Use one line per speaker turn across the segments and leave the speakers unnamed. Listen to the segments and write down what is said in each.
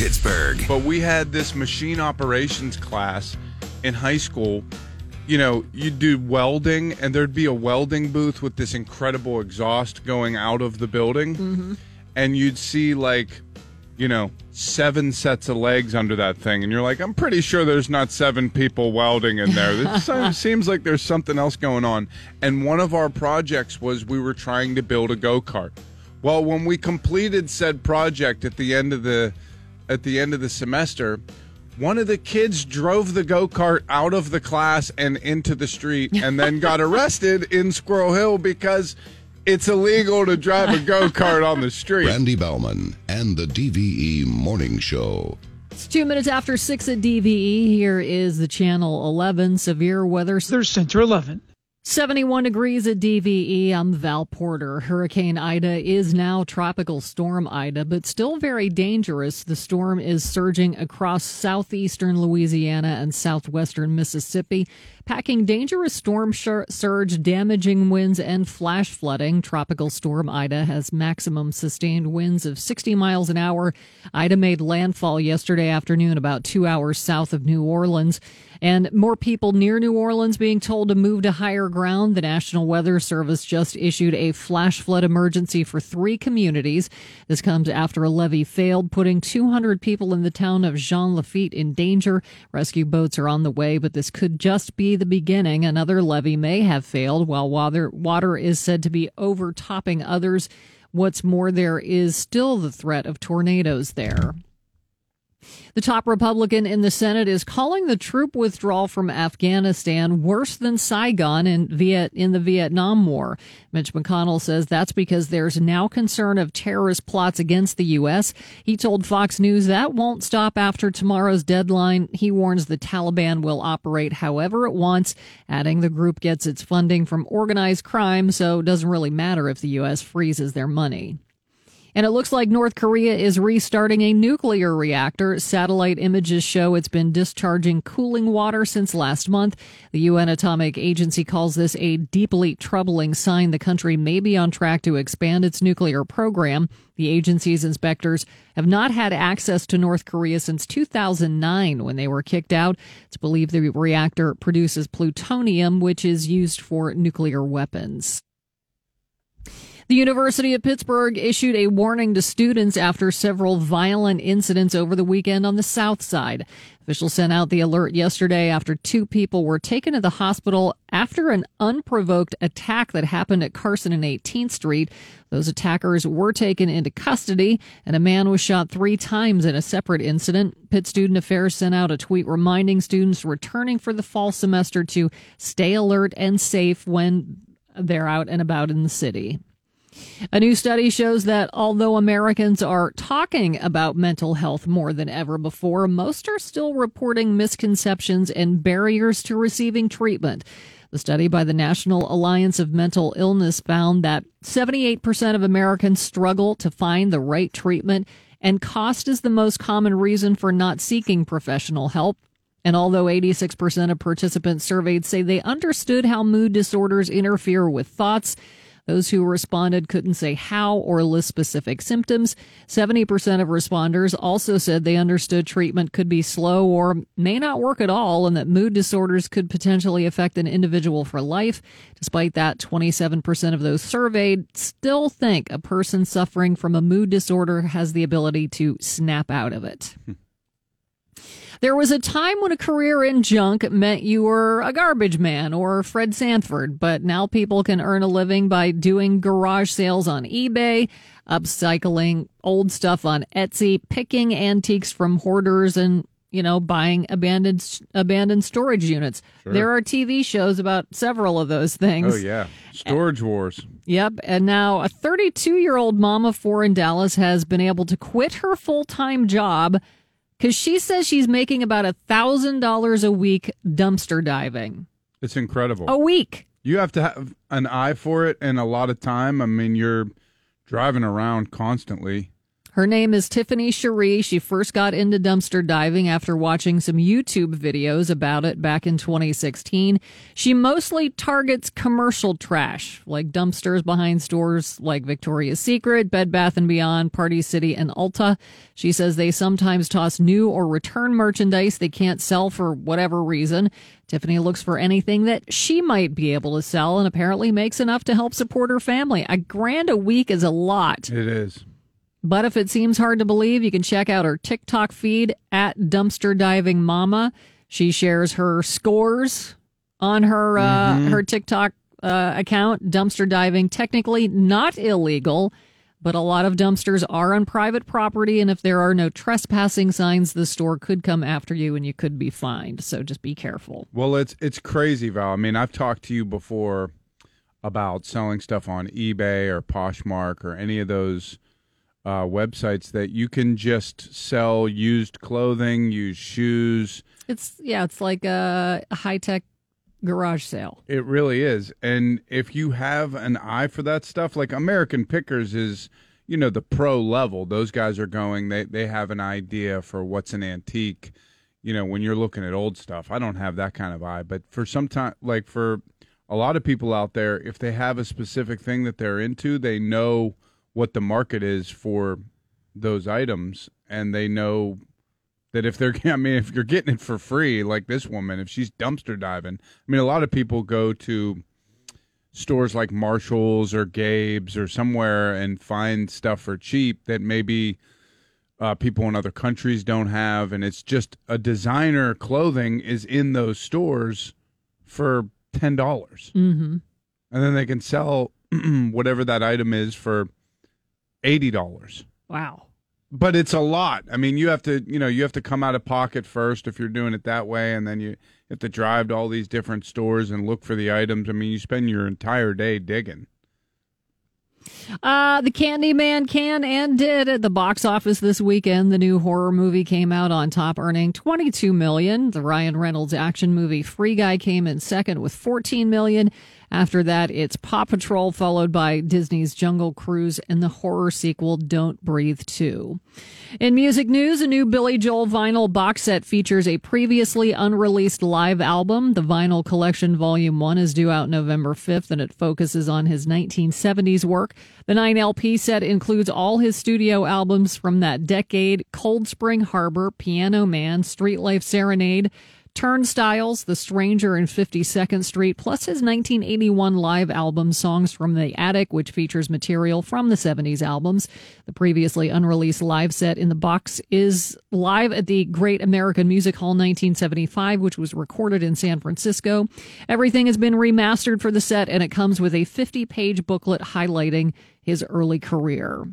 Pittsburgh.
But we had this machine operations class in high school. You know, you'd do welding, and there'd be a welding booth with this incredible exhaust going out of the building. Mm-hmm. And you'd see, like, you know, seven sets of legs under that thing. And you're like, I'm pretty sure there's not seven people welding in there. This se- seems like there's something else going on. And one of our projects was we were trying to build a go kart. Well, when we completed said project at the end of the at the end of the semester, one of the kids drove the go kart out of the class and into the street, and then got arrested in Squirrel Hill because it's illegal to drive a go kart on the street.
Randy Baumann and the DVE Morning Show.
It's two minutes after six at DVE. Here is the Channel 11 severe weather.
There's Center 11.
71 degrees at DVE. I'm Val Porter. Hurricane Ida is now Tropical Storm Ida, but still very dangerous. The storm is surging across southeastern Louisiana and southwestern Mississippi, packing dangerous storm sur- surge, damaging winds, and flash flooding. Tropical Storm Ida has maximum sustained winds of 60 miles an hour. Ida made landfall yesterday afternoon about two hours south of New Orleans. And more people near New Orleans being told to move to higher ground. The National Weather Service just issued a flash flood emergency for three communities. This comes after a levee failed, putting 200 people in the town of Jean Lafitte in danger. Rescue boats are on the way, but this could just be the beginning. Another levee may have failed, while water, water is said to be overtopping others. What's more, there is still the threat of tornadoes there. The top Republican in the Senate is calling the troop withdrawal from Afghanistan worse than Saigon in Viet in the Vietnam War. Mitch McConnell says that's because there's now concern of terrorist plots against the U.S. He told Fox News that won't stop after tomorrow's deadline. He warns the Taliban will operate however it wants, adding the group gets its funding from organized crime, so it doesn't really matter if the U.S. freezes their money. And it looks like North Korea is restarting a nuclear reactor. Satellite images show it's been discharging cooling water since last month. The UN Atomic Agency calls this a deeply troubling sign the country may be on track to expand its nuclear program. The agency's inspectors have not had access to North Korea since 2009 when they were kicked out. It's believed the reactor produces plutonium, which is used for nuclear weapons. The University of Pittsburgh issued a warning to students after several violent incidents over the weekend on the south side. Officials sent out the alert yesterday after two people were taken to the hospital after an unprovoked attack that happened at Carson and 18th Street. Those attackers were taken into custody, and a man was shot three times in a separate incident. Pitt Student Affairs sent out a tweet reminding students returning for the fall semester to stay alert and safe when they're out and about in the city. A new study shows that although Americans are talking about mental health more than ever before, most are still reporting misconceptions and barriers to receiving treatment. The study by the National Alliance of Mental Illness found that 78% of Americans struggle to find the right treatment, and cost is the most common reason for not seeking professional help. And although 86% of participants surveyed say they understood how mood disorders interfere with thoughts, those who responded couldn't say how or list specific symptoms. 70% of responders also said they understood treatment could be slow or may not work at all and that mood disorders could potentially affect an individual for life. Despite that, 27% of those surveyed still think a person suffering from a mood disorder has the ability to snap out of it. Hmm. There was a time when a career in junk meant you were a garbage man or Fred Sanford, but now people can earn a living by doing garage sales on eBay, upcycling old stuff on Etsy, picking antiques from hoarders and you know, buying abandoned abandoned storage units. There are TV shows about several of those things.
Oh yeah, storage wars.
Yep. And now a 32 year old mom of four in Dallas has been able to quit her full time job because she says she's making about a thousand dollars a week dumpster diving
It's incredible.
a week.
You have to have an eye for it and a lot of time. I mean, you're driving around constantly.
Her name is Tiffany Cherie. She first got into dumpster diving after watching some YouTube videos about it back in 2016. She mostly targets commercial trash, like dumpsters behind stores like Victoria's Secret, Bed Bath & Beyond, Party City, and Ulta. She says they sometimes toss new or return merchandise they can't sell for whatever reason. Tiffany looks for anything that she might be able to sell and apparently makes enough to help support her family. A grand a week is a lot.
It is.
But if it seems hard to believe, you can check out her TikTok feed at Dumpster Diving Mama. She shares her scores on her uh, her TikTok uh, account. Dumpster diving technically not illegal, but a lot of dumpsters are on private property, and if there are no trespassing signs, the store could come after you and you could be fined. So just be careful.
Well, it's it's crazy, Val. I mean, I've talked to you before about selling stuff on eBay or Poshmark or any of those uh, websites that you can just sell used clothing, used shoes.
It's yeah, it's like a high tech garage sale.
It really is. And if you have an eye for that stuff, like American Pickers is, you know, the pro level. Those guys are going, they, they have an idea for what's an antique. You know, when you're looking at old stuff, I don't have that kind of eye. But for some time, like for a lot of people out there, if they have a specific thing that they're into, they know what the market is for those items and they know that if they're I mean if you're getting it for free like this woman if she's dumpster diving I mean a lot of people go to stores like Marshalls or Gabe's or somewhere and find stuff for cheap that maybe uh, people in other countries don't have and it's just a designer clothing is in those stores for ten dollars
Mm-hmm.
and then they can sell whatever that item is for eighty dollars
Wow.
but it's a lot. I mean, you have to, you know, you have to come out of pocket first if you're doing it that way, and then you have to drive to all these different stores and look for the items. I mean, you spend your entire day digging.
Uh, the Candyman can and did at the box office this weekend. The new horror movie came out on top, earning 22 million. The Ryan Reynolds action movie Free Guy came in second with 14 million. After that, it's Paw Patrol, followed by Disney's Jungle Cruise and the horror sequel Don't Breathe 2. In music news, a new Billy Joel vinyl box set features a previously unreleased live album. The Vinyl Collection Volume 1 is due out November 5th, and it focuses on his 1970s work. The 9 LP set includes all his studio albums from that decade Cold Spring Harbor, Piano Man, Street Life Serenade, Turnstiles, The Stranger in 52nd Street, plus his 1981 live album Songs from the Attic, which features material from the 70s albums. The previously unreleased live set in the box is live at the Great American Music Hall 1975, which was recorded in San Francisco. Everything has been remastered for the set, and it comes with a 50 page booklet highlighting his early career.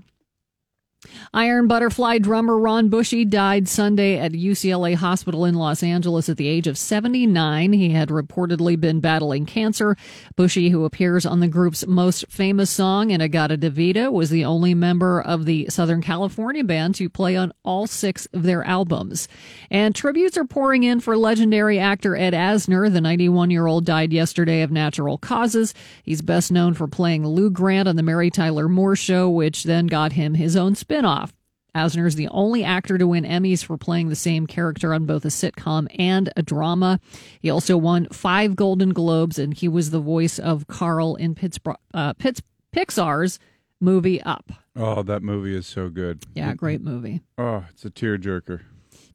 Iron Butterfly drummer Ron Bushy died Sunday at UCLA Hospital in Los Angeles at the age of 79. He had reportedly been battling cancer. Bushy, who appears on the group's most famous song, In-A-Gadda-Da-Vida, was the only member of the Southern California band to play on all six of their albums. And tributes are pouring in for legendary actor Ed Asner. The 91 year old died yesterday of natural causes. He's best known for playing Lou Grant on The Mary Tyler Moore Show, which then got him his own spinoff. Asner is the only actor to win Emmys for playing the same character on both a sitcom and a drama. He also won five Golden Globes, and he was the voice of Carl in Pittsburgh, uh, Pitts, Pixar's movie Up.
Oh, that movie is so good.
Yeah, great movie.
Oh, it's a tearjerker.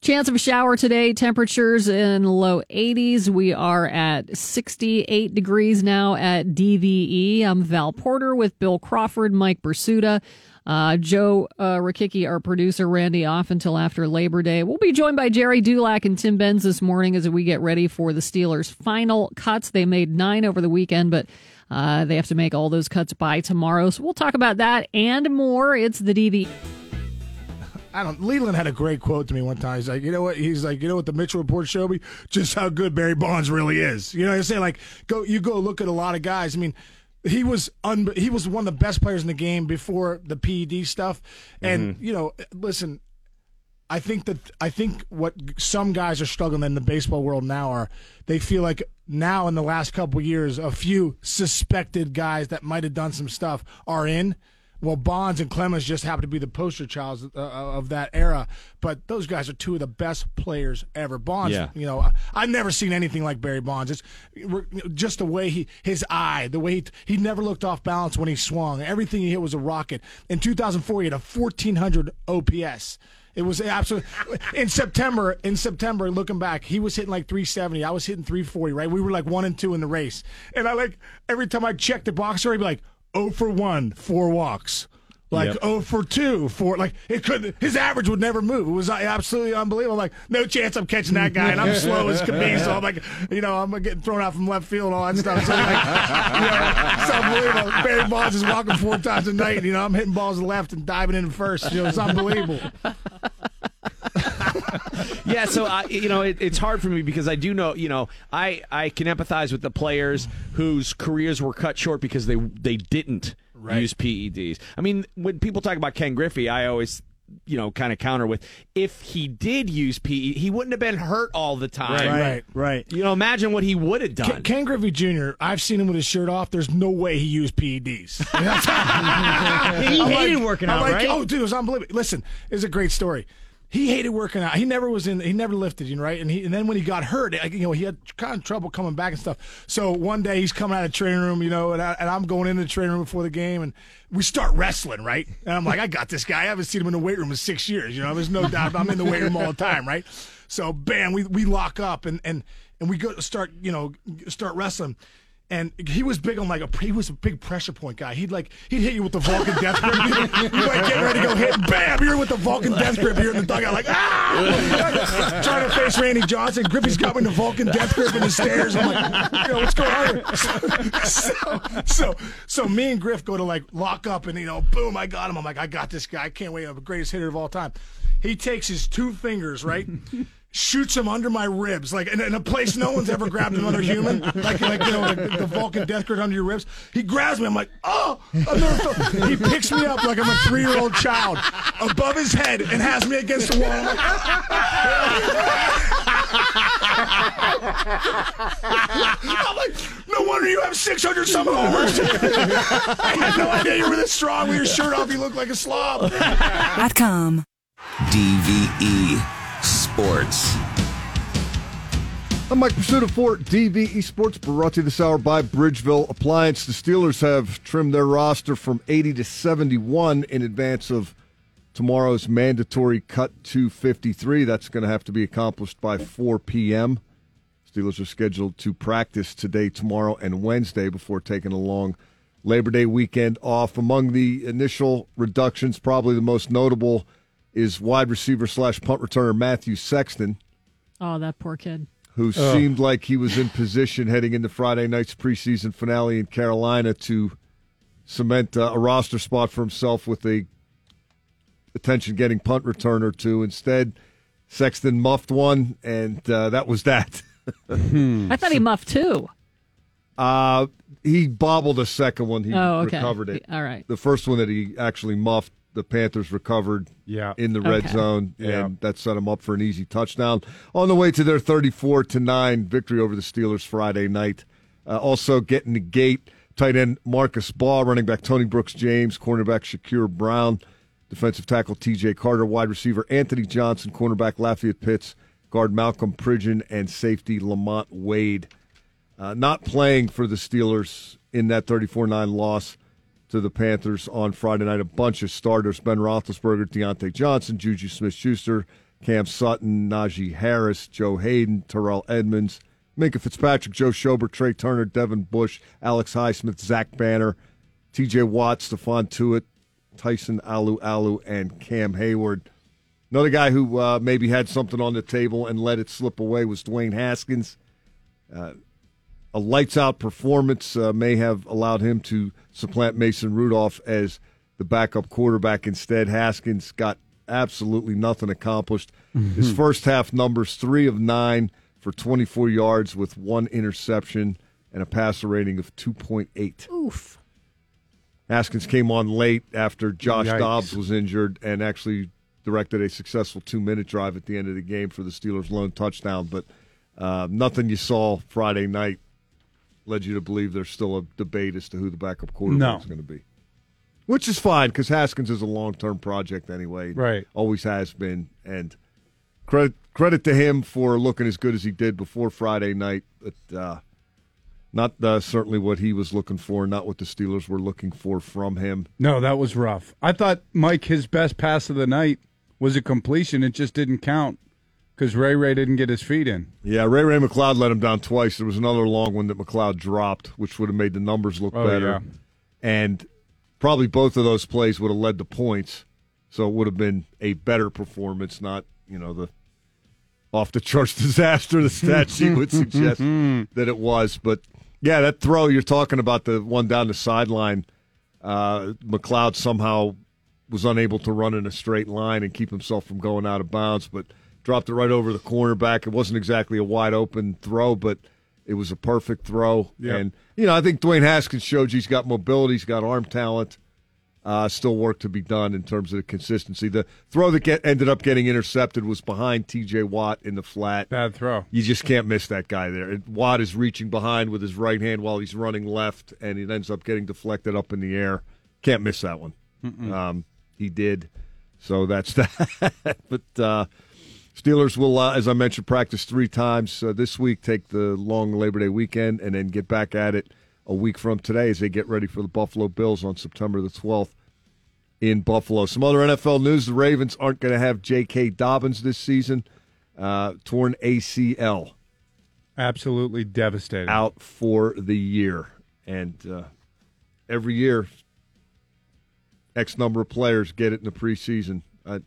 Chance of a shower today. Temperatures in low 80s. We are at 68 degrees now at DVE. I'm Val Porter with Bill Crawford, Mike Prisuta. Uh, Joe uh, Rakicki, our producer, Randy, off until after Labor Day. We'll be joined by Gerry Dulac and Tim Benz this morning as we get ready for the Steelers' final cuts. They made nine over the weekend, but uh, they have to make all those cuts by tomorrow. So we'll talk about that and more. It's the DV.
I don't. Leland had a great quote to me one time. He's like, you know what? He's like, you know what? The Mitchell report showed me just how good Barry Bonds really is. You know what I'm saying? Like, go, you go look at a lot of guys. I mean, he was un, he was one of the best players in the game before the PED stuff. And mm-hmm. you know, listen, I think that I think what some guys are struggling in the baseball world now are they feel like now in the last couple years, a few suspected guys that might have done some stuff are in. Well, Bonds and Clemens just happen to be the poster childs uh, of that era. But those guys are two of the best players ever. Bonds,
Yeah.
you know, I- I've never seen anything like Barry Bonds. It's just the way he, his eye, the way he, he never looked off balance when he swung. Everything he hit was a rocket. In 2004, he had a 1400 OPS. It was absolutely in September. In September, looking back, he was hitting like 370. I was hitting 340. Right, we were like one and two in the race. And I like every time I checked the box score, he'd be like 0 for one, four walks. Like
Yep.
0 for 2, four. like it could his average would never move. It was uh, absolutely unbelievable. Like, no chance I'm catching that guy, and I'm slow as can be. So I'm like, you know, I'm getting thrown out from left field and all that stuff. So like, you know, it's unbelievable. Barry Bonds is walking four times a night. You know, I'm hitting balls left and diving in first. You know, it's unbelievable.
Yeah, so I, you know, it, it's hard for me because I do know, you know, I I can empathize with the players whose careers were cut short because they they didn't use PEDs. I mean, when people talk about Ken Griffey, I always you know kind of counter with if he did use PE, he wouldn't have been hurt all the time.
Right.
Right.
You know, imagine what he would have done.
Ken, Ken Griffey Jr. I've seen him with his shirt off. There's no way he used PEDs.
He
I'm
hated
like-
working
I'm
out,
like,
right?
Oh, dude, it was unbelievable. Listen, it's a great story. He hated working out. He never was in. He never lifted, you know, right? And he and then when he got hurt, like, you know, he had kind of trouble coming back and stuff. So one day he's coming out of the training room, you know, and, I, and I'm going into the training room before the game, and we start wrestling, right? And I'm like, I got this guy. I haven't seen him in the weight room in six years. You know, there's no doubt. I'm in the weight room all the time, right? So bam, we we lock up and and and we go start, you know, start wrestling. And he was big on like a he was a big pressure point guy. He'd like he'd hit you with the Vulcan death grip. You might get ready to go hit, bam, you're with the Vulcan death grip. You're in the dugout like ah, trying to face Randy Johnson. Griffey's got me in the Vulcan death grip in the stairs. I'm like, you know what's going on? So, so so me and Griff go to like lock up, and you know, boom, I got him. I'm like, I got this guy. I can't wait. I'm the greatest hitter of all time. He takes his two fingers right. Shoots him under my ribs, like in, in a place no one's ever grabbed another human, like like you know the, the Vulcan death grip under your ribs. He grabs me. I'm like, oh! I've never felt. He picks me up like I'm a three year old child above his head and has me against the wall. I'm like, I'm like, no wonder you have 600 some homers. I had no idea you were this strong. With your shirt off, you look like a slob.
Dot com.
DVE Sports.
I'm Mike Prisuta for DVE Sports, brought to you this hour by Bridgeville Appliance. The Steelers have trimmed their roster from 80 to 71 in advance of tomorrow's mandatory cut to 53. That's going to have to be accomplished by 4 p.m. Steelers are scheduled to practice today, tomorrow, and Wednesday before taking a long Labor Day weekend off. Among the initial reductions, probably the most notable is wide receiver slash punt returner Matthew Sexton
Oh, that poor kid.
who seemed like he was in position heading into Friday night's preseason finale in Carolina to cement uh, a roster spot for himself with a attention-getting punt return or two. Instead, Sexton muffed one, and uh, that was that.
I thought he muffed too.
Uh, he bobbled a second one. He
Oh, okay.
recovered it.
All right.
The first one that he actually muffed, the Panthers recovered
Yeah.
in the red
Okay.
zone,
Yeah.
and that set them up for an easy touchdown on the way to their 34 to 9 victory over the Steelers Friday night. Uh, also getting the gate, tight end Marcus Baugh, running back Tony Brooks James, cornerback Shakur Brown, defensive tackle TJ Carter, wide receiver Anthony Johnson, cornerback Lafayette Pitts, guard Malcolm Pridgeon, and safety Lamont Wade. Uh, not playing for the Steelers in that 34 9 loss to the Panthers on Friday night. A bunch of starters Ben Roethlisberger, Diontae Johnson, Juju Smith Schuster, Cam Sutton, Najee Harris, Joe Haden, Terrell Edmunds, Minkah Fitzpatrick, Joe Schobert, Trai Turner, Devin Bush, Alex Highsmith, Zach Banner, TJ Watt, Stephon Tuitt, Tyson Alualu, and Cam Heyward. Another guy who uh, maybe had something on the table and let it slip away was Dwayne Haskins a lights out performance uh, may have allowed him to supplant Mason Rudolph as the backup quarterback. Instead, Haskins got absolutely nothing accomplished. His first half numbers three of nine for 24 yards with one interception and a passer rating of 2.8.
Oof.
Haskins came on late after Josh
Yikes.
Dobbs was injured and actually directed a successful two minute drive at the end of the game for the Steelers' lone touchdown. But uh, nothing you saw Friday night led you to believe there's still a debate as to who the backup quarterback
No.
is going to be. which is fine because Haskins is a long term project anyway.
Right.
Always has been. And credit credit to him for looking as good as he did before Friday night. But uh, not uh, certainly what he was looking for, not what the Steelers were looking for from him.
No, that was rough. I thought Mike his best pass of the night was a completion. It just didn't count because Ray Ray didn't get his feet in.
Yeah, Ray Ray McCloud let him down twice. There was another long one that McCloud dropped, which would have made the numbers look
Oh,
better.
yeah.
And probably both of those plays would have led to points. So it would have been a better performance, not, you know, the off the charts disaster the stat sheet would suggest that it was. But yeah, that throw you're talking about, the one down the sideline, uh, McCloud somehow was unable to run in a straight line and keep himself from going out of bounds, but dropped it right over the cornerback. It wasn't exactly a wide open throw, but it was a perfect throw.
Yep.
And, you know, I think Dwayne Haskins showed he's got mobility, he's got arm talent. Uh, still work to be done in terms of the consistency. The throw that get, ended up getting intercepted was behind T.J. Watt in the flat.
Bad throw.
You just can't miss that guy there. Watt is reaching behind with his right hand while he's running left, and it ends up getting deflected up in the air. Can't miss that one. Um, he did, so that's that. but uh, Steelers will, uh, as I mentioned, practice three times uh, this week. Take the long Labor Day weekend, and then get back at it a week from today as they get ready for the Buffalo Bills on September the twelfth in Buffalo. Some other NFL news: the Ravens aren't going to have J.K. Dobbins this season. Uh, torn ACL
Absolutely devastating.
out for the year. And uh, every year, X number of players get it in the preseason. Uh,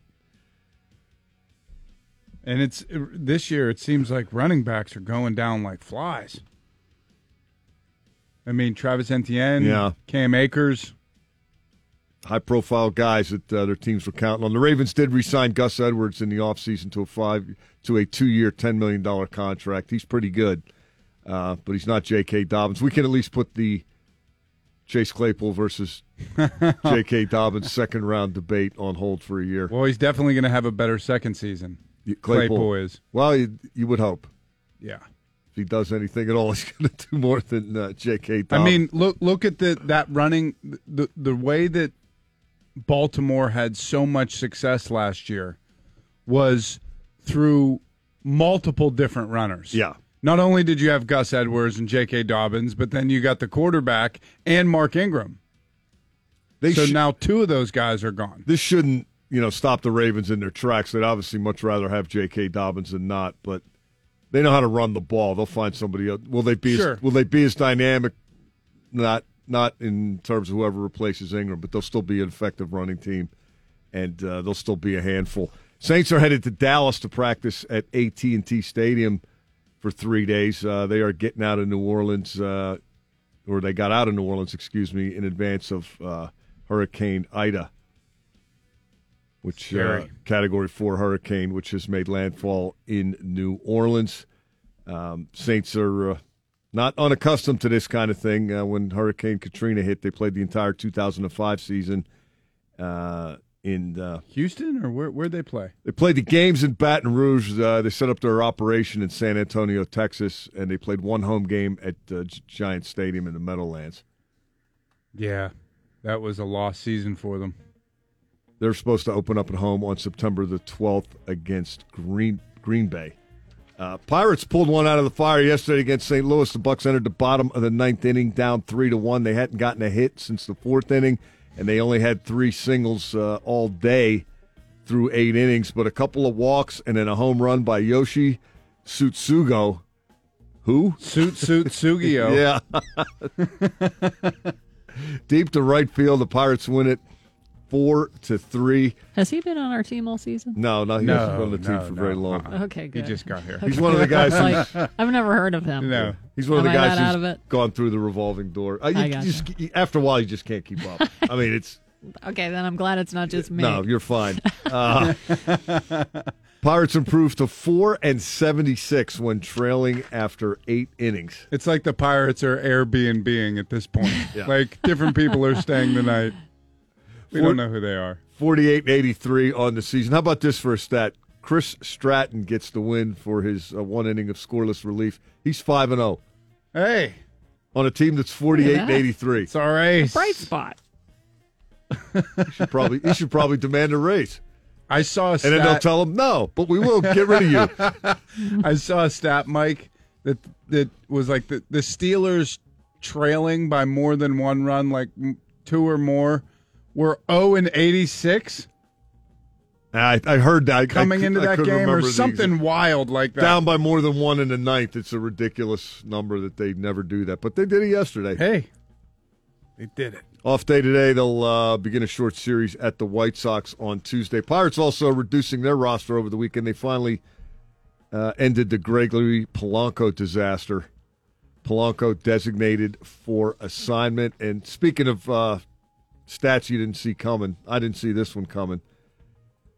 And it's this year. It seems like running backs are going down like flies. I mean, Travis Etienne,
Yeah.
Cam Akers.
high profile guys that uh, their teams were counting on. The Ravens did re-sign Gus Edwards in the offseason to a five to a two year, ten million dollar contract. He's pretty good, uh, but he's not J.K. Dobbins. We can at least put the Chase Claypool versus J.K. Dobbins second round debate on hold for a year.
Well, he's definitely going to have a better second season. Claypool is.
Well, you, you would hope
Yeah.
if he does anything at all, he's going to do more than uh, J.K.
I mean, look look at the that running the the way that Baltimore had so much success last year was through multiple different runners.
Yeah.
Not only did you have Gus Edwards and J.K. Dobbins, but then you got the quarterback and Mark Ingram.
they
so
sh-
now two of those guys are gone.
this shouldn't you know stop the Ravens in their tracks. They'd obviously much rather have J.K. Dobbins than not, but they know how to run the ball. They'll find somebody else. Will they be
Sure.
as, will they be as dynamic? Not not in terms of whoever replaces Ingram, but they'll still be an effective running team, and uh, they'll still be a handful. Saints are headed to Dallas to practice at AT and T Stadium for three days. Uh, they are getting out of New Orleans, uh, or they got out of New Orleans, excuse me, in advance of uh, Hurricane Ida which uh, Category Four hurricane, which has made landfall in New Orleans. Um, Saints are uh, not unaccustomed to this kind of thing. Uh, when Hurricane Katrina hit, they played the entire 2005 season. Uh, in uh,
Houston or where where'd they play?
they played the games in Baton Rouge. Uh, they set up their operation in San Antonio, Texas, and they played one home game at uh, Giant Stadium in the Meadowlands.
Yeah. That was a lost season for them.
They're supposed to open up at home on September the 12th against Green Green Bay. Uh, Pirates pulled one out of the fire yesterday against St. Louis. The Bucks entered the bottom of the ninth inning, down three to one. They hadn't gotten a hit since the fourth inning, and they only had three singles uh, all day through eight innings. But a couple of walks and then a home run by Yoshi Tsutsugo. Who?
Suit Suit Sugio.
Yeah. Deep to right field. The Pirates win it four to three.
Has he been on our team all season?
No, no, he
No,
hasn't been on the team
no,
for
no.
very long.
Uh-uh.
Okay, good.
He just got here.
He's one of the guys who's
like, I've never heard of him.
No.
he's one of
Am
the guys
that out
who's
of it?
gone through the revolving door. Uh, you,
I
you
gotcha.
just, you- after a while, you just can't keep up. I mean, it's
Okay, then I'm glad it's not just me.
no, you're fine. Uh, Pirates improved to four and seventy six when trailing after eight innings.
It's like the Pirates are Airbnb-ing at this point.
Yeah.
Like different people are staying the night. We don't know who they are.
48 and 83 on the season. How about this for a stat? Chris Stratton gets the win for his uh, one inning of scoreless relief. He's 5 and 0
Hey,
on a team that's 48 and
that.
83.
it's our ace.
Bright spot.
you should probably you should probably demand a raise.
I saw a
And then they'll tell him no, but we will get rid of you.
I saw a stat, Mike, that that was like the the Steelers trailing by more than one run, like two or more, were zero and eighty six
I, I heard that
coming
I,
into
I
that game, or something
exact-
wild like that.
down by more than one in the ninth. It's a ridiculous number that they never do that, but they did it yesterday.
Hey, they did it.
Off day today, they'll uh, begin a short series at the White Sox on Tuesday. Pirates also reducing their roster over the weekend. They finally uh, ended the Gregory Polanco disaster. Polanco designated for assignment. And speaking of uh, stats you didn't see coming, I didn't see this one coming.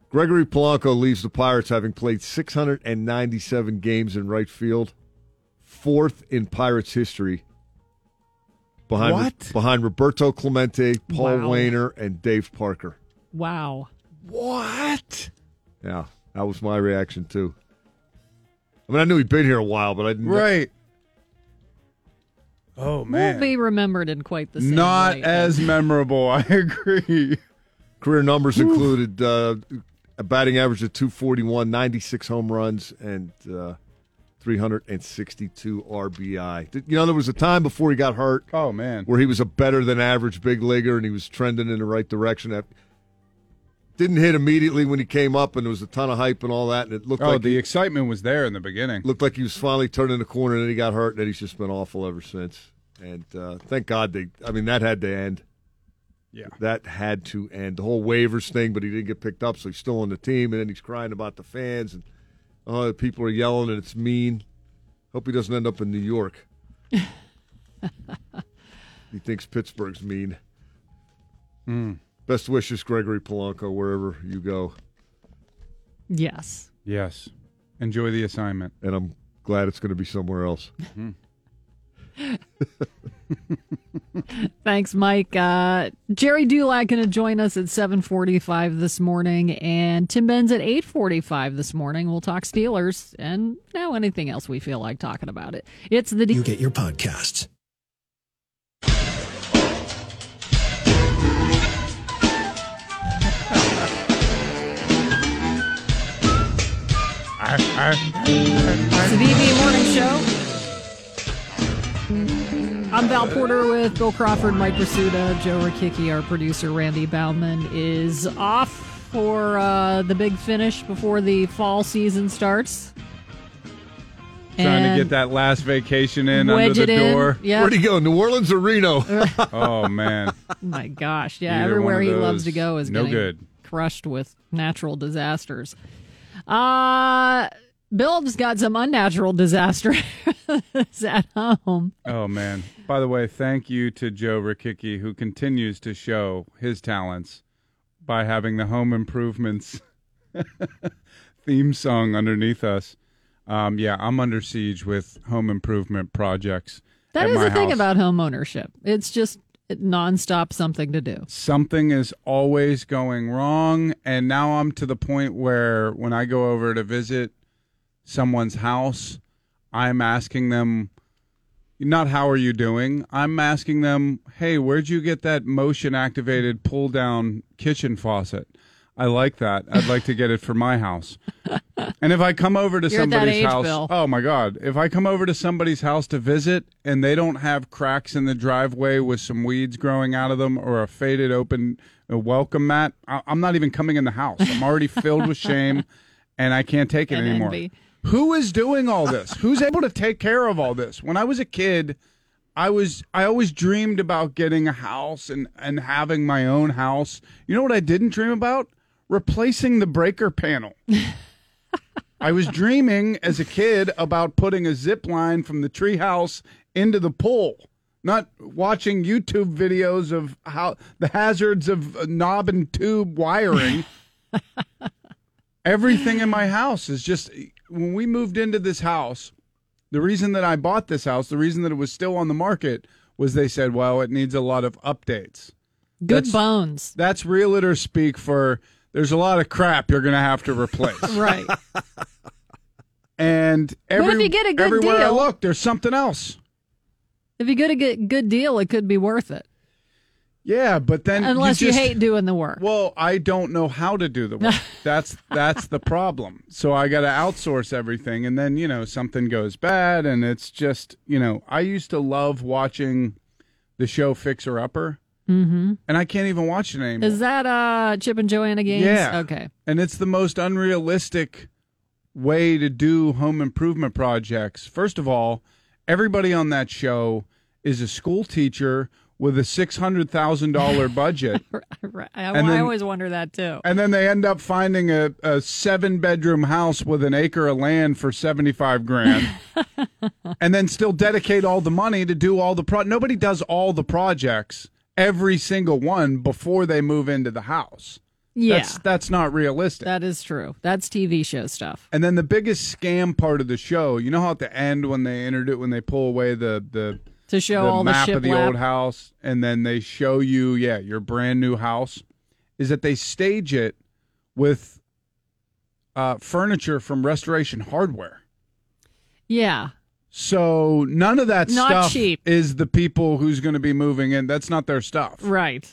Gregory Polanco leaves the Pirates having played 697 games in right field, fourth in Pirates history. Behind
What?
behind Roberto Clemente, Paul
Wow.
Waner, and Dave Parker.
Wow.
What?
Yeah, that was my reaction too. I mean, I knew he'd been here a while, but I didn't.
Right. Oh man,
Won't be remembered in quite the same
not
way.
as memorable. I agree.
Career numbers included uh, a batting average of 241, 96 home runs, and uh, 362 RBI. You know, there was a time before he got hurt
Oh man,
where he was a better than average big leaguer and he was trending in the right direction. That didn't hit immediately when he came up, and there was a ton of hype and all that, and it looked
oh
like
the
he,
excitement was there in the beginning.
looked like he was finally turning the corner, and then he got hurt, and then he's just been awful ever since. And uh, thank God they. I mean, that had to end.
Yeah.
That had to end. The whole waivers thing, but he didn't get picked up, so he's still on the team, and then he's crying about the fans, and oh, people are yelling, and it's mean. Hope he doesn't end up in New York. he thinks Pittsburgh's mean. Best wishes, Gregory Polanco, wherever you go,
Yes.
Yes. Enjoy the assignment.
and I'm glad it's going to be somewhere else.
Thanks, Mike. Uh, Gerry Dulac going to join us at 7:45 this morning, and Tim Benz at 8:45 this morning. We'll talk Steelers and now anything else we feel like talking about it. It's the D-
You get your podcasts.
It's the DV Morning Show. I'm Val Porter with Bill Crawford, Mike Prisuta, Joe Rakicki. Our producer Randy Baumann is off for uh, the big finish before the fall season starts.
Trying to get that last vacation in under the
it in.
door.
Yeah.
Where'd he go? New Orleans or Reno?
Oh man.
My gosh, yeah,
Either
everywhere he loves to go is
no
getting
good.
crushed with natural disasters. Uh Bill's got some unnatural disaster at home.
Oh man. By the way, thank you to Joe Rakicki who continues to show his talents by having the home improvements theme song underneath us. Um, yeah, I'm under siege with home improvement projects.
That is
at
is
my
the thing about home ownership. It's just nonstop something to do.
something is always going wrong. And now i'm to the point where when i go over to visit someone's house i'm asking them not how are you doing? I'm asking them hey where'd you get that motion activated pull down kitchen faucet i like that i'd like to get it for my house and if i come over to
You're at that
somebody's
age,
house
Bill.
oh my god if i come over to somebody's house to visit and they don't have cracks in the driveway with some weeds growing out of them or a faded open uh, welcome mat I- i'm not even coming in the house i'm already filled with shame and i can't take it
And
anymore
envy.
who is doing all this who's able to take care of all this when i was a kid I was I always dreamed about getting a house and and having my own house. You know what I didn't dream about? Replacing the breaker panel. I was dreaming as a kid about putting a zip line from the treehouse into the pool. Not watching YouTube videos of how the hazards of uh, knob and tube wiring. Everything in my house is just when we moved into this house, the reason that I bought this house, the reason that it was still on the market was they said, well, it needs a lot of updates.
Good
That's-
bones.
That's realtor speak for there's a lot of crap you're going to have to replace.
Right.
and every,
if you get a good
everywhere I
deal-
look, there's something else.
if you get a good, good deal, it could be worth it.
Yeah, but then
Unless you,
just,
hate doing the work.
Well, I don't know how to do the work. that's that's the problem. So I got to outsource everything, and then you know something goes bad, and it's just you know I used to love watching the show Fixer Upper, mm-hmm. and I can't even watch it anymore.
Is that uh Chip and Joanna Gaines?
Yeah.
Okay.
and it's the most unrealistic way to do home improvement projects. First of all, everybody on that show is a school teacher with a six hundred thousand dollar budget.
I,
And
I always wonder that too.
And then they end up finding a, a seven bedroom house with an acre of land for 75 grand. and then still dedicate all the money to do all the pro nobody does all the projects, every single one before they move into the house.
Yeah.
That's that's not realistic.
that is true. That's TV show stuff.
and then the biggest scam part of the show, you know how at the end when they entered it when they pull away the the
To show
the
all the
map of the old house and then they show you yeah your brand new house is that they stage it with uh, furniture from restoration hardware
Yeah.
So none of that
Not
stuff
cheap.
is the people who's going to be moving in that's not their stuff
Right.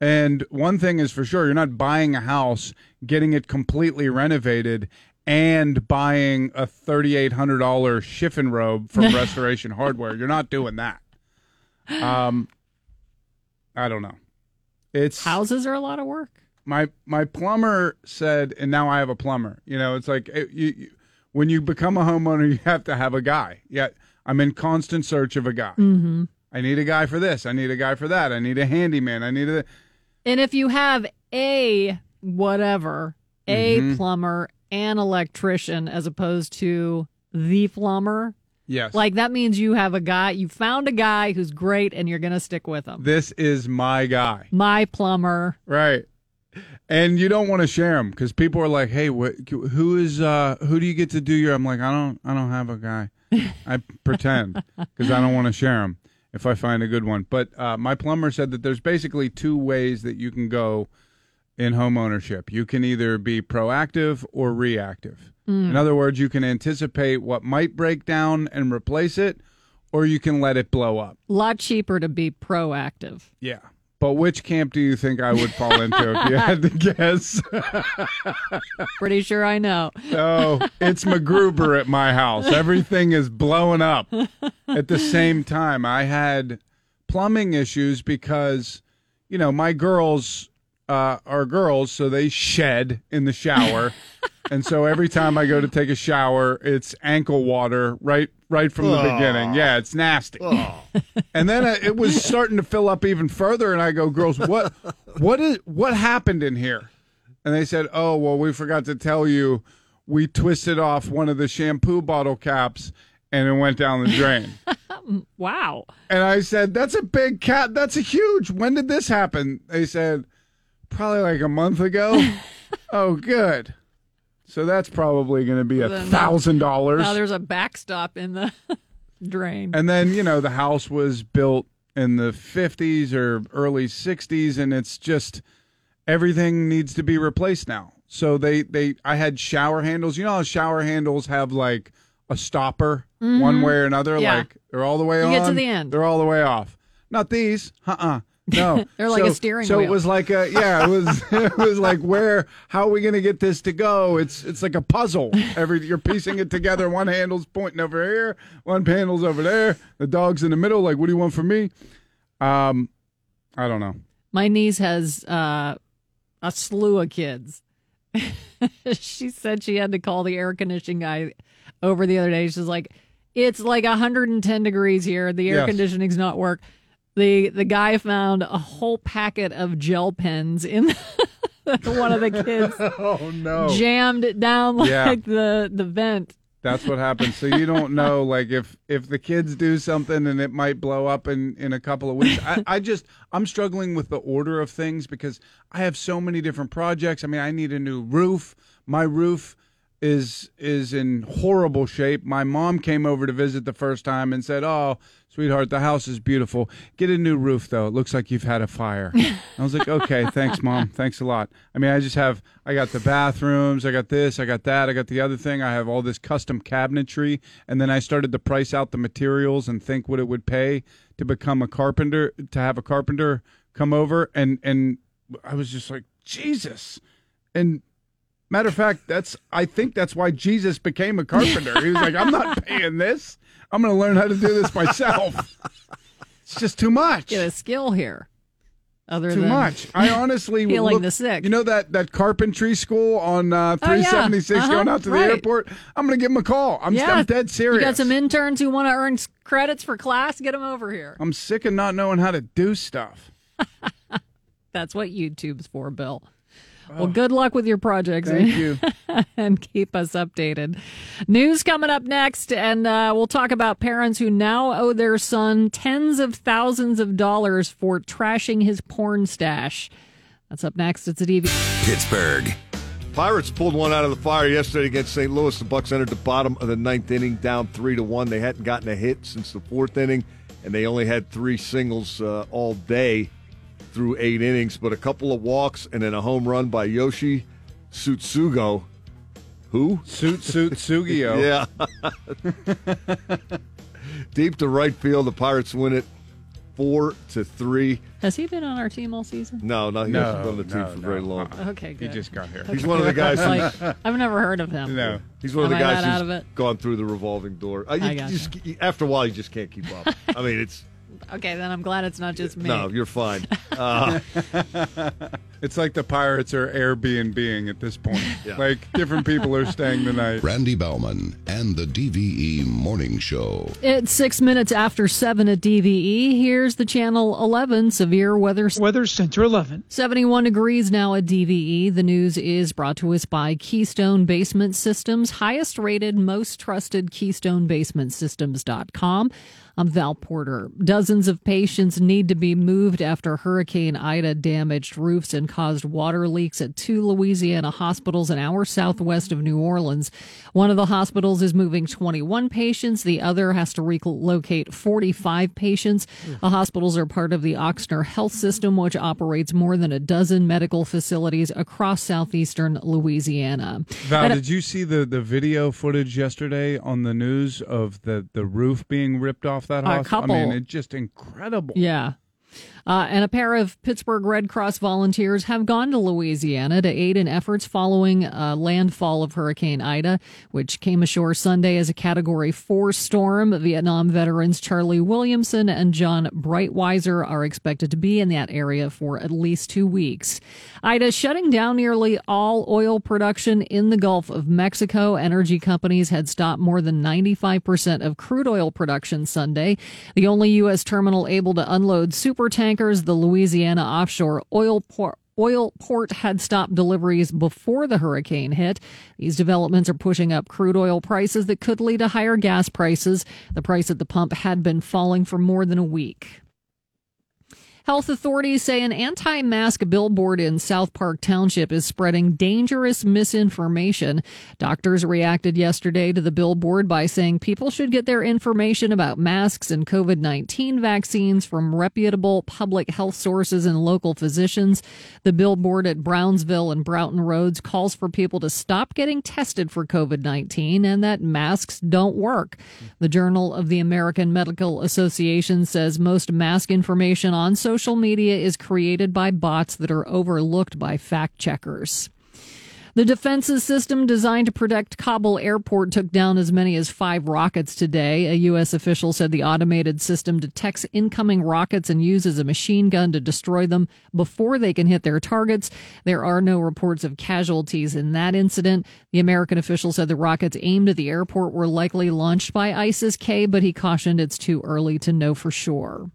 and one thing is for sure you're not buying a house getting it completely renovated and buying a $3800 chiffon robe from restoration hardware you're not doing that um i don't know it's
Houses are a lot of work.
my my plumber said and now i have a plumber you know it's like it, you, you, when you become a homeowner you have to have a guy yeah i'm in constant search of a guy mm-hmm. i need a guy for this i need a guy for that i need a handyman i need a
And if you have a whatever, a
Mm-hmm.
plumber, an electrician, as opposed to the plumber,
yes
like that means you have a guy, you found a guy who's great and you're going to stick with him.
this is my guy
My plumber.
right and you don't want to share them because people are like hey what, who is uh who do you get to do your i'm like i don't i don't have a guy. I pretend because i don't want to share them if i find a good one. But uh, my plumber said that there's basically two ways that you can go in home ownership. You can either be proactive or reactive. In other words you can anticipate what might break down and replace it or you can let it blow up.
A lot cheaper to be proactive.
yeah. But which camp do you think I would fall into if you had to guess?
Pretty sure I know.
Oh, it's MacGruber at my house. Everything is blowing up at the same time. I had plumbing issues because, you know, my girls uh, are girls, so they shed in the shower. and so every time I go to take a shower, it's ankle water right right from the beginning. Yeah, it's nasty. And then uh, it was starting to fill up even further, and I go, "Girls, what, what is, what happened in here?" And they said, "Oh, well, we forgot to tell you, we twisted off one of the shampoo bottle caps, and it went down the drain."
Wow.
and I said, "That's a big cap. That's a huge. When did this happen?" They said, "Probably like a month ago." oh, good. So that's probably going to be a thousand dollars.
Now there's a backstop in the drain.
And then, you know, the house was built in the 50s or early 60s and it's just everything needs to be replaced now. So they they I had shower handles. You know how shower handles have like a stopper one way or another
Mm-hmm. Yeah.
like they're all the way
You
on.
get to the end.
They're all the way off. Not these. Uh-uh. No.
They're like
So-
a steering wheel.
So
wheel.
it was like a yeah, it was it was like where how are we going to get this to go? It's it's like a puzzle. Every you're piecing it together. One handle's pointing over here, one handle's over there. The dog's in the middle like what do you want from me? Um I don't know.
My niece has uh, a slew of kids. she said she had to call the air conditioning guy over the other day. She's like, "It's like 110 degrees here. The air
Yes.
conditioning's not work." The The guy found a whole packet of gel pens in one of the kids
Oh no.
jammed it down like
Yeah.
the the vent.
That's what happens. So you don't know, like if if the kids do something and it might blow up in in a couple of weeks. I, I just I'm struggling with the order of things because I have so many different projects. I mean, I need a new roof. My roof is is in horrible shape. My mom came over to visit the first time and said, "Oh, sweetheart, the house is beautiful. Get a new roof though. It looks like you've had a fire." I was like, "Okay, thanks, mom. Thanks a lot." I mean, I just have I got the bathrooms, I got this, I got that, I got the other thing. I have all this custom cabinetry, and then I started to price out the materials and think what it would pay to become a carpenter, to have a carpenter come over, and and I was just like Jesus, and matter of fact, that's I think that's why Jesus became a carpenter. He was like, I'm not paying this. I'm going to learn how to do this myself. It's just too much.
Get a skill here. Other
too
than
much. I honestly
healing
look-
the sick.
You know that that carpentry school on uh,
Oh, yeah.
376
Uh-huh.
going out to
Right.
the airport? I'm going to give him a call. I'm,
yeah,
I'm dead serious.
You got some interns who want to earn credits for class. Get them over here.
I'm sick of not knowing how to do stuff.
That's what YouTube's for, Bill. Well, good luck with your projects.
Thank you.
and keep us updated. News coming up next, and uh, we'll talk about parents who now owe their son tens of thousands of dollars for trashing his porn stash. That's up next. It's a DV.
Pittsburgh.
Pirates pulled one out of the fire yesterday against St. Louis. The Bucks entered the bottom of the ninth inning, down three to one. They hadn't gotten a hit since the fourth inning, and they only had three singles uh, all day through eight innings. But a couple of walks and then a home run by Yoshi Tsutsugo. Who?
Suit Suit Sugio.
Yeah. Deep to right field, the Pirates win it four to three.
Has he been on our team all season?
No, no, he
No,
hasn't been on the team
no,
for
no.
very long.
Uh-uh.
Okay, good.
He just got here.
He's one of the guys who's
like, I've never heard of him.
No.
He's one of the guys
that out
who's
of it?
gone through the revolving door. Uh, you,
I
you
gotcha.
just, after a while, you just can't keep up. I mean, it's
Okay, then I'm glad it's not just me.
no, you're fine. Uh,
It's like the Pirates are Airbnb at this point.
Yeah.
Like different people are staying the night.
Randy Baumann and the DVE Morning Show.
It's six minutes after seven at DVE. Here's the Channel 11 severe weather.
Weather Center 11.
71 degrees now at DVE. The news is brought to us by Keystone Basement Systems, highest rated, most trusted KeystoneBasementSystems.com. I'm Val Porter. Dozens of patients need to be moved after Hurricane Ida damaged roofs and caused water leaks at two Louisiana hospitals an hour southwest of New Orleans. One of the hospitals is moving 21 patients. The other has to relocate 45 patients. The hospitals are part of the Ochsner Health System, which operates more than a dozen medical facilities across southeastern Louisiana.
Val,
And- uh,
did you see the, the video footage yesterday on the news of the, the roof being ripped off that
A
house?
couple.
I mean, it's just incredible.
Yeah. Uh, and a pair of Pittsburgh Red Cross volunteers have gone to Louisiana to aid in efforts following uh, landfall of Hurricane Ida, which came ashore Sunday as a Category 4 storm. Vietnam veterans Charlie Williamson and John Brightweiser are expected to be in that area for at least two weeks. Ida shutting down nearly all oil production in the Gulf of Mexico. Energy companies had stopped more than 95% of crude oil production Sunday. The only U.S. terminal able to unload super tankers, the Louisiana offshore oil port. Oil port had stopped deliveries before the hurricane hit. These developments are pushing up crude oil prices that could lead to higher gas prices. The price at the pump had been falling for more than a week. Health authorities say an anti mask billboard in South Park Township is spreading dangerous misinformation. Doctors reacted yesterday to the billboard by saying people should get their information about masks and COVID 19 vaccines from reputable public health sources and local physicians. The billboard at Brownsville and Broughton Roads calls for people to stop getting tested for COVID 19 and that masks don't work. The Journal of the American Medical Association says most mask information on social media is created by bots that are overlooked by fact checkers. The defenses system designed to protect Kabul airport took down as many as five rockets today. A U.S. official said the automated system detects incoming rockets and uses a machine gun to destroy them before they can hit their targets. There are no reports of casualties in that incident. The American official said the rockets aimed at the airport were likely launched by ISIS K, but he cautioned it's too early to know for sure.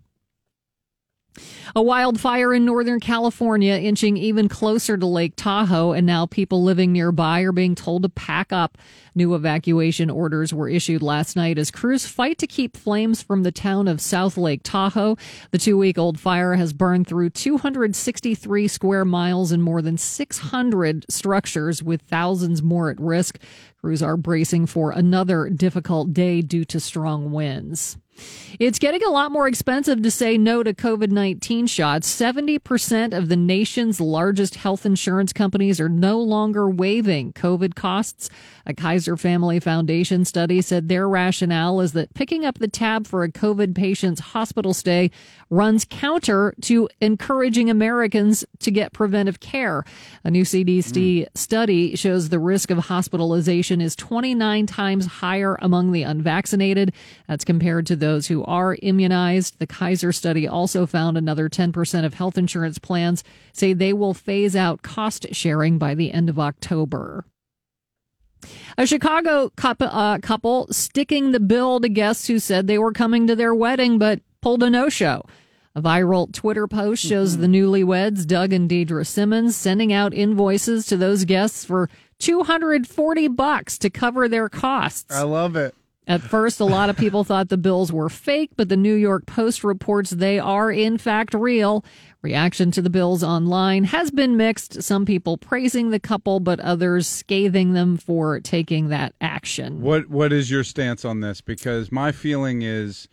A wildfire in Northern California inching even closer to Lake Tahoe, and now people living nearby are being told to pack up. New evacuation orders were issued last night as crews fight to keep flames from the town of South Lake Tahoe. The two week old fire has burned through 263 square miles and more than 600 structures, with thousands more at risk. Crews are bracing for another difficult day due to strong winds. It's getting a lot more expensive to say no to COVID 19 shots. 70% of the nation's largest health insurance companies are no longer waiving COVID costs. A Kaiser Family Foundation study said their rationale is that picking up the tab for a COVID patient's hospital stay runs counter to encouraging Americans to get preventive care. A new CDC hmm. study shows the risk of hospitalization is 29 times higher among the unvaccinated. That's compared to those who are immunized. The Kaiser study also found another 10% of health insurance plans say they will phase out cost sharing by the end of October. A Chicago couple, uh, couple sticking the bill to guests who said they were coming to their wedding but pulled a no show. A viral Twitter post shows the newlyweds, Doug and Deidre Simmons, sending out invoices to those guests for 240 bucks to cover their costs.
I love it.
At first, a lot of people thought the bills were fake, but the New York Post reports they are in fact real. Reaction to the bills online has been mixed. Some people praising the couple, but others scathing them for taking that action.
What What is your stance on this? Because my feeling is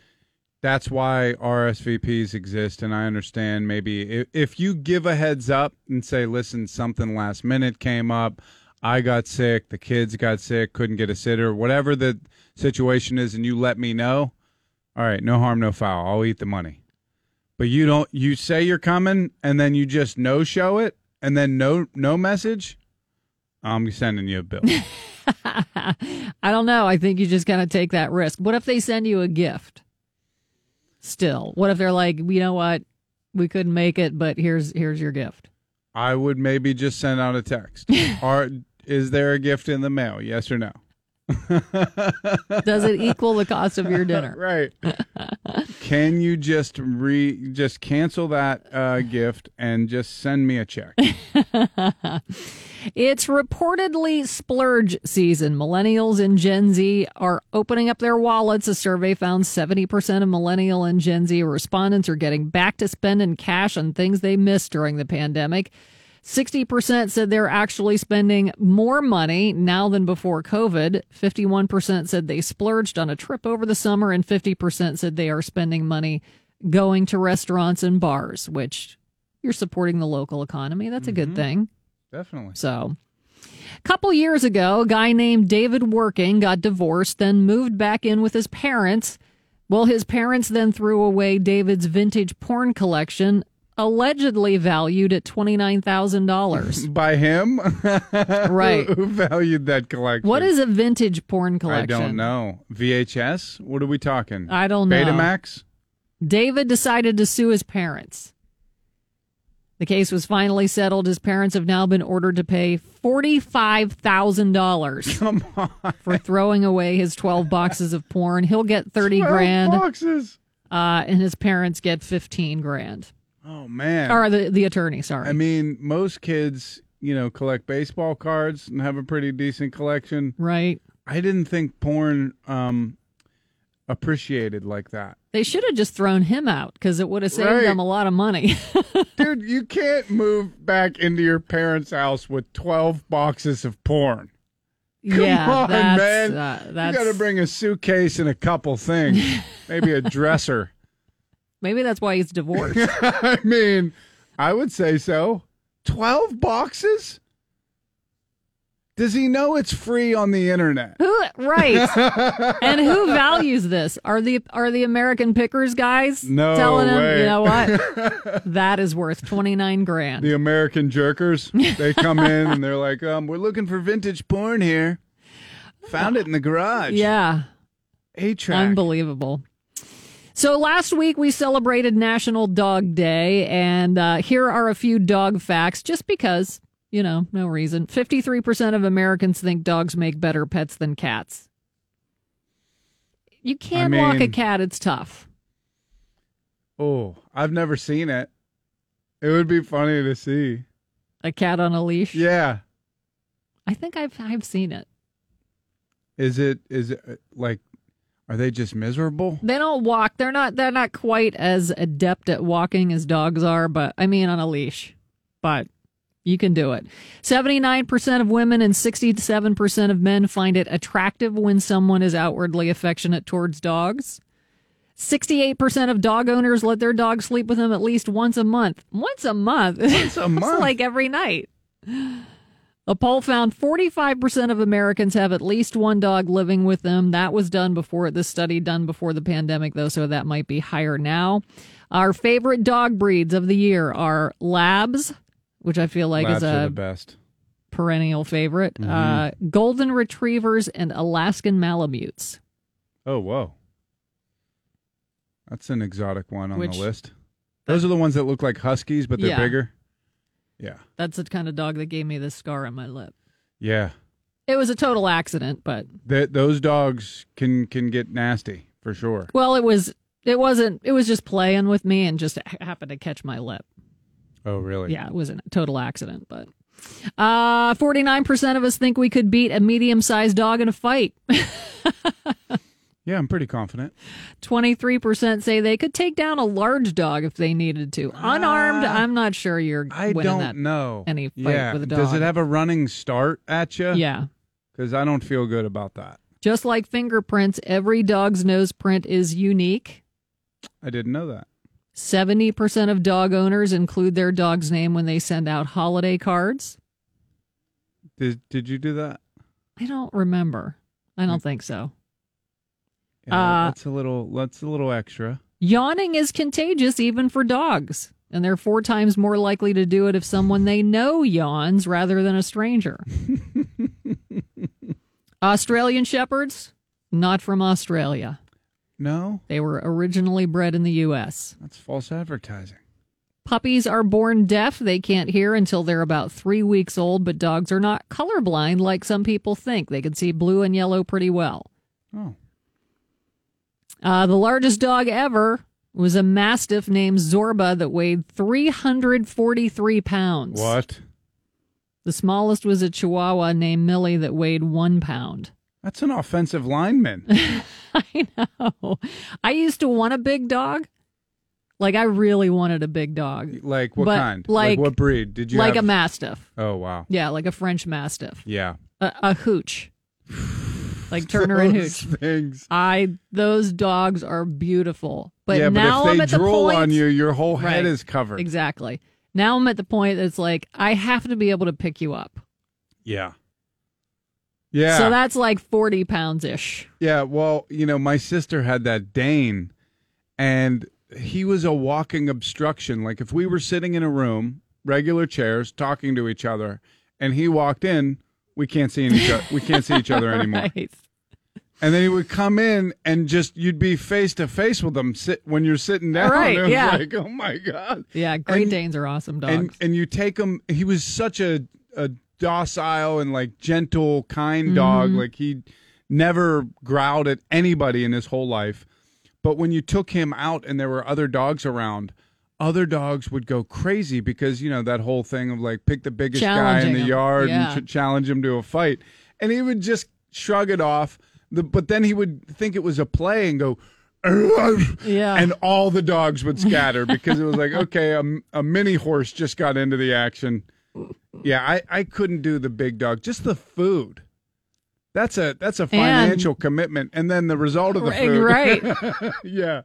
that's why RSVPs exist, and I understand maybe if, you give a heads up and say, "Listen, something last minute came up, I got sick, the kids got sick, couldn't get a sitter, whatever the situation is," and you let me know. All right, no harm, no foul. I'll eat the money. But you don't. You say you're coming, and then you just no show it, and then no no message. I'm sending you a bill.
I don't know. I think you just gotta take that risk. What if they send you a gift? Still, what if they're like, you know what, we couldn't make it, but here's here's your gift.
I would maybe just send out a text. Are is there a gift in the mail? Yes or no?
Does it equal the cost of your dinner?
Right. Can you just re just cancel that uh, gift and just send me a check?
It's reportedly splurge season. Millennials and Gen Z are opening up their wallets. A survey found 70% of millennial and Gen Z respondents are getting back to spending cash on things they missed during the pandemic. 60% said they're actually spending more money now than before COVID. 51% said they splurged on a trip over the summer, and 50% said they are spending money going to restaurants and bars, which you're supporting the local economy. That's a good mm-hmm. thing.
Definitely.
So, a couple years ago, a guy named David Working got divorced, then moved back in with his parents. Well, his parents then threw away David's vintage porn collection, allegedly valued at $29,000.
By him?
Right.
Who valued that collection?
What is a vintage porn collection?
I don't know. VHS? What are we talking?
I don't know.
Betamax?
David decided to sue his parents. The case was finally settled. His parents have now been ordered to pay $45,000
Come on.
for throwing away his 12 boxes of porn. He'll get 30
12
grand.
boxes.
uh, and his parents get 15 grand.
Oh man.
Or the, the attorney, sorry.
I mean, most kids, you know, collect baseball cards and have a pretty decent collection.
right?
I didn't think porn um appreciated like that.
They should have just thrown him out because it would have saved
Right.
them a lot of money.
Dude, you can't move back into your parents' house with 12 boxes of porn. Come
yeah,
on,
that's,
man.
Uh,
You got to bring a suitcase and a couple things, maybe a dresser.
Maybe that's why he's divorced.
I mean, I would say so. 12 boxes? Does he know it's free on the internet?
who right? and who values this? Are the are the American Pickers guys
No
telling him? You know what? that is worth twenty nine grand.
The American jerkers, they come in and they're like, um, we're looking for vintage porn here. Found it in the garage.
yeah.
A track.
Unbelievable. So last week we celebrated National Dog Day, and uh, here are a few dog facts just because, you know, no reason. 53% of Americans think dogs make better pets than cats. You can't walk a cat, it's tough.
Oh, I've never seen it. It would be funny to see.
A cat on a leash?
Yeah.
I think I've I've seen it.
Is it is it uh, like are they just miserable?
They don't walk. They're not they're not quite as adept at walking as dogs are, but I mean on a leash. But You can do it. 79% of women and 67% of men find it attractive when someone is outwardly affectionate towards dogs. 68% of dog owners let their dog sleep with them at least once a month. Once a month? Once
a month?
like every night. A poll found 45% of Americans have at least one dog living with them. That was done before this study done before the pandemic though, so that might be higher now. Our favorite dog breeds of the year are labs, which I feel like
Labs
is a
best.
perennial favorite. Uh, golden retrievers and Alaskan malamutes.
Oh, whoa. That's an exotic one on
Which-
the list. Those are the ones that look like huskies, but they're
Yeah.
bigger. Yeah.
That's the kind of dog that gave me this scar on my lip.
Yeah.
It was a total accident, but
Th those dogs can can get nasty for sure.
well, it was it wasn't it was just playing with me and just happened to catch my lip.
Oh, really?
Yeah, it was a total accident, but uh 49% of us think we could beat a medium-sized dog in a fight.
Yeah, I'm pretty confident.
23% say they could take down a large dog if they needed to. Unarmed, uh, I'm not sure you're.
I
winning
don't
that.
know.
any fight
yeah.
with a
Does it have a running start at you?
Yeah.
Because I don't feel good about that.
Just like fingerprints, every dog's nose print is unique.
I didn't know that.
70% of dog owners include their dog's name when they send out holiday cards.
Did Did you do that?
I don't remember. I don't mm. think so.
Yeah,
Uh,
that's a little. That's a little extra.
Yawning is contagious even for dogs, and they're four times more likely to do it if someone they know yawns rather than a stranger. Australian Shepherds, not from Australia.
No,
They were originally bred in the U.S.
that's false advertising.
Puppies are born deaf. They can't hear until they're about three weeks old, but dogs are not colorblind like some people think. They can see blue and yellow pretty well.
Oh,
Uh, the largest dog ever was a Mastiff named Zorba that weighed 343 pounds.
what?
The smallest was a Chihuahua named Millie that weighed one pound.
That's an offensive lineman.
I know. I used to want a big dog. Like, I really wanted a big dog.
like what
But,
kind?
like-
what breed? Did you
like
have?
a Mastiff.
Oh wow.
Yeah, like a French Mastiff.
Yeah.
A, a hooch. like Turner and
Those
Hooch.
things.
I those dogs are beautiful. But
yeah,
now
but if
I'm
they
at the
drool
point
on you, your whole head
Right.
is covered.
Exactly. Now I'm at the point that's like I have to be able to pick you up.
Yeah. Yeah.
So that's like 40 pounds ish.
Yeah, well, you know, my sister had that Dane, and he was a walking obstruction. Like if we were sitting in a room, regular chairs, talking to each other, and he walked in, we can't see each other. We can't see each other anymore.
Right.
And then he would come in, and just you'd be face to face with him sit when you're sitting down.
Right, yeah.
Like, oh my god.
Yeah, Great
And-
Danes are awesome dogs.
and and you take him he was such a a docile and like gentle kind
Mm-hmm.
dog like he never growled at anybody in his whole life but when you took him out and there were other dogs around other dogs would go crazy because you know that whole thing of like pick the biggest guy in the
him,
yard
yeah.
and ch- challenge him to a fight and he would just shrug it off the, but then he would think it was a play and go
yeah.
and all the dogs would scatter because it was like, okay, a, a mini horse just got into the action. Yeah, I, I couldn't do the big dog. Just the food. That's a that's a financial commitment, and then the result of the food.
right.
yeah,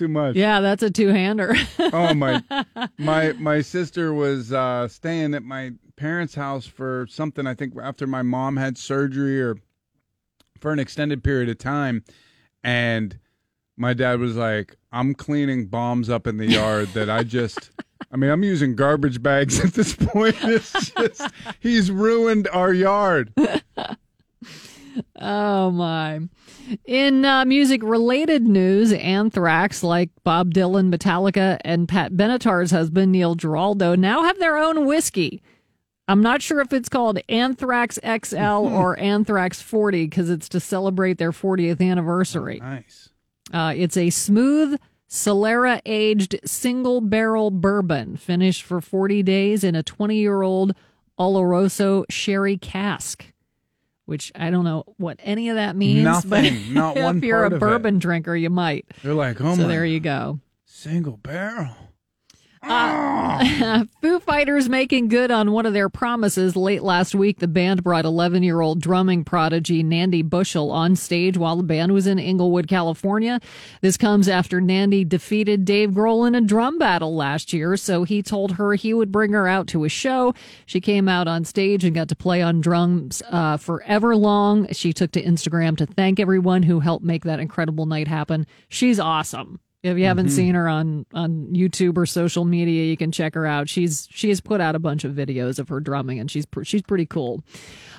too much.
yeah, that's a two-hander.
Oh my, my my sister was uh, staying at my parents' house for something. I think after my mom had surgery or for an extended period of time, and my dad was like, "I'm cleaning bombs up in the yard that I just." I mean, I'm using garbage bags at this point. It's just he's ruined our yard.
Oh my. In uh, music related news, Anthrax, like Bob Dylan, Metallica, and Pat Benatar's husband, Neil Giraldo, now have their own whiskey. I'm not sure if it's called Anthrax XL or Anthrax 40 because it's to celebrate their 40th anniversary.
Nice.
Uh, it's a smooth, Solera aged single barrel bourbon finished for 40 days in a 20 year old Oloroso sherry cask. Which I don't know what any of that means.
Nothing.
But
Not one
if you're a
of it.
bourbon drinker, you might.
They're like, oh
so
my,
there you go.
single barrel.
Foo Fighters making good on one of their promises. Late last week, the band brought 11 year old drumming prodigy Nandi Bushell on stage while the band was in Inglewood, California. This comes after Nandy defeated Dave Grohl in a drum battle last year, so he told her he would bring her out to a show. She came out on stage and got to play on drums uh, for Everlong. She took to Instagram to thank everyone who helped make that incredible night happen. She's awesome. If you haven't seen her on on YouTube or social media, you can check her out. She's she has put out a bunch of videos of her drumming, and she's pr- she's pretty cool.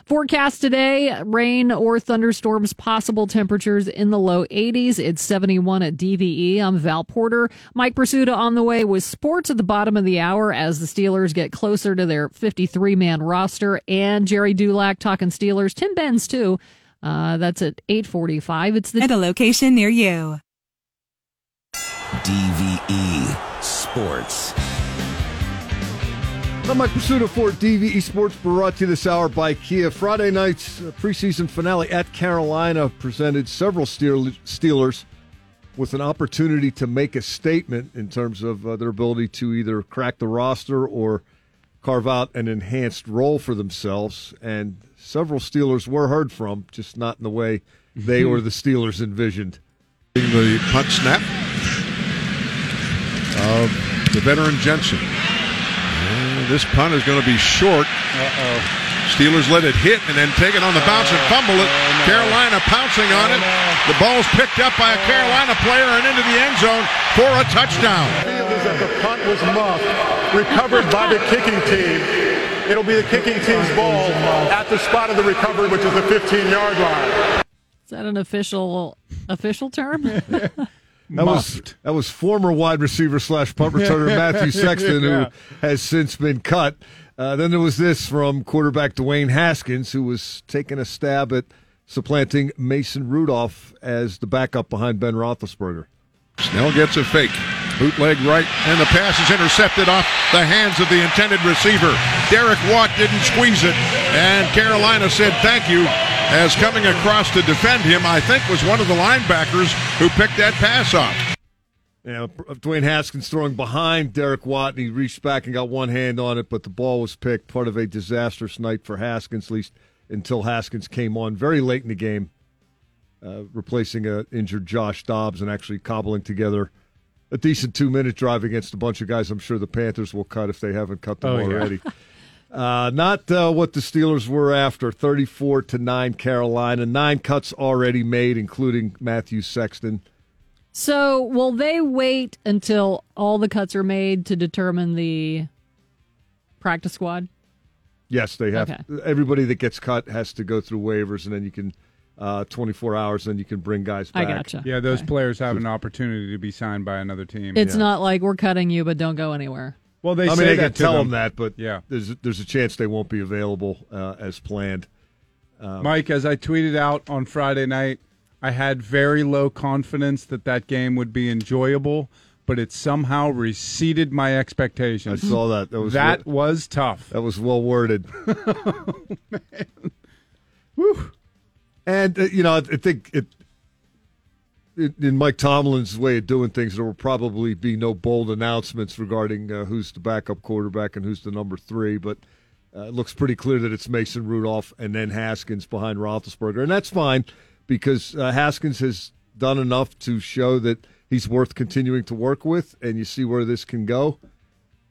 Forecast today: rain or thunderstorms possible. Temperatures in the low 80s. It's 71 at DVE. I'm Val Porter. Mike Prisuta on the way with sports at the bottom of the hour as the Steelers get closer to their 53 man roster, and Gerry Dulac talking Steelers. Tim Benz too. Uh, that's at 8:45. It's the
At a location near you.
DVE Sports.
I'm Mike Prisuta for DVE Sports brought to you this hour by Kia. Friday night's preseason finale at Carolina presented several Steelers with an opportunity to make a statement in terms of uh, their ability to either crack the roster or carve out an enhanced role for themselves. And several Steelers were heard from, just not in the way they or the Steelers envisioned.
The punt snap of the veteran Jensen. And this punt is going to be short. Uh-oh. Steelers let it hit and then take it on the bounce and oh, fumble it. Oh, Carolina pouncing on it. Oh, the ball's picked up by a Carolina player and into the end zone for a touchdown.
is that the punt was muffed, recovered by the kicking team. It'll be the kicking team's ball at the spot of the recovery, which is the 15-yard line.
is that an official official term?
That was that was former wide receiver slash punt returner Matthew Sexton,
Yeah.
who has since been cut. Uh, then there was this from quarterback Dwayne Haskins, who was taking a stab at supplanting Mason Rudolph as the backup behind Ben Roethlisberger.
Snell gets a fake. Bootleg right, and the pass is intercepted off the hands of the intended receiver. Derek Watt didn't squeeze it, and Carolina said thank you. As coming across to defend him, I think was one of the linebackers who picked that pass off.
Yeah, Dwayne Haskins throwing behind Derek Watt, and he reached back and got one hand on it, but the ball was picked. Part of a disastrous night for Haskins, at least until Haskins came on very late in the game, uh, replacing a injured Josh Dobbs and actually cobbling together a decent two minute drive against a bunch of guys. I'm sure the Panthers will cut if they haven't cut them
Oh, yeah.
already. Uh, not uh, what the Steelers were after. 34 to 9 Carolina. Nine cuts already made, including Matthew Sexton.
so, will they wait until all the cuts are made to determine the practice squad?
Yes, they have.
Okay.
Everybody that gets cut has to go through waivers, and then you can uh, 24 hours, then you can bring guys
I
back.
gotcha.
Yeah, those
Okay.
players have an opportunity to be signed by another team.
It's
Yeah.
not like we're cutting you, but don't go anywhere.
Well, they
I mean,
say
they can tell
them.
them that, but
Yeah.
there's there's a chance they won't be available uh, as planned.
Mike, as I tweeted out on Friday night, I had very low confidence that that game would be enjoyable, but it somehow receded my expectations.
I saw that. That was
that
well,
was tough.
that was well worded. Whew. And uh, you know, I, think it in Mike Tomlin's way of doing things, there will probably be no bold announcements regarding uh, who's the backup quarterback and who's the number three. But uh, it looks pretty clear that it's Mason Rudolph and then Haskins behind Roethlisberger, and that's fine because uh, Haskins has done enough to show that he's worth continuing to work with, and you see where this can go.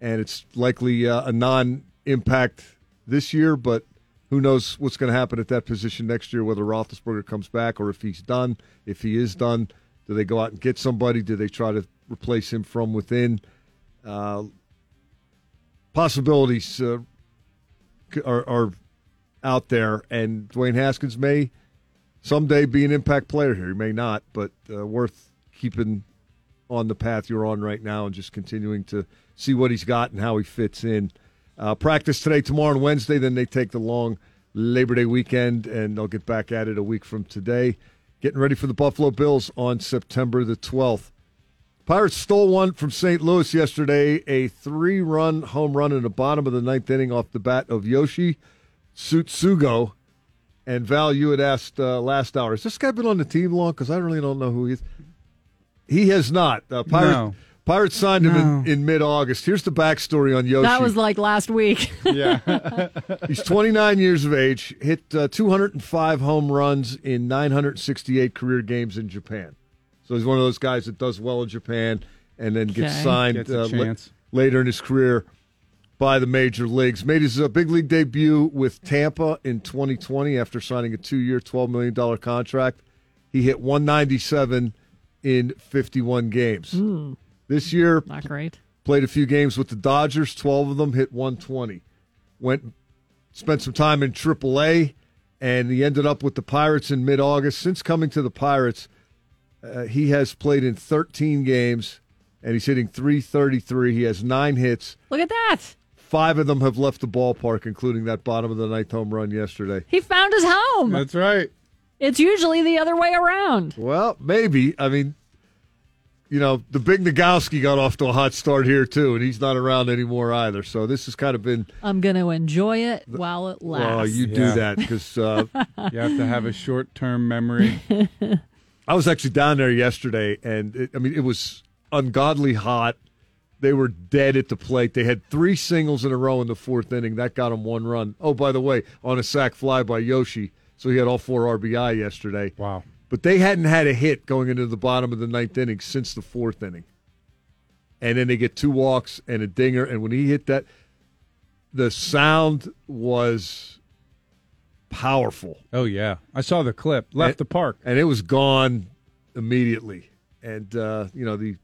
And it's likely uh, a non-impact this year, but who knows what's going to happen at that position next year, whether Roethlisberger comes back or if he's done. If he is done, do they go out and get somebody? Do they try to replace him from within? Uh, possibilities uh, are, are out there, and Dwayne Haskins may someday be an impact player here. He may not, but uh, worth keeping on the path you're on right now and just continuing to see what he's got and how he fits in. Uh, practice today, tomorrow, and Wednesday. Then they take the long Labor Day weekend, and they'll get back at it a week from today. Getting ready for the Buffalo Bills on September the 12th. Pirates stole one from St. Louis yesterday, a three run home run in the bottom of the ninth inning off the bat of Yoshi Tsutsugo. And Val, you had asked uh, last hour, has this guy been on the team long? Because I really don't know who he is. He has not. Uh, Pirate,
No.
Pirates signed him in, in mid-August. Here's the backstory on Yoshi.
That was like last week. Yeah.
He's 29 years of age, hit uh, 205 home runs in 968 career games in Japan. So he's one of those guys that does well in Japan and then gets
Okay.
signed
Gets a
uh, la-
chance.
later in his career by the major leagues. Made his uh, big league debut with Tampa in 2020 after signing a two-year, $12 million contract. He hit 197 in 51 games. This year,
Not great.
Played a few games with the Dodgers, 12 of them, hit 120. Went, spent some time in AAA, and he ended up with the Pirates in mid August. Since coming to the Pirates, uh, he has played in 13 games, and he's hitting 333. He has nine hits.
Look at that.
Five of them have left the ballpark, including that bottom of the ninth home run yesterday.
He found his home.
That's right.
It's usually the other way around.
Well, maybe. I mean, you know, the big Nagowski got off to a hot start here, too, and he's not around anymore either. So this has kind of been
I'm going to enjoy it while it lasts.
Well, you do
Yeah.
that because uh,
You have to have a short term memory.
I was actually down there yesterday, and it, I mean, it was ungodly hot. They were dead at the plate. They had three singles in a row in the fourth inning. That got them one run. Oh, by the way, on a sac fly by Yoshi, so he had all four RBI yesterday.
Wow.
But they hadn't had a hit going into the bottom of the ninth inning since the fourth inning. And then they get two walks and a dinger. And when he hit that, the sound was powerful.
Oh, yeah. I saw the clip. Left
And-
the park.
and it was gone immediately. And uh, you know the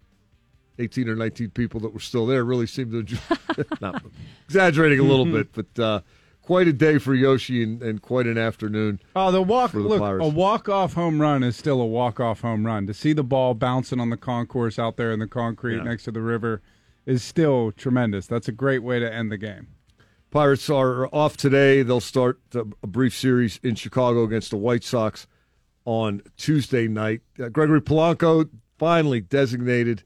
eighteen or nineteen people that were still there really seemed to enjoy. not exaggerating a little bit, but uh, quite a day for Yoshi and, and quite an afternoon.
Oh, the walk!
For the
look,
Pirates.
a walk-off home run is still a walk-off home run. To see the ball bouncing on the concourse out there in the concrete
Yeah.
next to the river is still tremendous. That's a great way to end the game.
Pirates are off today. They'll start a, a brief series in Chicago against the White Sox on Tuesday night. Uh, Gregory Polanco finally designated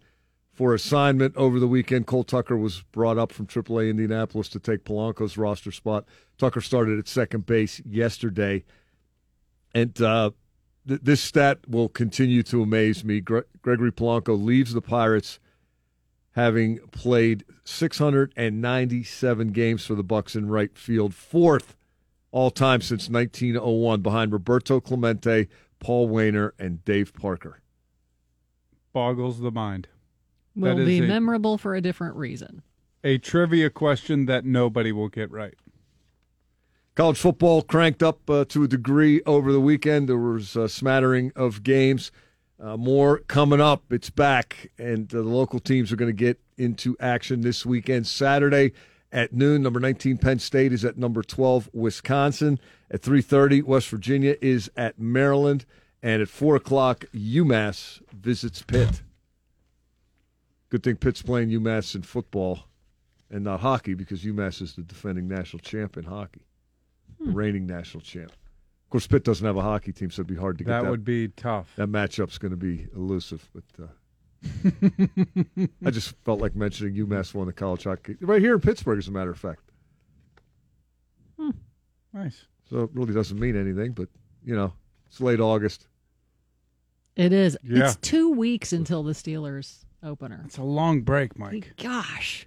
for assignment over the weekend. Cole Tucker was brought up from AAA Indianapolis to take Polanco's roster spot. Tucker started at second base yesterday. And uh, th- this stat will continue to amaze me. Gre- Gregory Polanco leaves the Pirates having played 697 games for the Bucks in right field, fourth all time since 1901, behind Roberto Clemente, Paul Waner, and Dave Parker.
Boggles the mind.
Will
That is
be
a-
memorable for a different reason.
A trivia question that nobody will get right.
College football cranked up uh, to a degree over the weekend. There was a smattering of games. Uh, more coming up. It's back, and uh, the local teams are going to get into action this weekend. Saturday at noon, number 19 Penn State is at number 12 Wisconsin. At 3:30, West Virginia is at Maryland, and at four o'clock, UMass visits Pitt. Good thing Pitt's playing UMass in football and not hockey because UMass is the defending national champ in hockey the reigning national champ. Of course, Pitt doesn't have a hockey team, so it'd be hard to get
That
that.
would be tough.
that matchup's going to be elusive. But uh, I just felt like mentioning UMass won the college hockey right here in Pittsburgh, as a matter of fact.
Nice.
So it really doesn't mean anything, but you know, it's late August.
It is.
Yeah.
It's two weeks until the Steelers opener.
It's a long break, Mike.
Gosh.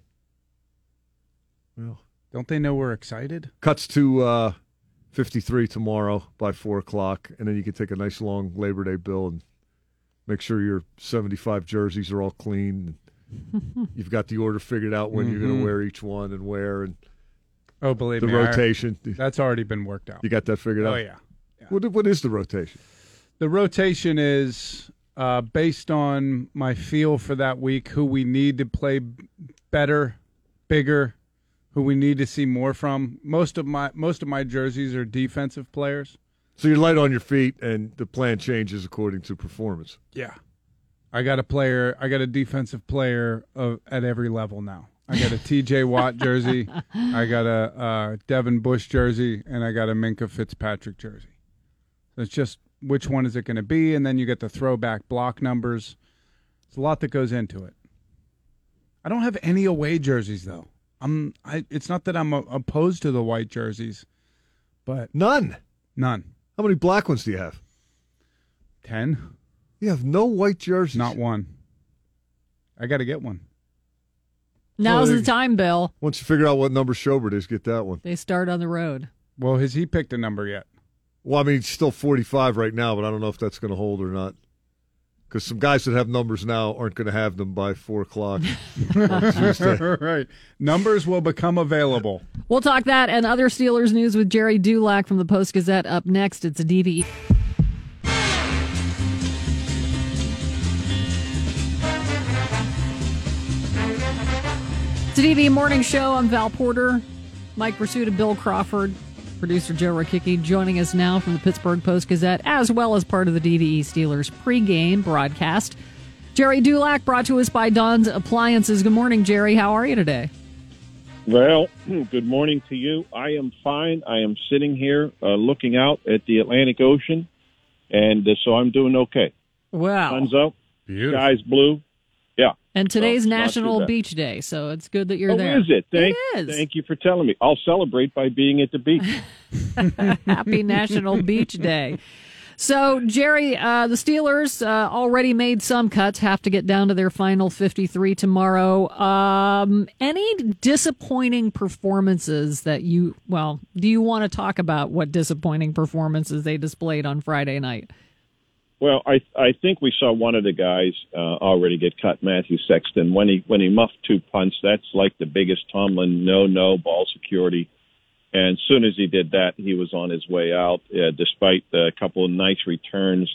Well,
Don't they know we're excited?
cuts to uh, 53 tomorrow by four o'clock, and then you can take a nice long Labor Day bill and make sure your 75 jerseys are all clean. You've got the order figured out when you're going to wear each one and where, and
Oh, believe
the
me, I-
rotation.
that's already been worked out.
You got that figured out?
Oh yeah.
What what is the rotation?
The rotation is uh, based on my feel for that week, who we need to play better, bigger, who we need to see more from. Most of my most of my jerseys are defensive players.
So you're light on your feet, and the plan changes according to performance.
Yeah. I got a player. I got a defensive player of, at every level now. I got a T.J. Watt jersey. I got a uh, Devin Bush jersey, and I got a Minkah Fitzpatrick jersey. It's just which one is it going to be, and then you get the throwback block numbers. It's a lot that goes into it. I don't have any away jerseys though. I'm. I. It's not that I'm opposed to the white jerseys, but
None.
none.
How many black ones do you have?
Ten.
You have no white jerseys.
Not one. I got to get one.
Now's
Well,
the time, Bill.
Once you figure out what number Schobert is, get that one.
They start on the road.
Well, has he picked a number yet?
Well, I mean, he's still 45 right now, but I don't know if that's going to hold or not. Because some guys that have numbers now aren't going to have them by 4 o'clock.
right. Numbers will become available.
We'll talk that and other Steelers news with Gerry Dulac from the Post Gazette up next. It's a DVE. It's a DVE morning show. I'm Val Porter, Mike Prisuta, Bill Crawford, producer Joe Rakicki joining us now from the Pittsburgh Post Gazette, as well as part of the DVE Steelers pregame broadcast. Gerry Dulac brought to us by Don's Appliances. Good morning, Gerry. How are you today?
Well, good morning to you. I am fine. I am sitting here uh, looking out at the Atlantic Ocean, and uh, so I'm doing okay.
Wow.
Sun's up,
Beautiful.
sky's blue.
And today's
So,
National. Beach Day, so it's good that you're
oh,
there.
is it? Thank,
it is.
thank you for telling me. I'll celebrate by being at the beach.
Happy National Beach Day. So, Gerry, uh, the Steelers uh, already made some cuts, have to get down to their final 53 tomorrow. Um, any disappointing performances that you, well, do you want to talk about what disappointing performances they displayed on Friday night?
Well, I I think we saw one of the guys uh, already get cut, Matthew Sexton, when he when he muffed two punts. That's like the biggest Tomlin no no ball security. And as soon as he did that, he was on his way out, uh, despite a couple of nice returns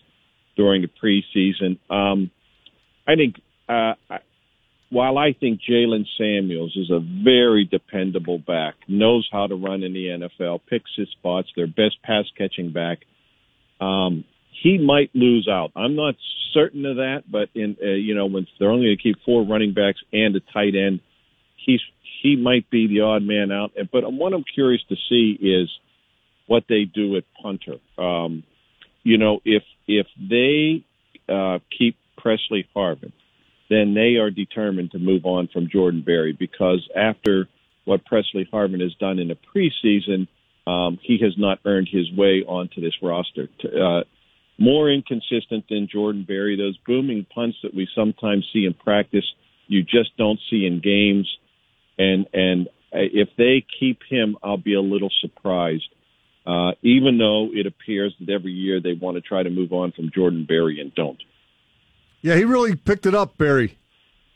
during the preseason. Um, I think uh, I- while I think Jaylen Samuels is a very dependable back, knows how to run in the NFL, picks his spots, their best pass catching back. Um, he might lose out. I'm not certain of that, but in uh, you know when they're only going to keep four running backs and a tight end, he's he might be the odd man out. But what I'm curious to see is what they do at punter. Um, you know, if if they uh, keep Presley Harvin, then they are determined to move on from Jordan Berry because after what Presley Harvin has done in the preseason, um, he has not earned his way onto this roster. T- Uh, more inconsistent than Jordan Berry. Those booming punts that we sometimes see in practice, you just don't see in games. And and if they keep him, I'll be a little surprised. Uh, even though it appears that every year they want to try to move on from Jordan Berry and don't.
Yeah, he really picked it up, Berry,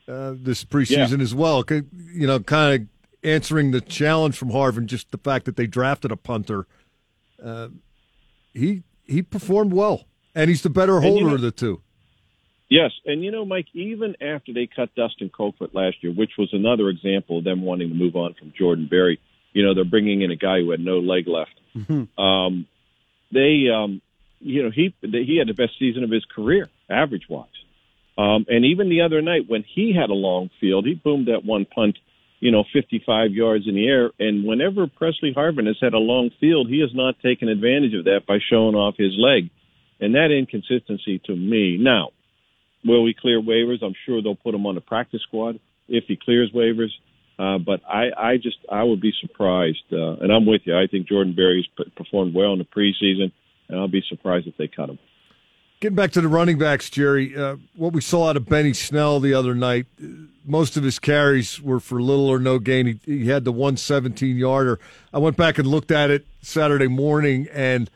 uh, this preseason as well. You know, kind of answering the challenge from Harvin, just the fact that they drafted a punter. Uh, he he performed well, and he's the better
And you
holder
know-
of the two.
Yes, and you know, Mike, even after they cut Dustin Colquitt last year, which was another example of them wanting to move on from Jordan Berry, you know, they're bringing in a guy who had no leg left. Um, they, um, you know, he he had the best season of his career, average wise. Um, and even the other night when he had a long field, he boomed that one punt, you know, 55 yards in the air. And whenever Presley Harvin has had a long field, he has not taken advantage of that by showing off his leg. And that inconsistency to me. Now, will he clear waivers? I'm sure they'll put him on the practice squad if he clears waivers. Uh, but I, I just, I would be surprised. Uh, and I'm with you. I think Jordan Berry's performed well in the preseason, and I'll be surprised if they cut him.
Getting back to the running backs, Gerry, uh, what we saw out of Benny Snell the other night, uh, most of his carries were for little or no gain. He, he had the 117 yarder. I went back and looked at it Saturday morning, and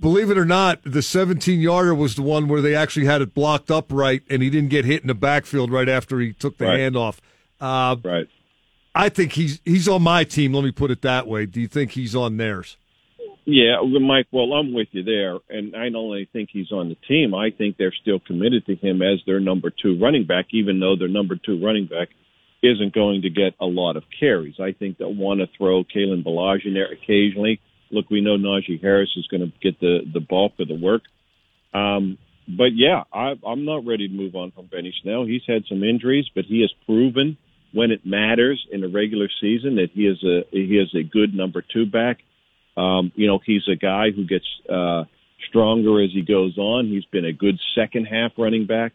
believe it or not, the 17 yarder was the one where they actually had it blocked up right, and he didn't get hit in the backfield right after he took the
Right.
handoff. Uh,
Right.
I think he's he's on my team. Let me put it that way. Do you think he's on theirs?
Yeah, Mike. Well, I'm with you there, and I don't only think he's on the team. I think they're still committed to him as their number two running back, even though their number two running back isn't going to get a lot of carries. I think they'll want to throw Kalen Ballage in there occasionally. Look, we know Najee Harris is going to get the the bulk of the work. Um, but yeah, I, I'm not ready to move on from Benny Snell. He's had some injuries, but he has proven when it matters in the regular season that he is a he is a good number two back. Um, you know, he's a guy who gets uh, stronger as he goes on. He's been a good second half running back.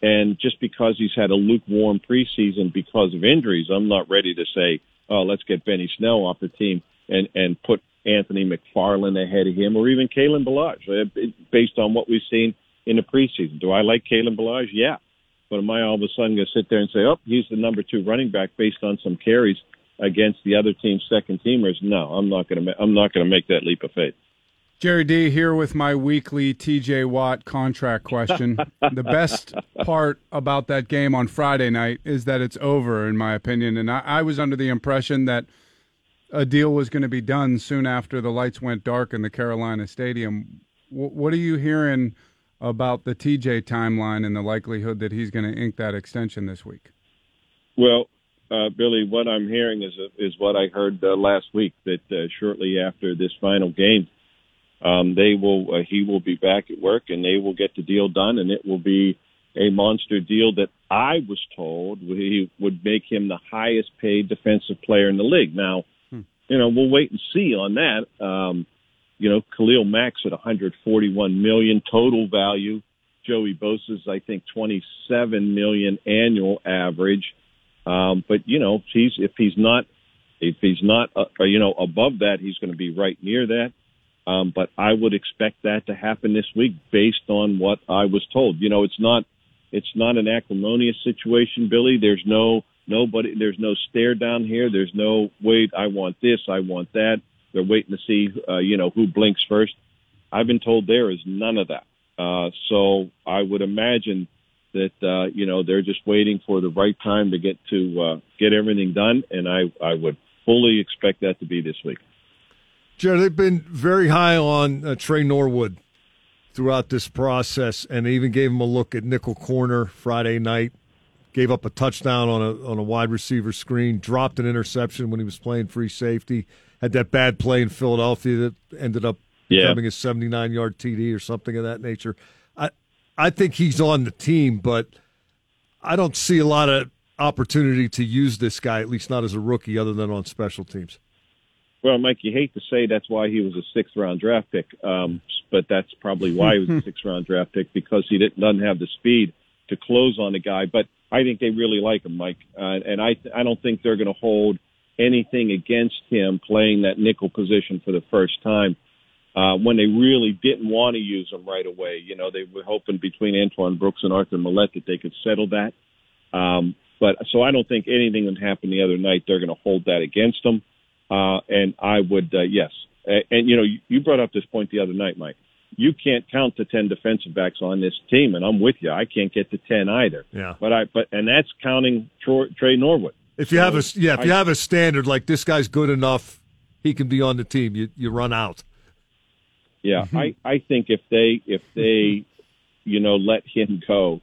And just because he's had a lukewarm preseason because of injuries, I'm not ready to say, oh, let's get Benny Snell off the team and, and put Anthony McFarland ahead of him or even Kalen Ballage uh, based on what we've seen in the preseason. Do I like Kalen Ballage? Yeah. But am I all of a sudden going to sit there and say, "Oh, he's the number two running back" based on some carries against the other team's second teamers? No, I'm not going to. I'm not going to make that leap of faith.
Gerry D here with my weekly TJ Watt contract question. the best part about that game on Friday night is that it's over, in my opinion. And I, I was under the impression that a deal was going to be done soon after the lights went dark in the Carolina Stadium. W- what are you hearing about the TJ timeline and the likelihood that he's going to ink that extension this week?
Well, uh, Billy, what I'm hearing is is what I heard uh, last week that uh, shortly after this final game, um, they will uh, he will be back at work and they will get the deal done, and it will be a monster deal that I was told he would make him the highest paid defensive player in the league. Now. You know, we'll wait and see on that. Um, you know, Khalil Mack's at 141 million total value. Joey Bosa's, I think, 27 million annual average. Um, but you know, he's if he's not if he's not uh, you know above that, he's going to be right near that. Um, but I would expect that to happen this week based on what I was told. You know, it's not it's not an acrimonious situation, Billy. There's no nobody. There's no stare down here. There's no wait. I want this. I want that. They're waiting to see, uh, you know, who blinks first. I've been told there is none of that. Uh, so I would imagine that uh, you know they're just waiting for the right time to get to uh, get everything done, and I I would fully expect that to be this week.
Jared, they've been very high on uh, Tre Norwood throughout this process, and they even gave him a look at nickel corner Friday night. Gave up a touchdown on a on a wide receiver screen, dropped an interception when he was playing free safety. Had that bad play in Philadelphia that ended up yeah. becoming a 79 yard TD or something of that nature. I I think he's on the team, but I don't see a lot of opportunity to use this guy, at least not as a rookie, other than on special teams.
Well, Mike, you hate to say that's why he was a sixth round draft pick, um, but that's probably why he was a sixth round draft pick because he didn't doesn't have the speed to close on a guy. But I think they really like him, Mike, uh, and I I don't think they're going to hold anything against him playing that nickel position for the first time. Uh, when they really didn't want to use him right away, you know, they were hoping between Antoine Brooks and Arthur Maulet that they could settle that. Um, but so I don't think anything that happened the other night. They're going to hold that against him. Uh, and I would, uh, yes. And, and, you know, you brought up this point the other night, Mike. You can't count the 10 defensive backs on this team, and I'm with you. I can't get to 10 either.
Yeah.
But I, but, and that's counting Troy, Tre Norwood.
If you so have a, yeah, if I, you have a standard like this guy's good enough, he can be on the team, you, you run out.
Yeah. I, I think if they, if they, you know, let him go,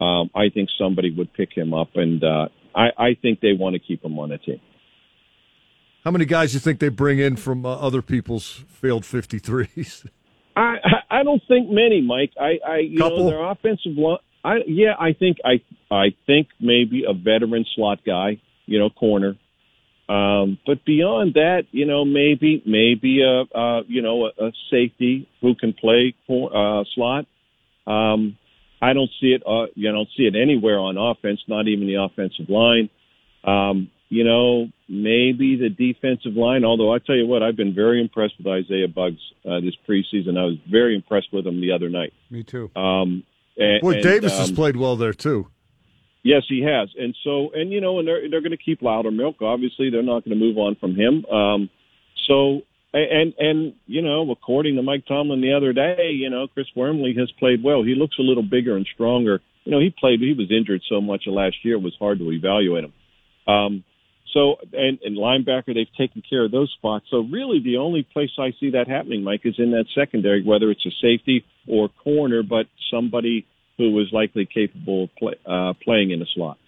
um, I think somebody would pick him up, and uh, I, I think they want to keep him on the team.
How many guys do you think they bring in from uh, other people's failed 53s?
I I don't think many, Mike. I I you Couple? know their offensive line. I yeah, I think I I think maybe a veteran slot guy, you know, corner. Um, but beyond that, you know, maybe maybe a, a you know a, a safety who can play uh, slot. Um, I don't see it. Uh, you don't see it anywhere on offense, not even the offensive line. Um, you know, maybe the defensive line. Although I tell you what, I've been very impressed with Isaiah Buggs uh, this preseason. I was very impressed with him the other night.
Me too.
Um, and,
Boy, Davis
um,
has played well there too.
Yes, he has, and so and you know, and they're they're going to keep Loudermilk. Obviously, they're not going to move on from him. Um, so and and you know, according to Mike Tomlin the other day, you know, Chris Wormley has played well. He looks a little bigger and stronger. You know, he played. He was injured so much last year; it was hard to evaluate him. Um, so, and, and linebacker, they've taken care of those spots. So, really, the only place I see that happening, Mike, is in that secondary, whether it's a safety or corner, but somebody who is likely capable of play, uh, playing in a slot.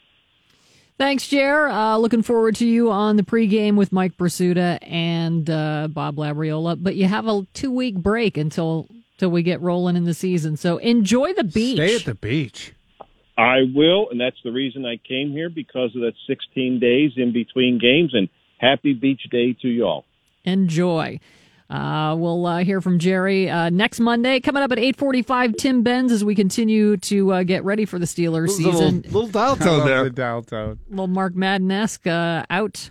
Thanks, Jer. Uh, looking forward to you on the pregame with Mike Prisuta and uh, Bob Labriola. But you have a two week break until until we get rolling in the season. So enjoy the beach.
Stay at the beach.
I will, and that's the reason I came here because of that 16 days in between games. And happy beach day to you all.
Enjoy. Uh, we'll uh, hear from Gerry uh, next Monday. Coming up at 8:45, Tim Benz as we continue to uh, get ready for the Steelers season.
Little, little dial tone there.
The dial tone.
Little Mark Madden-esque uh, out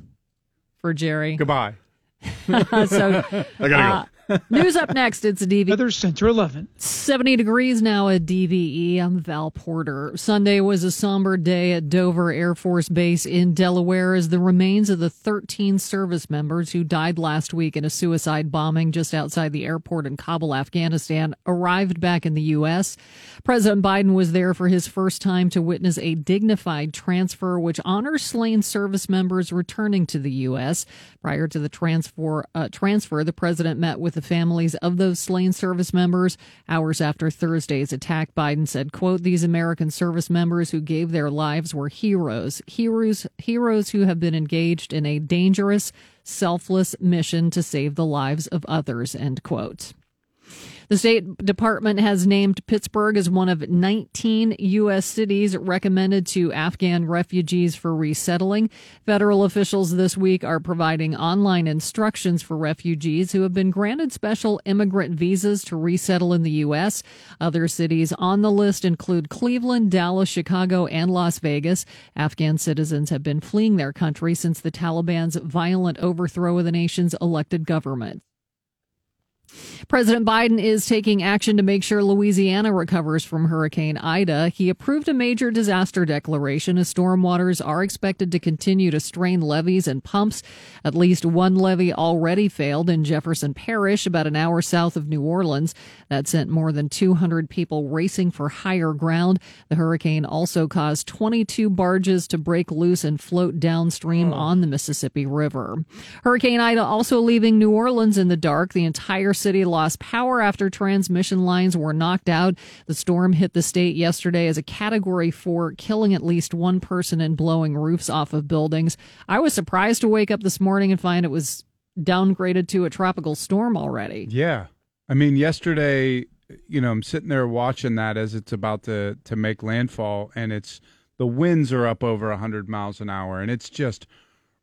for Gerry.
Goodbye.
so
I gotta go.
News up next. It's a DVE.
Weather Center 11.
70 degrees now at DVE. I'm Val Porter. Sunday was a somber day at Dover Air Force Base in Delaware as the remains of the 13 service members who died last week in a suicide bombing just outside the airport in Kabul, Afghanistan, arrived back in the U.S. President Biden was there for his first time to witness a dignified transfer which honors slain service members returning to the U.S. Prior to the transfer, uh, transfer, the president met with the families of those slain service members. Hours after Thursday's attack, Biden said, quote, these American service members who gave their lives were heroes, heroes, heroes who have been engaged in a dangerous, selfless mission to save the lives of others, end quote. The State Department has named Pittsburgh as one of 19 U.S. cities recommended to Afghan refugees for resettling. Federal officials this week are providing online instructions for refugees who have been granted special immigrant visas to resettle in the U.S. Other cities on the list include Cleveland, Dallas, Chicago, and Las Vegas. Afghan citizens have been fleeing their country since the Taliban's violent overthrow of the nation's elected government. President Biden is taking action to make sure Louisiana recovers from Hurricane Ida. He approved a major disaster declaration as storm waters are expected to continue to strain levees and pumps. At least one levee already failed in Jefferson Parish, about an hour south of New Orleans. That sent more than 200 people racing for higher ground. The hurricane also caused 22 barges to break loose and float downstream oh. on the Mississippi River. Hurricane Ida also leaving New Orleans in the dark. The entire city lost power after transmission lines were knocked out. The storm hit the state yesterday as a category four, killing at least one person and blowing roofs off of buildings. I was surprised to wake up this morning and find it was downgraded to a tropical storm already.
Yeah. I mean, yesterday, you know, I'm sitting there watching that as it's about to, to make landfall, and it's the winds are up over 100 miles an hour, and it's just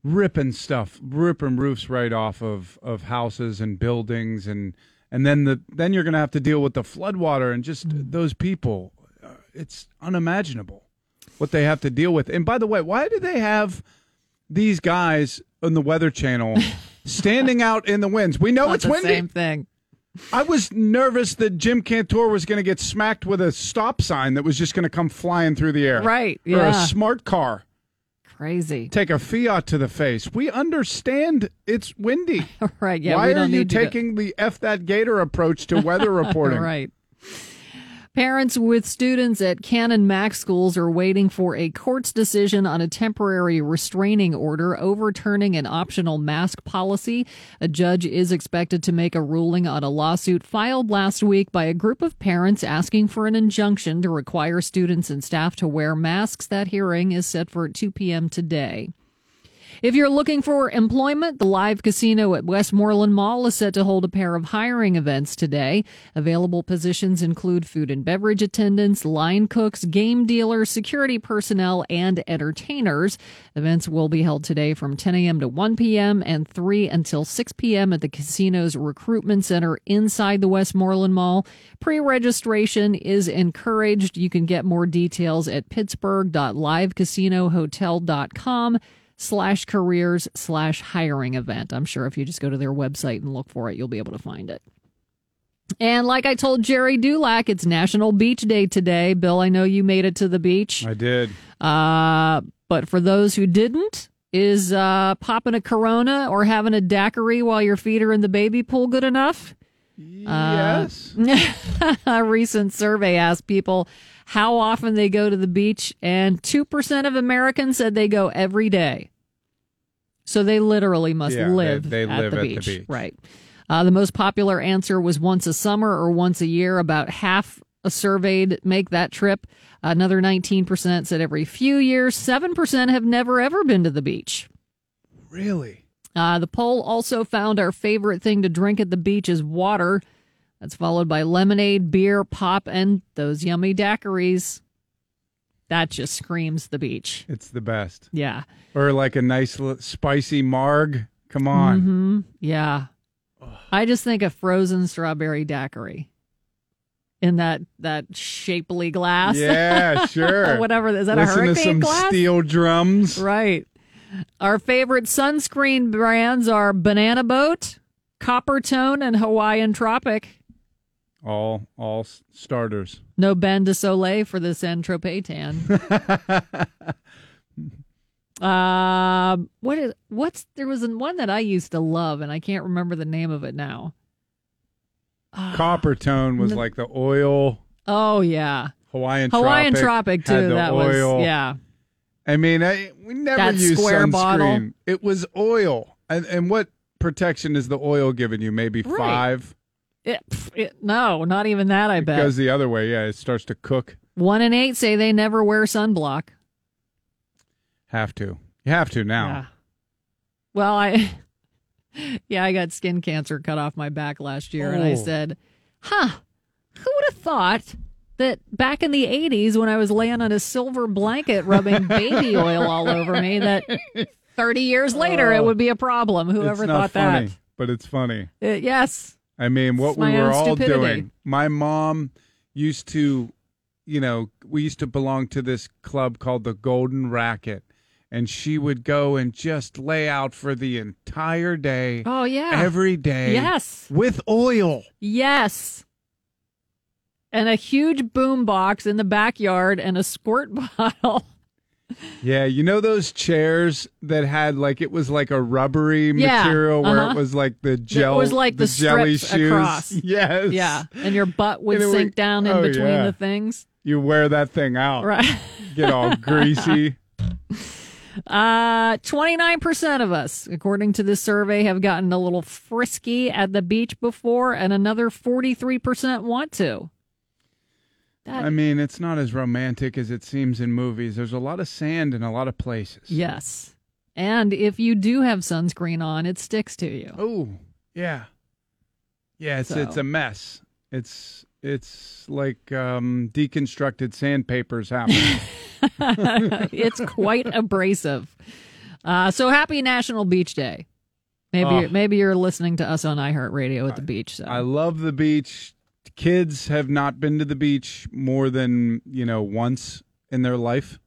ripping stuff, ripping roofs right off of, of houses and buildings, and and then the then you're going to have to deal with the floodwater and just those people. Uh, it's unimaginable what they have to deal with. And by the way, why do they have these guys on the Weather Channel standing out in the winds? We know
Not
it's
the
windy.
same thing.
I was nervous that Jim Cantore was going to get smacked with a stop sign that was just going to come flying through the air.
Right,
Or a smart car.
Crazy.
Take a Fiat to the face. We understand it's windy.
Right. Yeah.
Why
we
are you
need to go-
taking the F that Gator approach to weather reporting?
right. Parents with students at Canon-Mac schools are waiting for a court's decision on a temporary restraining order overturning an optional mask policy. A judge is expected to make a ruling on a lawsuit filed last week by a group of parents asking for an injunction to require students and staff to wear masks. That hearing is set for 2 p.m. today. If you're looking for employment, the live casino at Westmoreland Mall is set to hold a pair of hiring events today. Available positions include food and beverage attendants, line cooks, game dealers, security personnel, and entertainers. Events will be held today from 10 a.m. to 1 p.m. and 3 until 6 p.m. at the casino's recruitment center inside the Westmoreland Mall. Pre-registration is encouraged. You can get more details at pittsburgh.livecasinohotel.com slash careers slash hiring event. I'm sure if you just go to their website and look for it, you'll be able to find it. And like I told Gerry Dulac, it's National Beach Day today. Bill, I know you made it to the beach.
I did.
Uh, but for those who didn't, is uh, popping a Corona or having a daiquiri while your feet are in the baby pool good enough?
Yes.
a recent survey asked people how often they go to the beach, and 2% of Americans said they go every day. So they literally must
Yeah,
live,
they
at,
live
the
at the
beach.
beach.
Right. Uh, the most popular answer was once a summer or once a year. About half surveyed make that trip. Another 19% said every few years. 7% have never ever been to the beach.
Really?
Uh, the poll also found our favorite thing to drink at the beach is water. That's followed by lemonade, beer, pop, and those yummy daiquiris. That just screams the beach.
It's the best.
Yeah.
Or like a nice spicy marg. Come on.
hmm Yeah. I just think a frozen strawberry daiquiri in that that shapely glass.
Yeah, sure.
Whatever. Is that a
Listen to
hurricane
some
glass?
steel drums.
Right. Our favorite sunscreen brands are Banana Boat, Copper Tone and Hawaiian Tropic.
All all starters.
No Bain de Soleil for the San Tropez tan. Um, what is what's there was one that I used to love and I can't remember the name of it now.
Copper tone was
no-
like the oil.
Oh yeah,
Hawaiian
Hawaiian
Tropic
Tropic too. That
oil.
was yeah.
I mean, I, we never
That
used sunscreen.
bottle.
It was oil. And, and what protection is the oil giving you? Maybe
Right.
five?
It, it, no, not even that. I
It
bet
goes the other way. Yeah, it starts to cook.
one in eight say they never wear sunblock.
Have to. You have to now.
Yeah. Well, I yeah, I got skin cancer cut off my back last year, and I
Oh.
said, "Huh, who would have thought that back in the '80s, when I was laying on a silver blanket rubbing baby oil all over me, that 30 years later it would be a problem? Whoever
it's not
thought
funny,
that?
but it's funny.
Uh, yes,
I mean, what we were all
stupidity.
doing. My mom used to, you know, we used to belong to this club called the Golden Racket. And she would go and just lay out for the entire day.
Oh, yeah.
Every day.
Yes.
With oil.
yes." And a huge boom box in the backyard and a squirt bottle.
Yeah, you know those chairs that had like it was like a rubbery
Yeah,
material where
uh-huh.
it was like the gel.
it was like the,
jelly shoes.
across.
Yes.
Yeah, and your butt would
it would-
sink down in
oh,
between
yeah.
the things.
You wear that thing out.
Right.
Get all greasy.
Uh, 29% of us, according to this survey, have gotten a little frisky at the beach before, and another 43% want to. That,
I mean, it's not as romantic as it seems in movies. There's a lot of sand in a lot of places.
yes. And if you do have sunscreen on, it sticks to you.
Oh, yeah. Yeah, it's
So-
it's a mess. It's it's like um, deconstructed sandpapers happen.
it's quite abrasive. Uh, so happy National Beach Day. Maybe
Oh.
maybe you're listening to us on iHeartRadio at the beach. So
I love the beach. Kids have not been to the beach more than you know once in their life,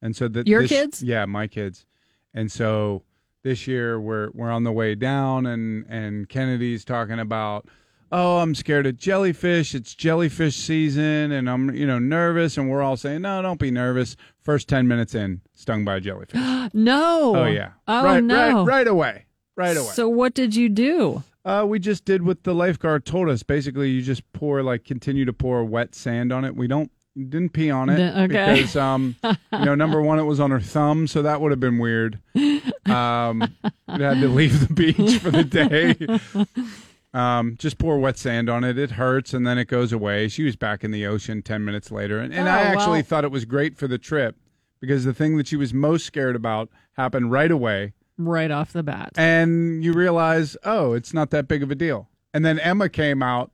and so that
Your
this-
kids?
yeah, my kids, and so this year we're we're on the way down, and and Kennedy's talking about. Oh, I'm scared of jellyfish. It's jellyfish season, and I'm, you know, nervous. And we're all saying, "No, don't be nervous." First ten minutes in, stung by a jellyfish.
no.
Oh yeah.
Oh
right,
no.
Right, right away. Right away.
So what did you do?
Uh, we just did what the lifeguard told us. Basically, you just pour like continue to pour wet sand on it. We don't didn't pee on it
okay.
because um, you know, number one, it was on her thumb, so that would have been weird. Um, we had to leave the beach for the day. Um, just pour wet sand on it. It hurts, and then it goes away. She was back in the ocean ten minutes later, and, and
Oh,
I actually thought it was great for the trip because the thing that she was most scared about happened right away
Right off the bat.
and you realize, oh, it's not that big of a deal. And then Emma came out,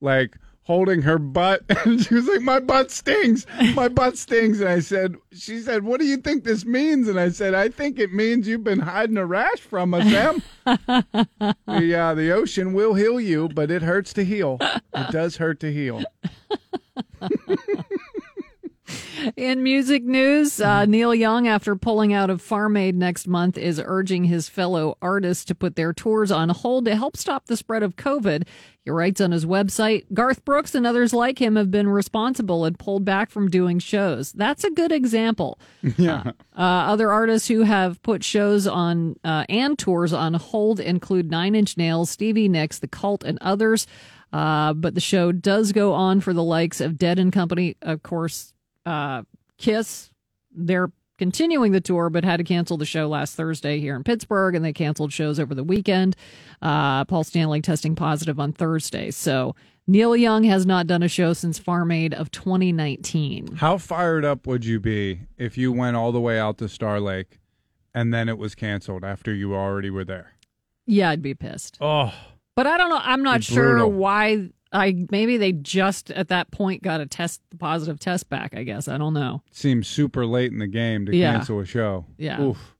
like holding her butt, and she was like, "My butt stings, my butt stings." And I said, "She said, what do you think this means?" And I said, "I think it means you've been hiding a rash from us, Em. the uh, the ocean will heal you, but it hurts to heal. It does hurt to heal."
In music news, uh, Neil Young, after pulling out of Farm Aid next month, is urging his fellow artists to put their tours on hold to help stop the spread of COVID. He writes on his website Garth Brooks and others like him have been responsible and pulled back from doing shows. That's a good example.
Yeah.
Uh, other artists who have put shows on uh, and tours on hold include Nine Inch Nails, Stevie Nicks, The Cult, and others. Uh, but the show does go on for the likes of Dead and Company, of course, uh, Kiss. They're continuing the tour, but had to cancel the show last Thursday here in Pittsburgh, and they canceled shows over the weekend. Uh, Paul Stanley testing positive on Thursday. So Neil Young has not done a show since Farm Aid of 2019.
How fired up would you be if you went all the way out to Star Lake, and then it was canceled after you already were there?
Yeah, I'd be pissed.
Oh.
But I don't know. I'm not sure
brutal.
why. I maybe they just at that point got a test, the positive test back. I guess I don't know.
seems super late in the game to
Yeah.
cancel a show.
Yeah.
Oof.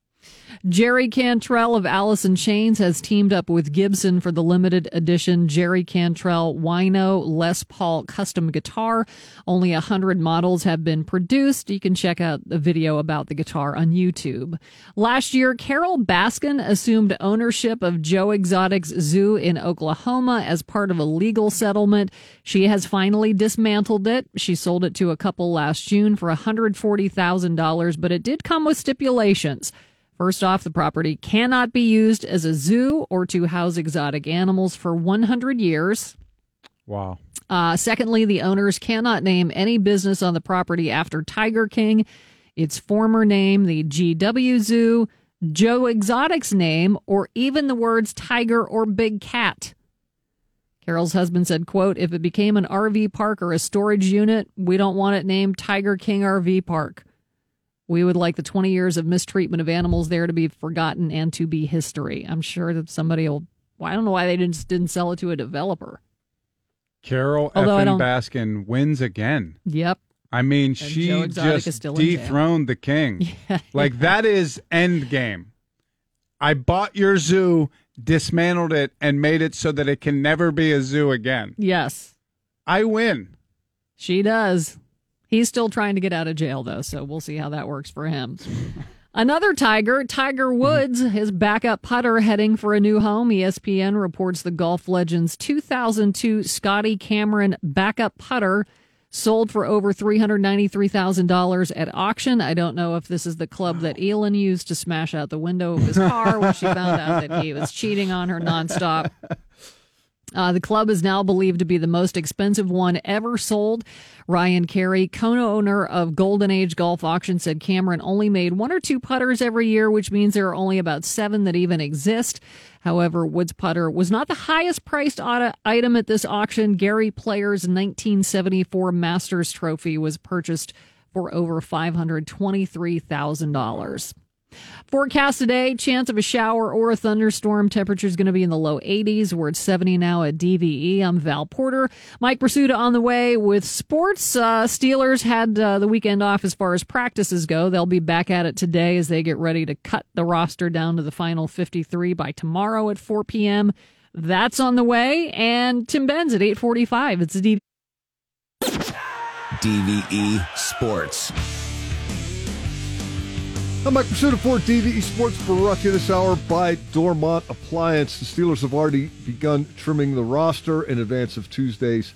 Jerry Cantrell of Alice in Chains has teamed up with Gibson for the limited edition Jerry Cantrell Wino Les Paul custom guitar. Only a hundred models have been produced. You can check out the video about the guitar on YouTube. Last year, Carole Baskin assumed ownership of Joe Exotic's Zoo in Oklahoma as part of a legal settlement. She has finally dismantled it. She sold it to a couple last June for $140,000, but it did come with stipulations. First off, the property cannot be used as a zoo or to house exotic animals for 100 years.
Wow.
Uh, secondly, the owners cannot name any business on the property after Tiger King, its former name, the GW Zoo, Joe Exotic's name, or even the words tiger or big cat. Carole's husband said, quote, if it became an RV park or a storage unit, we don't want it named Tiger King RV Park. We would like the 20 years of mistreatment of animals there to be forgotten and to be history. I'm sure that somebody will. Well, I don't know why they didn't didn't sell it to a developer.
Carole
Although
Effin Baskin wins again.
Yep.
I mean,
Joe
she just dethroned the king. Yeah, like that is end game. I bought your zoo, dismantled it, and made it so that it can never be a zoo again.
Yes,
I win.
she does. He's still trying to get out of jail though, so we'll see how that works for him. Another Tiger, Tiger Woods, his backup putter heading for a new home. ESPN reports the golf legend's 2002 Scotty Cameron backup putter sold for over $393,000 at auction. I don't know if this is the club that Elin used to smash out the window of his car when she found out that he was cheating on her nonstop. Uh, the club is now believed to be the most expensive one ever sold. Ryan Carey, co-owner of Golden Age Golf Auction, said Cameron only made one or two putters every year, which means there are only about seven that even exist. However, Woods putter was not the highest priced item at this auction. Gary Player's 1974 Masters Trophy was purchased for over $523,000. Forecast today, chance of a shower or a thunderstorm. Temperature is going to be in the low 80s. We're at 70 now at DVE. I'm Val Porter. Mike Prisuta on the way with sports. Uh, Steelers had uh, the weekend off as far as practices go. They'll be back at it today as they get ready to cut the roster down to the final 53 by tomorrow at 4 p.m. That's on the way. And Tim Benz at 845. It's DVE.
DVE Sports.
I'm Mike Prisuta of DVE Sports brought to you this hour by Dormont Appliance. The Steelers have already begun trimming the roster in advance of Tuesday's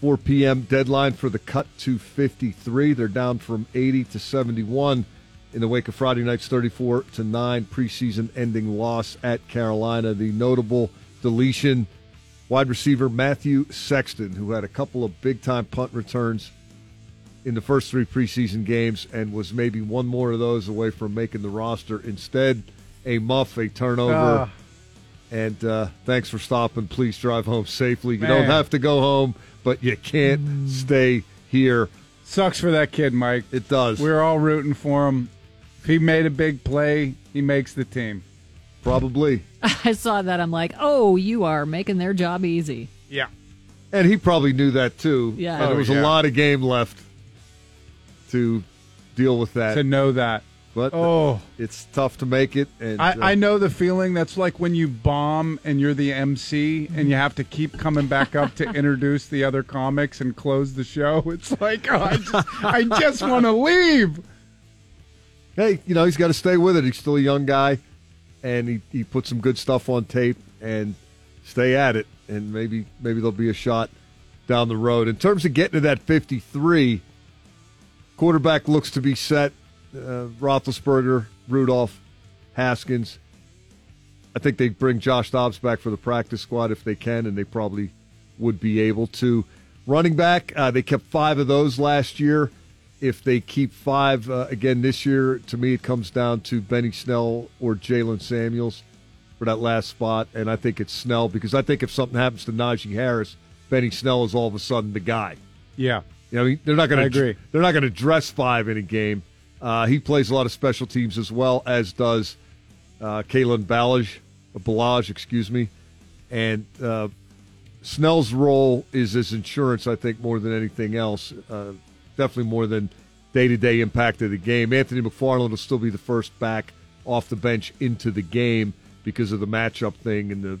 4 p.m. deadline for the cut to 53. They're down from 80 to 71 in the wake of Friday night's 34 to 9 preseason ending loss at Carolina. The notable deletion wide receiver Mathew Sexton, who had a couple of big time punt returns in the first three preseason games and was maybe one more of those away from making the roster. Instead, a muff, a turnover.
Ah.
And uh, thanks for stopping. Please drive home safely. You
Man.
don't have to go home, but you can't stay here.
Sucks for that kid, Mike.
It does.
We're all rooting for him. If he made a big play, he makes the team.
Probably.
I saw that. I'm like, oh, you are making their job easy.
Yeah.
And he probably knew that too.
Yeah.
And there
Oh,
was
yeah.
a lot of game left to deal with that.
To know that.
but
Oh.
it's tough to make it. And uh,
I, I know the feeling. That's like when you bomb and you're the MC and you have to keep coming back up to introduce the other comics and close the show. It's like, oh, I just, I just want to leave.
hey, you know, he's got to stay with it. He's still a young guy, and he, he put some good stuff on tape and stay at it. And maybe maybe there'll be a shot down the road. In terms of getting to that 53, quarterback looks to be set. Uh, Roethlisberger, Rudolph, Haskins. I think they bring Josh Dobbs back for the practice squad if they can, and they probably would be able to. Running back, uh, they kept five of those last year. If they keep five uh, again this year, to me, it comes down to Benny Snell or Jaylen Samuels for that last spot. And I think it's Snell because I think if something happens to Najee Harris, Benny Snell is all of a sudden the guy.
Yeah.
You know, they're not going to
agree.
They're not going to dress five in a game. Uh, he plays a lot of special teams as well as does uh, Kalen Ballage, Balaj, excuse me, and uh, Snell's role is as insurance. I think more than anything else, uh, definitely more than day to day impact of the game. Anthony McFarland will still be the first back off the bench into the game because of the matchup thing and the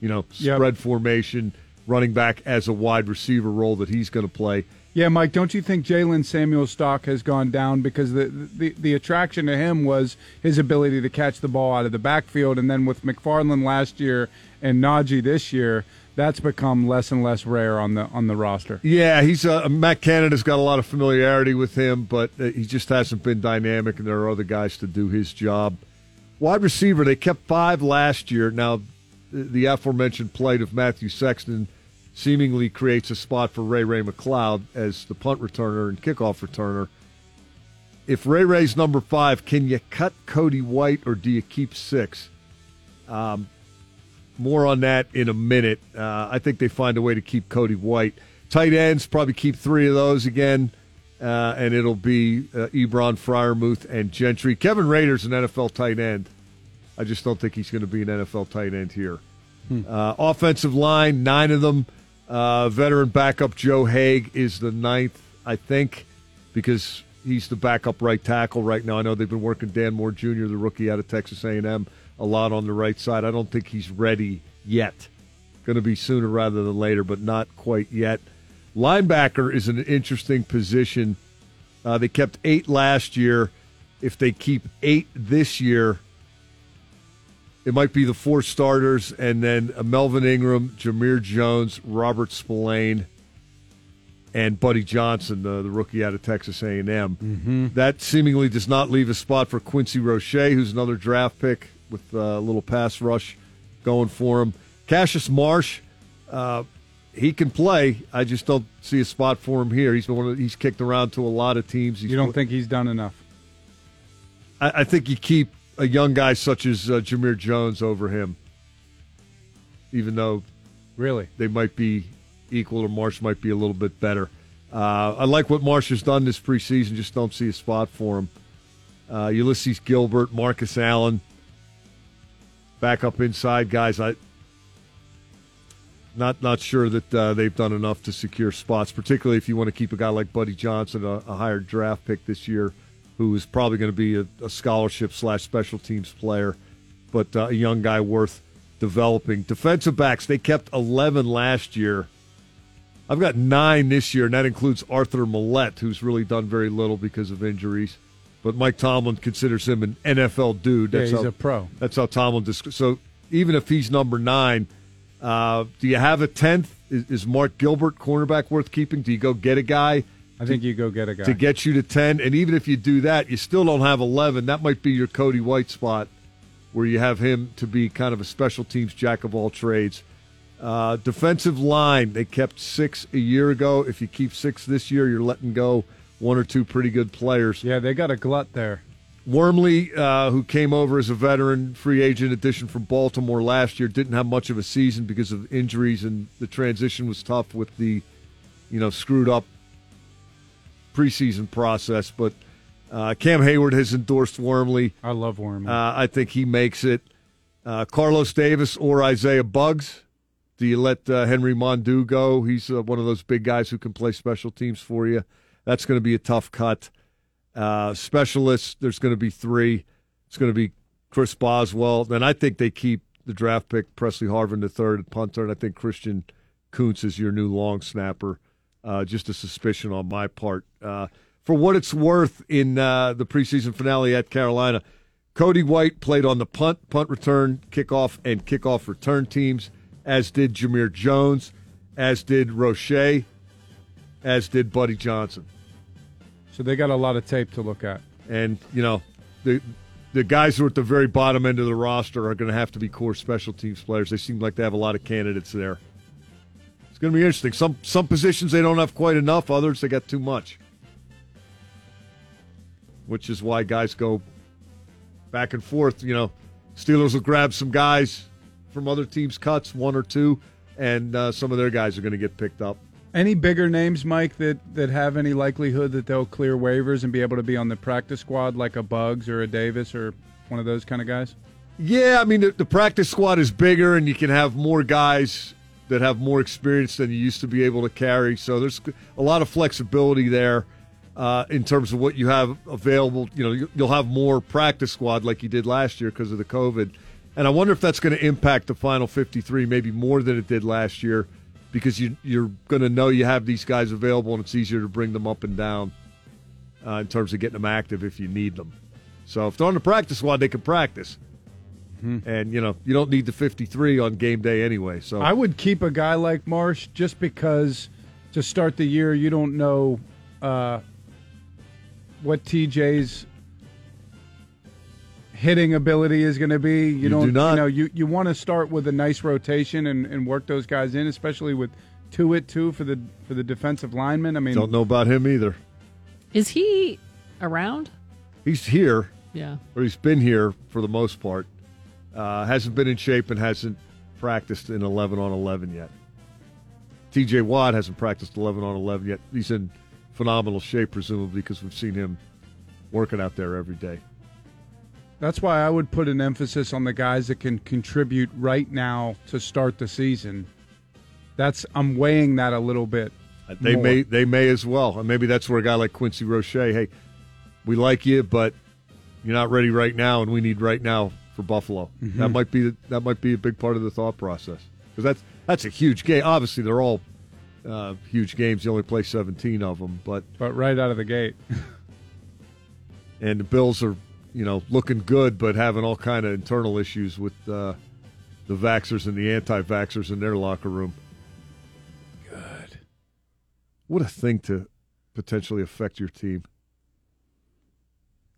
you know
Yep.
spread formation, running back as a wide receiver role that he's going to play.
Yeah, Mike, don't you think Jaylen Samuel's stock has gone down because the, the the attraction to him was his ability to catch the ball out of the backfield, and then with McFarland last year and Najee this year, that's become less and less rare on the on the roster.
Yeah, he's uh, Matt Canada's got a lot of familiarity with him, but uh, he just hasn't been dynamic, and there are other guys to do his job. Wide receiver, they kept five last year. Now, the aforementioned plight of Mathew Sexton seemingly creates a spot for Ray Ray McCloud as the punt returner and kickoff returner. If Ray Ray's number five, can you cut Cody White or do you keep six? Um, more on that in a minute. Uh, I think they find a way to keep Cody White. Tight ends probably keep three of those again, uh, and it'll be uh, Ebron, Freiermuth, and Gentry. Kevin Rader's an NFL tight end. I just don't think he's going to be an NFL tight end here. Uh, offensive line, nine of them. Uh, veteran backup Joe Haeg is the ninth, I think, because he's the backup right tackle right now. I know they've been working Dan Moore Jr., the rookie out of Texas A&M, a lot on the right side. I don't think he's ready yet. Going to be sooner rather than later, but not quite yet. Linebacker is an interesting position. Uh, they kept eight last year. If they keep eight this year, it might be the four starters and then Melvin Ingram, Jamir Jones, Robert Spillane, and Buddy Johnson, uh, the rookie out of Texas A&M. Mm-hmm. That seemingly does not leave a spot for Quincy Roche, who's another draft pick with uh, a little pass rush going for him. Cassius Marsh, uh, he can play. I just don't see a spot for him here. He's been one of, he's kicked around to a lot of teams. He's
You don't think he's done enough?
I, I think you keep a young guy such as uh, Jamir Jones over him, even though
Really?
they might be equal or Marsh might be a little bit better. Uh, I like what Marsh has done this preseason. Just don't see a spot for him. Uh, Ulysees Gilbert, Marcus Allen, back up inside guys. I not not sure that uh, they've done enough to secure spots, particularly if you want to keep a guy like Buddy Johnson, a, a higher draft pick this year, who is probably going to be a, a scholarship slash special teams player, but uh, a young guy worth developing. Defensive backs, they kept 11 last year. I've got nine this year, and that includes Arthur Maulet, who's really done very little because of injuries. But Mike Tomlin considers him an NFL dude.
Yeah,
That's
he's
how,
a pro.
That's how Tomlin. Disc- so even if he's number nine, uh, do you have a tenth? Is, is Mark Gilbert cornerback worth keeping? Do you go get a guy
I think you go get a guy.
to get you to ten? And even if you do that, you still don't have eleven. That might be your Cody White spot, where you have him to be kind of a special teams jack of all trades. Uh, defensive line, they kept six a year ago. If you keep six this year, you're letting go one or two pretty good players.
yeah, they got a glut there.
Wormley, uh, who came over as a veteran free agent addition from Baltimore last year, didn't have much of a season because of injuries, and the transition was tough with the, you know, screwed up preseason process. But uh, Cam Heyward has endorsed Wormley.
I love Worm.
Uh, I think he makes it. Uh, Carlos Davis or Isaiah Buggs. Do you let uh, Henry Mondeaux go? He's uh, one of those big guys who can play special teams for you. That's going to be a tough cut. Uh, specialists, there's going to be three. It's going to be Chris Boswell. Then I think they keep the draft pick, Pressley Harvin, the third at punter, and I think Christian Kuntz is your new long snapper. Uh, just a suspicion on my part. Uh, for what it's worth, in uh, the preseason finale at Carolina, Cody White played on the punt, punt return, kickoff, and kickoff return teams, as did Jamir Jones, as did Roche, as did Buddy Johnson.
so they got a lot of tape to look at.
And, you know, the the guys who are at the very bottom end of the roster are going to have to be core special teams players. They seem like they have a lot of candidates there. Going to be interesting. Some some positions they don't have quite enough, others they got too much. Which is why guys go back and forth, you know. Steelers will grab some guys from other teams' cuts, one or two, and uh, some of their guys are going to get picked up.
Any bigger names, Mike, that, that have any likelihood that they'll clear waivers and be able to be on the practice squad, like a Buggs or a Davis or one of those kind of guys?
Yeah, I mean the, the practice squad is bigger, and you can have more guys that have more experience than you used to be able to carry. So there's a lot of flexibility there. uh, in terms of what you have available. You know, you- you'll have more practice squad like you did last year because of the COVID. And I wonder if that's going to impact the final 53 maybe more than it did last year because you, you're going to know you have these guys available and it's easier to bring them up and down uh, in terms of getting them active if you need them. So if they're on the practice squad, they can practice. And, you know, you don't need the 53 on game day anyway. So
I would keep a guy like Marsh just because to start the year you don't know uh, what TJ's hitting ability is going to be. You,
You
don't
do not.
you know you, you want to start with a nice rotation and, and work those guys in, especially with two it too for the for the defensive lineman. I mean,
don't know about him either.
Is he around?
He's here.
Yeah.
or he's been here for the most part. Uh, hasn't been in shape and hasn't practiced in 11 on 11 yet. TJ Watt hasn't practiced 11 on 11 yet. He's in phenomenal shape, presumably, because we've seen him working out there every day.
That's why I would put an emphasis on the guys that can contribute right now to start the season. That's I'm weighing that a little bit.
They
more.
may they may as well, and maybe that's where a guy like Quincy Roche, hey, we like you, but you're not ready right now, and we need right now for Buffalo.
Mhm.
That might be that might be a big part of the thought process because that's that's a huge game. Obviously, they're all uh, huge games. You only play 17 of them, but
but right out of the gate,
and the Bills are you know looking good, but having all kind of internal issues with uh, the vaxxers and the anti-vaxxers in their locker room. Good. What a thing to potentially affect your team.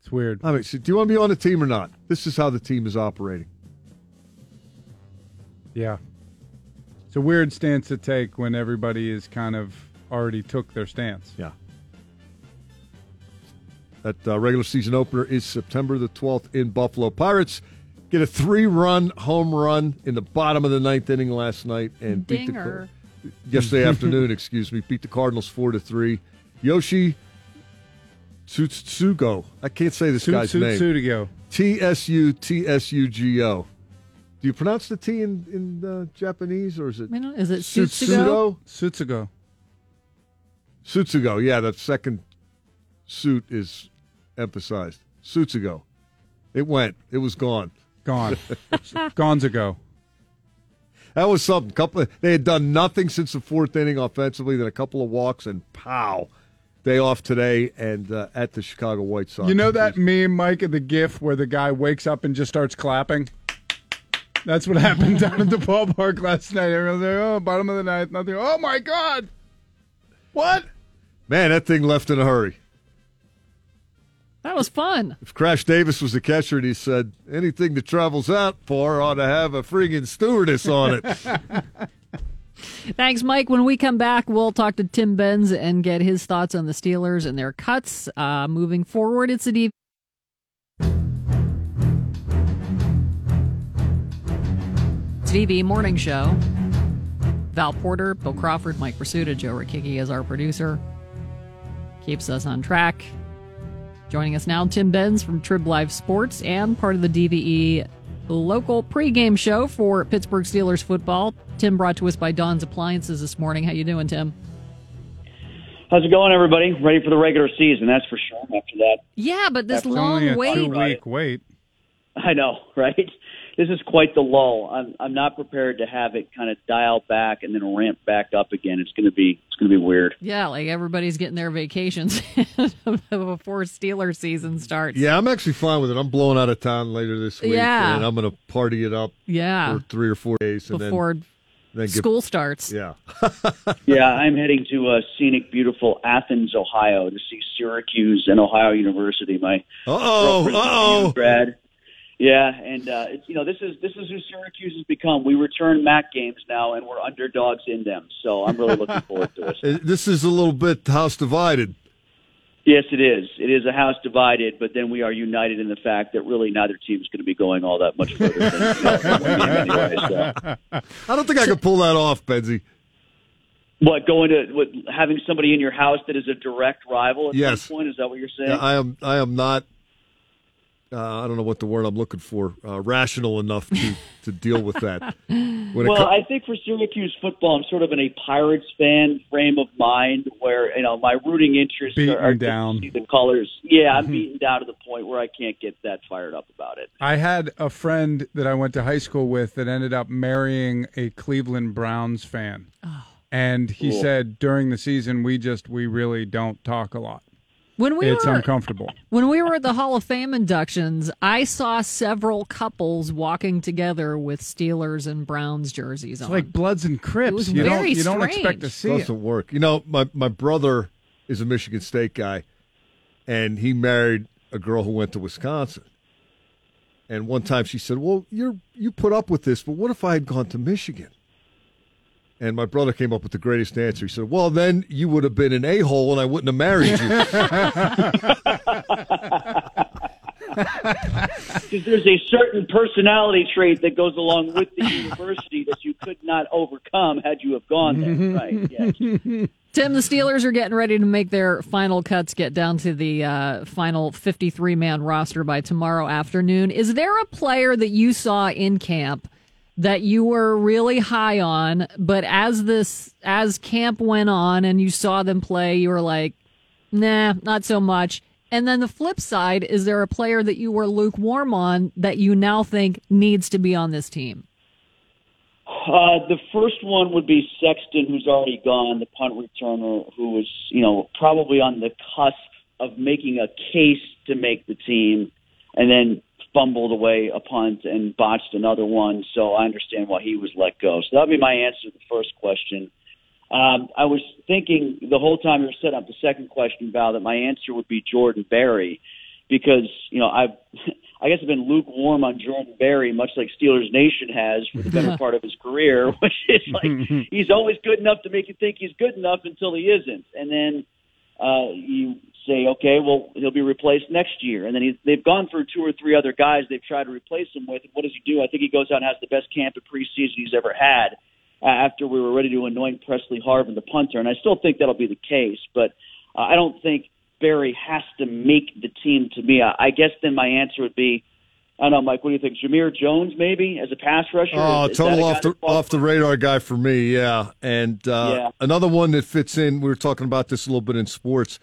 It's weird.
I mean, so do you want to be on the team or not? This is how the team is operating.
Yeah. It's a weird stance to take when everybody is kind of already took their stance.
Yeah. That uh, regular season opener is September the 12th in Buffalo. Pirates get a three run home run in the bottom of the ninth inning last night and beat the
Dinger.
Yesterday afternoon, excuse me, beat the Cardinals 4 to 3. Yoshi Tsutsugo. I can't say this
Su-
guy's
Su-
name.
Tsutugo.
T S U T S U G O. Do you pronounce the T in, in uh, Japanese or is it?
I mean, it
Sutsugo?
Sutsugo.
Sutsugo, yeah, that second suit is emphasized. Sutsugo. It went. It was gone.
Gone. Gone's ago.
That was something. Couple they had done nothing since the fourth inning offensively, then a couple of walks and pow. Day off today and uh, at the Chicago White Sox.
You know that meme, Mike, of the GIF where the guy wakes up and just starts clapping? That's what happened down at the ballpark last night. Everyone's like, oh, bottom of the ninth, nothing. Oh, my God. What?
Man, that thing left in a hurry.
That was fun.
If Crash Davis was the catcher and he said, anything that travels out far ought to have a friggin' stewardess on it.
Thanks, Mike. When we come back, we'll talk to Tim Benz and get his thoughts on the Steelers and their cuts uh, moving forward. It's a D- TV morning show. Val Porter, Bill Crawford, Mike Prisuta, Joe Rikiki is our producer. Keeps us on track. Joining us now, Tim Benz from Trib Live Sports and part of the DVE local pregame show for Pittsburgh Steelers football. Tim brought to us by Don's Appliances this morning. How you doing, Tim?
How's it going, everybody? Ready for the regular season, that's for sure. After that,
Yeah, but this
That's
long
Only a
wait.
two week wait.
I know, right? This is quite the lull. I'm I'm not prepared to have it kind of dial back and then ramp back up again. It's gonna be it's gonna be weird.
Yeah, like everybody's getting their vacations before Steelers season starts.
yeah, I'm actually fine with it. I'm blowing out of town later this week.
Yeah.
And I'm going to party it up
Yeah.
for three or four days. And
Before
then, then get-
school starts.
Yeah.
yeah, I'm heading to uh, scenic, beautiful Athens, Ohio, to see Syracuse and Ohio University. My
Uh-oh,
girlfriend's a
uh-oh.
grad. Yeah, and uh, it's you know this is this is who Syracuse has become. We return MAC games now, and we're underdogs in them. So I'm really looking forward to it.
Uh, This is a little bit house divided.
Yes, it is. It is a house divided, but then we are united in the fact that really neither team is going to be going all that much further. Than, you know, from one game anyway, so.
I don't think I could pull that off, Benzie.
What going to what, having somebody in your house that is a direct rival at
Yes.
some point? Is that what you're saying?
Yeah, I am. I am not uh, I don't know what the word I'm looking for, uh, rational enough to, to deal with that.
Well,
co-
I think for Syracuse football, I'm sort of in a Pirates fan frame of mind where you know my rooting interests
Beaten
are, are
down.
the colors. Yeah, I'm beaten down to the point where I can't get that fired up about it.
I had a friend that I went to high school with that ended up marrying a Cleveland Browns fan. And he
Cool.
said during the season we just we really don't talk a lot.
When we
it's
were
uncomfortable.
when we were at the Hall of Fame inductions, I saw several couples walking together with Steelers and Browns jerseys on.
It's
on.
like Bloods and Crips.
It was
you don't
very
you don't expect
strange.
to see it.
doesn't work. You know, my, my brother is a Michigan State guy, and he married a girl who went to Wisconsin. And one time she said, "Well, you're you put up with this, but what if I had gone to Michigan?" And my brother came up with the greatest answer. He said, "Well, then you would have been an a hole, and I wouldn't have married you."
Because there's a certain personality trait that goes along with the university that you could not overcome had you have gone there. Right? Yes.
Tim, the Steelers are getting ready to make their final cuts, get down to the uh, final 53 man roster by tomorrow afternoon. Is there a player that you saw in camp that you were really high on, but as this as camp went on and you saw them play, you were like, nah, not so much. And then the flip side, is there a player that you were lukewarm on that you now think needs to be on this team?
Uh, the first one would be Sexton, who's already gone, the punt returner, who was, you know, probably on the cusp of making a case to make the team, and then fumbled away a punt and botched another one. So I understand why he was let go. So that'd be my answer to the first question. Um, I was thinking the whole time you were setting up the second question, Val, that my answer would be Jordan Berry, because you know I've I guess I've been lukewarm on Jordan Berry, much like Steelers Nation has for the better part of his career, which is like he's always good enough to make you think he's good enough until he isn't, and then uh, you say, okay, well he'll be replaced next year, and then he, they've gone through two or three other guys they've tried to replace him with. And what does he do? I think he goes out and has the best camp of preseason he's ever had. Uh, after we were ready to anoint Pressley Harvin the punter, and I still think that'll be the case, but uh, I don't think Berry has to make the team to me. I, I guess then my answer would be, I don't know, Mike. What do you think? Jamir Jones, maybe as a pass rusher.
Oh,
Is- is
total off the off the radar guy for me, yeah. And uh,
Yeah.
another one that fits in. We were talking about this a little bit in sports.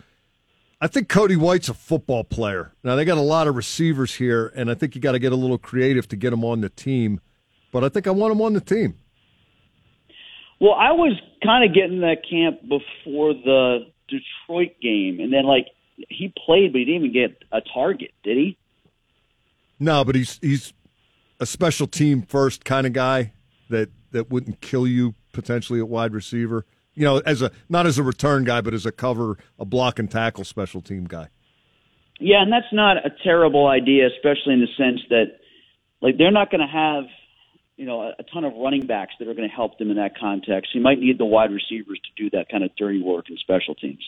I think Cody White's a football player. Now they got a lot of receivers here, and I think you got to get a little creative to get him on the team. But I think I want him on the team.
Well, I was kind of getting that camp before the Detroit game, and then like he played, but he didn't even get a target, did he?
No, but he's he's a special team first kind of guy that that wouldn't kill you potentially at wide receiver. You know, as a not as a return guy, but as a cover, a block and tackle special team guy.
Yeah, and that's not a terrible idea, especially in the sense that like they're not going to have you know a, a ton of running backs that are going to help them in that context. You might need the wide receivers to do that kind of dirty work in special teams.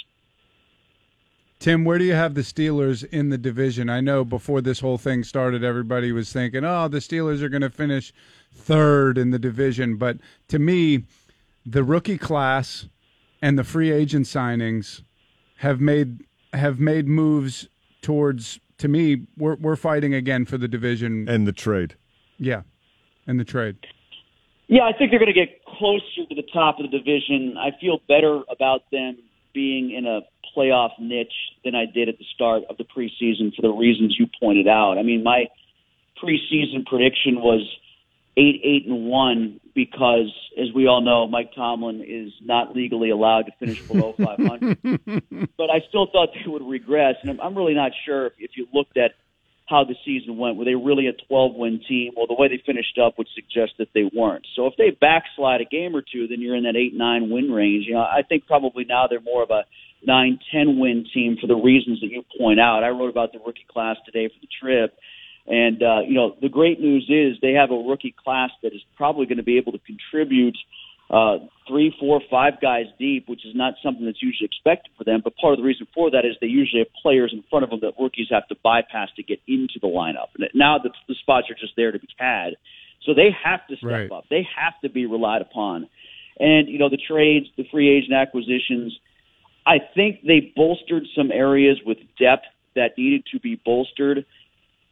Tim, where do you have the Steelers in the division? I know before this whole thing started, everybody was thinking, oh, the Steelers are going to finish third in the division. But to me, the rookie class and the free agent signings have made have made moves towards. To me, we're we're fighting again for the division
and the trade.
Yeah, and the trade.
Yeah, I think they're going to get closer to the top of the division. I feel better about them being in a playoff niche than I did at the start of the preseason for the reasons you pointed out. I mean, my preseason prediction was eight, eight, and one because, as we all know, Mike Tomlin is not legally allowed to finish below 500. but I still thought they would regress, and I'm, I'm really not sure if, if you looked at how the season went. Were they really a 12 win team? Well, the way they finished up would suggest that they weren't. So if they backslide a game or two, then you're in that 8 9 win range. You know, I think probably now they're more of a nine, ten win team for the reasons that you point out. I wrote about the rookie class today for the trip. And, uh, you know, the great news is they have a rookie class that is probably going to be able to contribute uh, three, four, five guys deep, which is not something that's usually expected for them. But part of the reason for that is they usually have players in front of them that rookies have to bypass to get into the lineup. And now the, the spots are just there to be had. So they have to step
Right.
up. They have to be relied upon. And, you know, the trades, the free agent acquisitions, I think they bolstered some areas with depth that needed to be bolstered.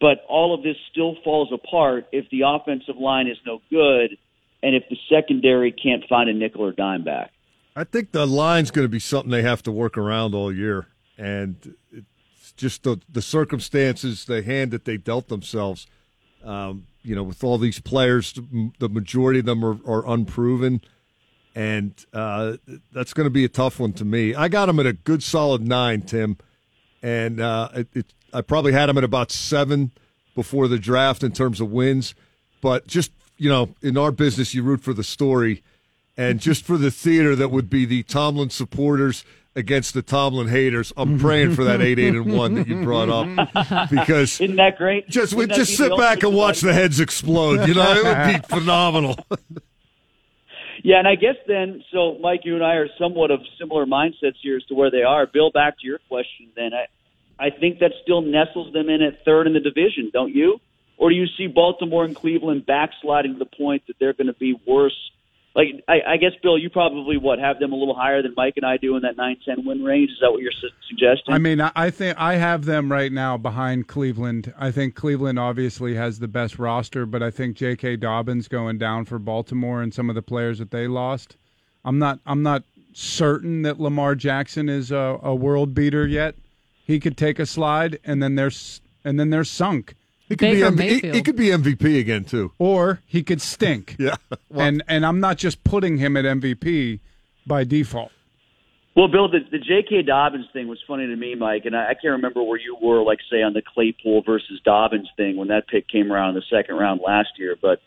But all of this still falls apart if the offensive line is no good and if the secondary can't find a nickel or dime back.
I think the line's going to be something they have to work around all year, and it's just the the circumstances, the hand that they dealt themselves. Um, you know, with all these players, the majority of them are, are unproven, and uh, that's going to be a tough one to me. I got them at a good solid nine, Tim, and uh, it, it, I probably had them at about seven before the draft in terms of wins, but just you know, in our business, you root for the story and just for the theater that would be the Tomlin supporters against the Tomlin haters, I'm mm-hmm. praying for that eight eight and one that you brought up because
isn't that great?
Just we just sit back and watch the heads explode. You know, it would be phenomenal.
Yeah, and I guess then, so Mike, you and I are somewhat of similar mindsets here as to where they are. Bill, back to your question, then I, I think that still nestles them in at third in the division, don't you? Or do you see Baltimore and Cleveland backsliding to the point that they're going to be worse? Like, I, I guess, Bill, you probably what have them a little higher than Mike and I do in that nine ten win range. Is that what you're su- suggesting?
I mean, I think I have them right now behind Cleveland. I think Cleveland obviously has the best roster, but I think J.K. Dobbins going down for Baltimore and some of the players that they lost. I'm not. I'm not certain that Lamar Jackson is a, a world beater yet. He could take a slide, and then there's and then they're sunk.
He could be MV- he, he could be MVP again too.
or he could stink.
Yeah,
and and I'm not just putting him at MVP by default.
Well, Bill, the, the J.K. Dobbins thing was funny to me, Mike, and I, I can't remember where you were, like, say, on the Claypool versus Dobbins thing when that pick came around in the second round last year. But,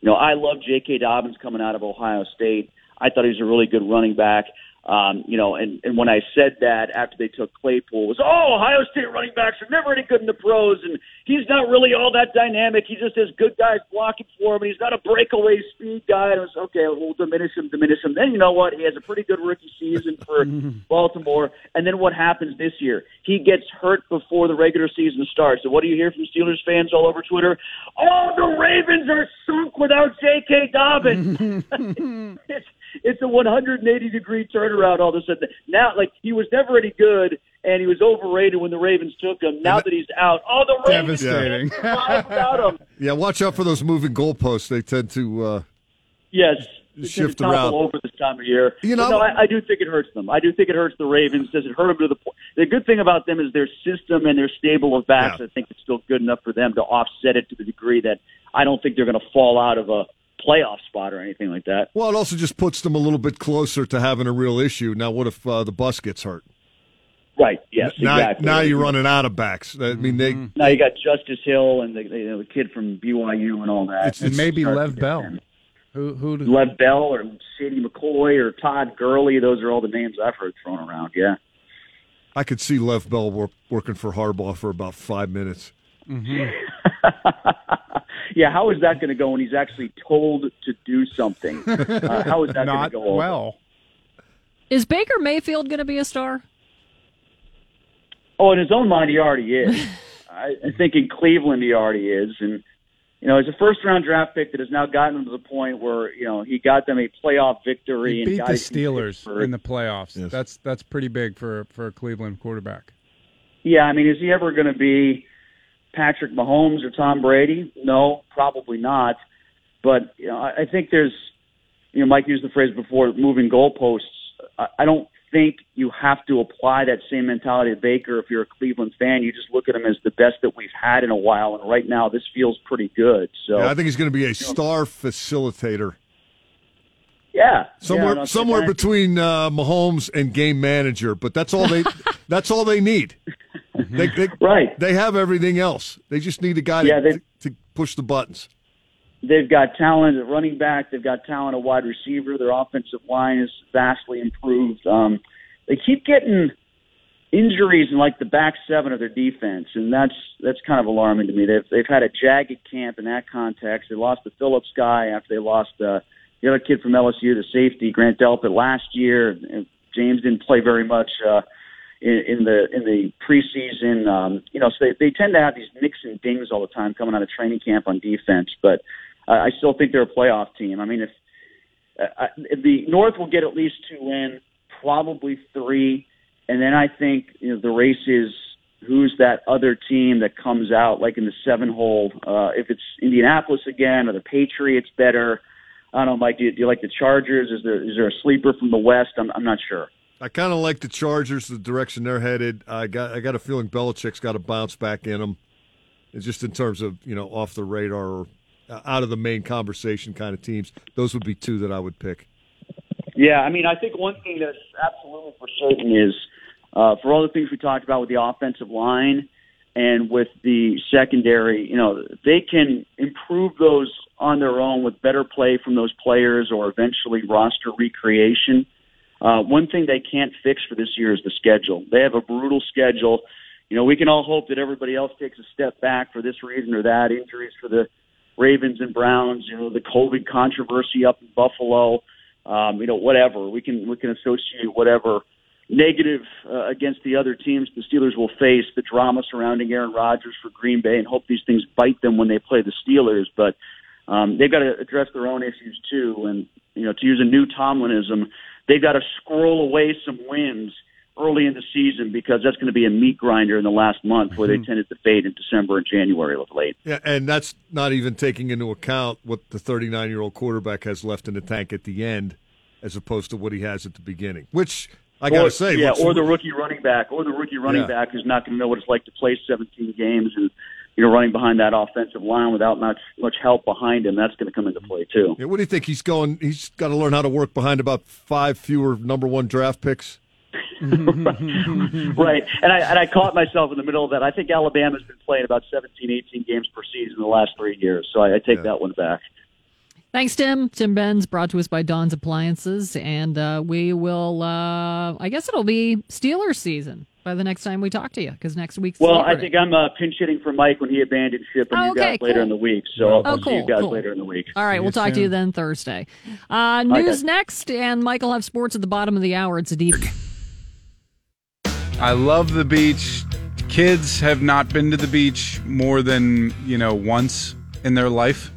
you know, I love J.K. Dobbins coming out of Ohio State. I thought he was a really good running back. Um, you know, and, and when I said that after they took Claypool, it was, oh, Ohio State running backs are never any good in the pros, and he's not really all that dynamic. He just has good guys blocking for him, and he's not a breakaway speed guy. And it was, okay, we'll diminish him, diminish him. Then you know what? He has a pretty good rookie season for Baltimore. And then what happens this year? He gets hurt before the regular season starts. So what do you hear from Steelers fans all over Twitter? Oh, the Ravens are sunk without J.K. Dobbins. it's, it's a 180 degree turnaround all of a sudden. Now, like he was never any good, and he was overrated when the Ravens took him. Now that he's out, oh, the Ravens
Devastating.
can't survive without him.
Yeah, watch out for those moving goalposts. They tend to uh,
Yes,
Shift around.
over this time of year.
You know-
no, I, I do think it hurts them. I do think it hurts the Ravens. Does it hurt them to the point? The good thing about them is their system and their stable of backs. I think it's still good enough for them to offset it to the degree that I don't think they're going to fall out of a playoff spot or anything like that.
well, it also just puts them a little bit closer to having a real issue. Now, what if uh, the bus gets hurt?
Right. Yes.
Now,
exactly.
now you're running out of backs. I mean, they
Now you got Justice Hill and the, you know, the kid from BYU and all that.
and maybe Lev Bell.
get them.
Who who
Lev Bell or Shady McCoy or Todd Gurley. Those are all the names I've heard thrown around. Yeah.
I could see Lev Bell wor- working for Harbaugh for about five minutes.
Yeah, how is that going to go when he's actually told to do something? Uh, how is that going to
Not
go? over?
well.
Is Baker Mayfield going to be a star?
Oh, in his own mind, he already is. I, I think in Cleveland, he already is, and you know, he's a first-round draft pick that has now gotten him to the point where you know he got them a playoff victory
He
and
beat
got
the Steelers
Pittsburgh.
in the playoffs. That's that's pretty big for for a Cleveland quarterback.
Yeah, I mean, is he ever going to be Patrick Mahomes or Tom Brady? No, probably not. But you know, I think there's, you know, Mike used the phrase before, moving goalposts. I, I don't think you have to apply that same mentality to Baker if you're a Cleveland fan. You just look at him as the best that we've had in a while, and right now this feels pretty good. So
Yeah, I think he's going to be a star facilitator.
yeah,
Somewhere,
yeah, no,
somewhere between uh, Mahomes and game manager, but that's all they. that's all they need. They, they,
right.
They have everything else. They just need a guy
Yeah,
to, to push the buttons.
They've got talent at running back. They've got talent at wide receiver. Their offensive line is vastly improved. Um, they keep getting injuries in like the back seven of their defense, and that's that's kind of alarming to me. They've they've had a jagged camp in that context. They lost the Phillips guy after they lost uh, the other kid from LSU, the safety Grant Delpit last year. And James didn't play very much. Uh, in, in the in the preseason. Um, you know, so they, they tend to have these nicks and dings all the time coming out of training camp on defense. But uh, I still think they're a playoff team. I mean, if, uh, the North will get at least two in, probably three, and then I think you know the race is who's that other team that comes out like in the seven hole. Uh, if it's Indianapolis again or the Patriots better. I don't know, Mike. Do you, do you like the Chargers? Is there is there a sleeper from the West? I'm I'm not sure.
I kind of like the Chargers, the direction they're headed. I got I got a feeling Belichick's got to bounce back in them. It's just in terms of you know off the radar or uh, out of the main conversation kind of teams. Those would be two that I would pick.
Yeah, I mean, I think one thing that's absolutely for certain is uh, for all the things we talked about with the offensive line and with the secondary, you know, they can improve those on their own with better play from those players or eventually roster recreation. Uh, one thing they can't fix for this year is the schedule. They have a brutal schedule. You know, we can all hope that everybody else takes a step back for this reason or that. Injuries for the Ravens and Browns. You know, the COVID controversy up in Buffalo. Um, you know, whatever we can we can associate whatever negative uh, against the other teams the Steelers will face, the drama surrounding Aaron Rodgers for Green Bay, and hope these things bite them when they play the Steelers. But um, they've got to address their own issues too. And you know, to use a new Tomlinism, they've got to scroll away some wins early in the season because that's going to be a meat grinder in the last month where
Mm-hmm.
they tended to fade in December and January of late.
Yeah, and that's not even taking into account what the 39 year old quarterback has left in the tank at the end, as opposed to what he has at the beginning. Which I got to say,
yeah, or the rookie running back, or the rookie running
Yeah.
back who's not going to know what it's like to play 17 games and you know running behind that offensive line without much much help behind him. That's going to come into play too.
Yeah, what do you think? He's going. He's got to learn how to work behind about five fewer number one draft picks.
right. And I and I caught myself in the middle of that. I think Alabama's been playing about 17, 18 games per season in the last three years, so I, I take that one back.
Thanks, Tim. Tim Benz brought to us by Don's Appliances. And uh, we will, uh, I guess it'll be Steelers season by the next time we talk to you because next week's
Well,
Labor
I think I'm uh, pinch hitting for Mike when he abandoned ship and
Oh,
you
okay,
guys later in the week. So I'll,
Oh,
I'll see you guys
cool.
later in the week.
All right, we'll talk to you then Thursday. Uh, news
Okay.
next, and Michael have sports at the bottom of the hour. It's a deep.
I love the beach. Kids have not been to the beach more than you know once in their life,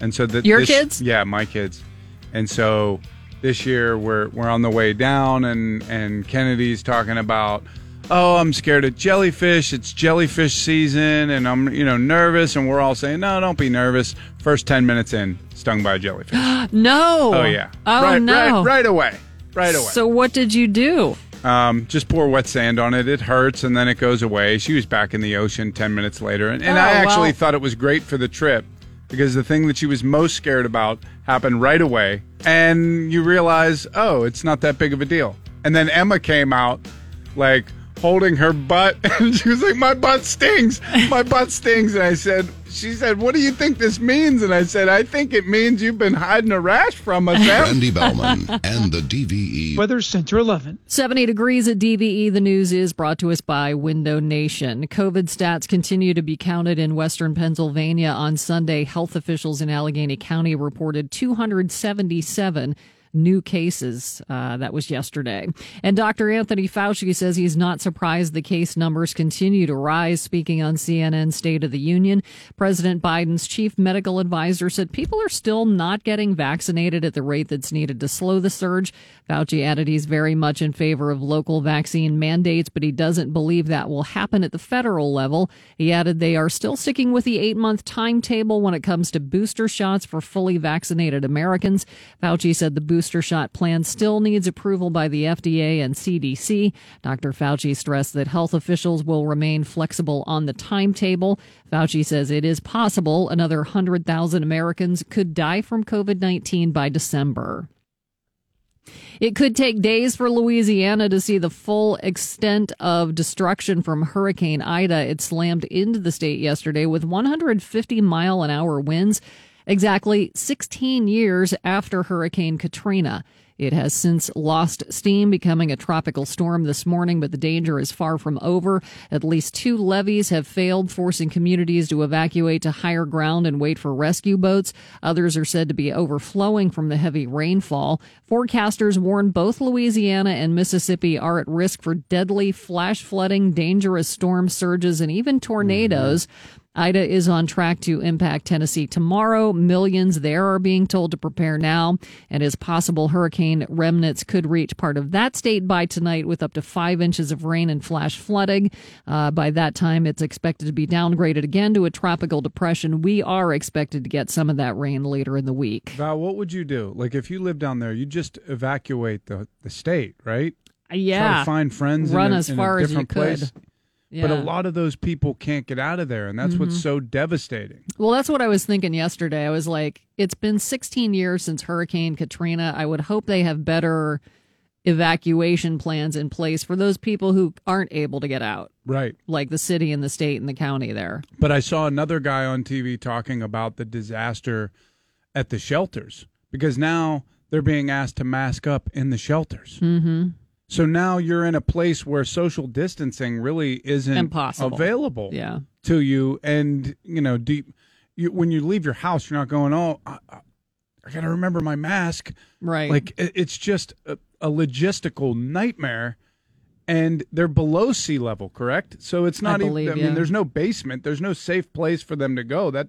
and so that
Your
this-
kids?
yeah, my kids, and so this year we're we're on the way down, and and Kennedy's talking about. Oh, I'm scared of jellyfish. It's jellyfish season, and I'm, you know, nervous. And we're all saying, "No, don't be nervous." First ten minutes in, stung by a jellyfish.
no.
Oh yeah.
Oh
right,
no.
Right, right away. Right away.
So what did you do?
Um, just pour wet sand on it. It hurts and then it goes away. She was back in the ocean 10 minutes later. And, and
Oh,
I actually thought it was great for the trip because the thing that she was most scared about happened right away. And you realize, oh, it's not that big of a deal. And then Emma came out like holding her butt and she was like, my butt stings. My butt stings. And I said, she said, what do you think this means? And I said, I think it means you've been hiding a rash from us. Eh?
Randy Baumann and the DVE
Weather Center 11.
70 degrees at DVE. The news is brought to us by Window Nation. COVID stats continue to be counted in western Pennsylvania. On Sunday, health officials in Allegheny County reported 277 new cases. Uh, that was yesterday. And Dr. Anthony Fauci says he's not surprised the case numbers continue to rise. Speaking on CNN State of the Union, President Biden's chief medical advisor said people are still not getting vaccinated at the rate that's needed to slow the surge. Fauci added he's very much in favor of local vaccine mandates, but he doesn't believe that will happen at the federal level. He added they are still sticking with the eight month timetable when it comes to booster shots for fully vaccinated Americans. Fauci said the booster shot plan still needs approval by the FDA and CDC. Dr. Fauci stressed that health officials will remain flexible on the timetable. Fauci says it is possible another 100,000 Americans could die from COVID 19 by December. It could take days for Louisiana to see the full extent of destruction from Hurricane Ida. It slammed into the state yesterday with 150 mile an hour winds, exactly 16 years after Hurricane Katrina. It has since lost steam, becoming a tropical storm this morning, but the danger is far from over. At least two levees have failed, forcing communities to evacuate to higher ground and wait for rescue boats. Others are said to be overflowing from the heavy rainfall. Forecasters warn both Louisiana and Mississippi are at risk for deadly flash flooding, dangerous storm surges, and even mm-hmm. tornadoes. Ida is on track to impact Tennessee tomorrow. Millions there are being told to prepare now, and as possible hurricane remnants could reach part of that state by tonight with up to five inches of rain and flash flooding. Uh, by that time, it's expected to be downgraded again to a tropical depression. We are expected to get some of that rain later in the week.
Val, what would you do? Like if you lived down there, you just evacuate the, the state, right? Try
Yeah.
to find friends.
Run
a,
as far as you
place.
Could.
But a lot of those people can't get out of there, and that's what's
Mhm.
so devastating.
Well, that's what I was thinking yesterday. I was like, it's been 16 years since Hurricane Katrina. I would hope they have better evacuation plans in place for those people who aren't able to get out,
Right.
like the city and the state and the county there.
But I saw another guy on TV talking about the disaster at the shelters because now they're being asked to mask up in the shelters.
Mm-hmm.
So now you're in a place where social distancing really isn't
Impossible.
available
Yeah.
to you. And, you know, deep, you, when you leave your house, you're not going, oh, I, I, I got to remember my mask.
Right.
Like, it, it's just a, a logistical nightmare. And they're below sea level, correct? So it's not
believe,
even, I
yeah.
mean, there's no basement, there's no safe place for them to go. That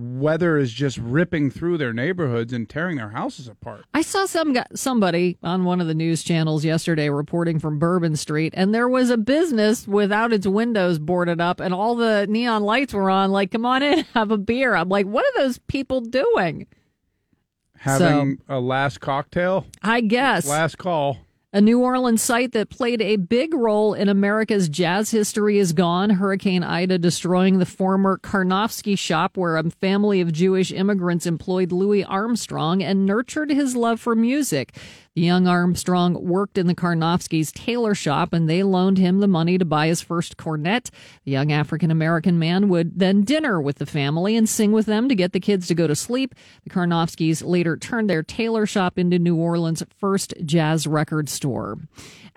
weather is just ripping through their neighborhoods and tearing their houses apart.
I saw some somebody on one of the news channels yesterday reporting from Bourbon Street, and there was a business without its windows boarded up, and all the neon lights were on. Like, come on in, have a beer. I'm like, what are those people doing?
Having a last cocktail,
I guess
last call.
A New Orleans site that played a big role in America's jazz history is gone. Hurricane Ida destroying the former Karnofsky shop where a family of Jewish immigrants employed Louis Armstrong and nurtured his love for music. Young Armstrong worked in the Karnofsky's tailor shop and they loaned him the money to buy his first cornet. The young African American man would then dinner with the family and sing with them to get the kids to go to sleep. The Karnofskys later turned their tailor shop into New Orleans' first jazz record store.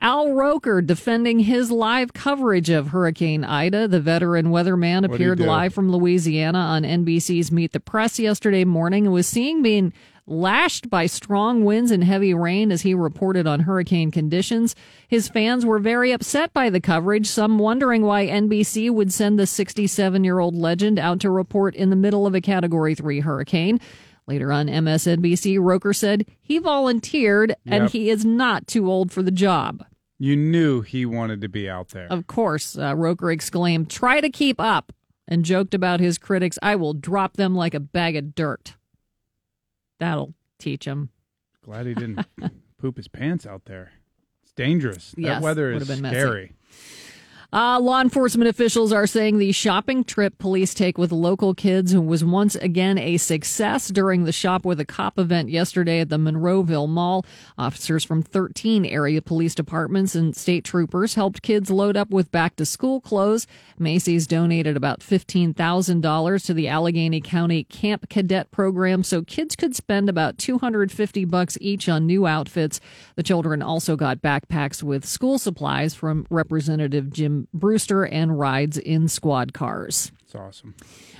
Al Roker defending his live coverage of Hurricane Ida. The veteran weatherman appeared live from Louisiana on NBC's Meet the Press yesterday morning and was seen being lashed by strong winds and heavy rain as he reported on hurricane conditions. His fans were very upset by the coverage, some wondering why NBC would send the 67 year old legend out to report in the middle of a Category 3 hurricane. Later on MSNBC, Roker said he volunteered and
Yep.
he is not too old for the job.
You knew he wanted to be out there.
Of course, uh, Roker exclaimed, try to keep up, and joked about his critics, I will drop them like a bag of dirt. That'll teach him.
Glad he didn't poop his pants out there. It's dangerous.
Yes,
that weather is
been messy. Uh, law enforcement officials are saying the shopping trip police take with local kids was once again a success during the Shop with a Cop event yesterday at the Monroeville Mall. Officers from 13 area police departments and state troopers helped kids load up with back to school clothes. Macy's donated about $15,000 to the Allegheny County Camp Cadet program so kids could spend about 250 bucks each on new outfits. The children also got backpacks with school supplies from Representative Jim Brewster and rides in squad cars.
It's awesome.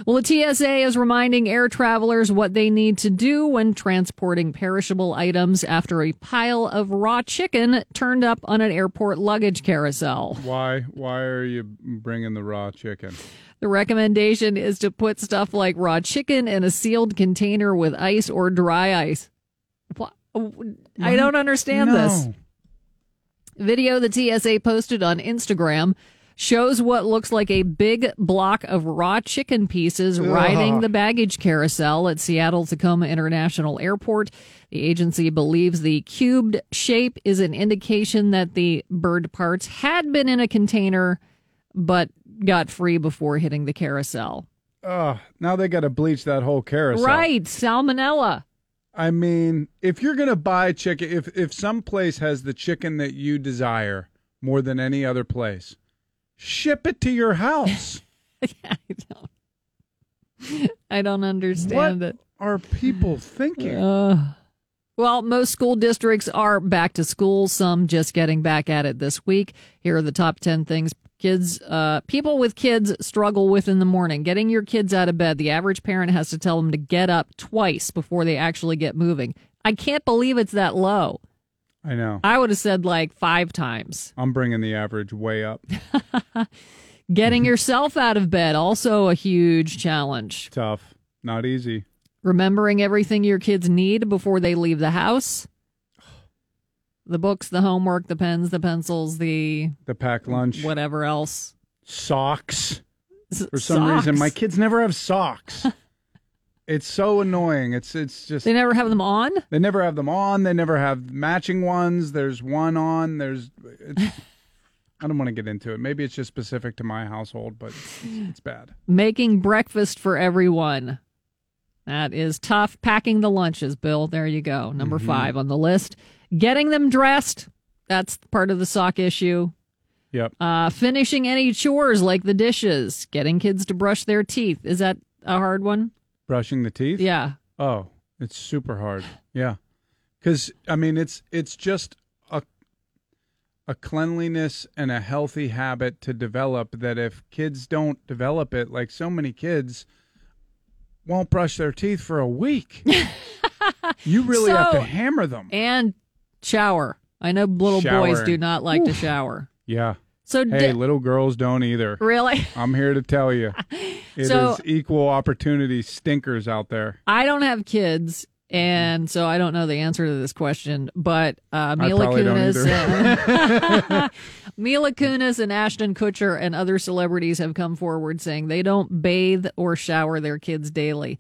Well, the TSA is reminding air travelers what they need to do when transporting perishable items after a pile of raw chicken turned up on an airport luggage carousel.
Why? Why are you bringing the raw chicken?
The recommendation is to put stuff like raw chicken in a sealed container with ice or dry ice. What? I don't understand this. Video the TSA posted on Instagram shows what looks like a big block of raw chicken pieces riding the baggage carousel at Seattle Tacoma International Airport. The agency believes the cubed shape is an indication that the bird parts had been in a container but got free before hitting the carousel.
Oh, now they got to bleach that whole carousel.
Right, salmonella.
I mean, if you're gonna buy chicken, if if some place has the chicken that you desire more than any other place, ship it to your house.
I don't I don't understand
what
it.
are people thinking?
Uh, well, most school districts are back to school, some just getting back at it this week. Here are the top 10 things kids, uh, people with kids struggle with in the morning. Getting your kids out of bed. The average parent has to tell them to get up twice before they actually get moving. I can't believe it's that low.
I know.
I would have said like five times.
I'm bringing the average way up.
Getting yourself out of bed, also a huge challenge.
Tough. Not easy.
Remembering everything your kids need before they leave the house. The books, the homework, the pens, the pencils, the
The packed lunch.
whatever else.
Socks.
S-
For some reason, my kids never have socks. it's so annoying. It's it's just
They never have them on?
They never have them on. They never have matching ones. There's one on. There's. It's, I don't want to get into it. Maybe it's just specific to my household, but it's, it's bad.
Making breakfast for everyone. That is tough. Packing the lunches, Bill. There you go. Number
Mhm.
five on the list. Getting them dressed. That's part of the sock issue.
Yep.
Uh, finishing any chores like the dishes. Getting kids to brush their teeth. Is that a hard one?
Brushing the teeth.
Yeah.
Oh, it's super hard. Yeah, because I mean, it's it's just a a cleanliness and a healthy habit to develop. That if kids don't develop it, like so many kids won't brush their teeth for a week. you really have to hammer them.
And shower. I know little boys do not like to shower.
Yeah.
So
hey,
di-
little girls don't either.
Really?
I'm here to tell you, it is
So-
equal opportunity stinkers out there.
I don't have kids, and so I don't know the answer to this question. But uh, Mila Kunis, and, Mila Kunis, and Ashton Kutcher and other celebrities have come forward saying they don't bathe or shower their kids daily.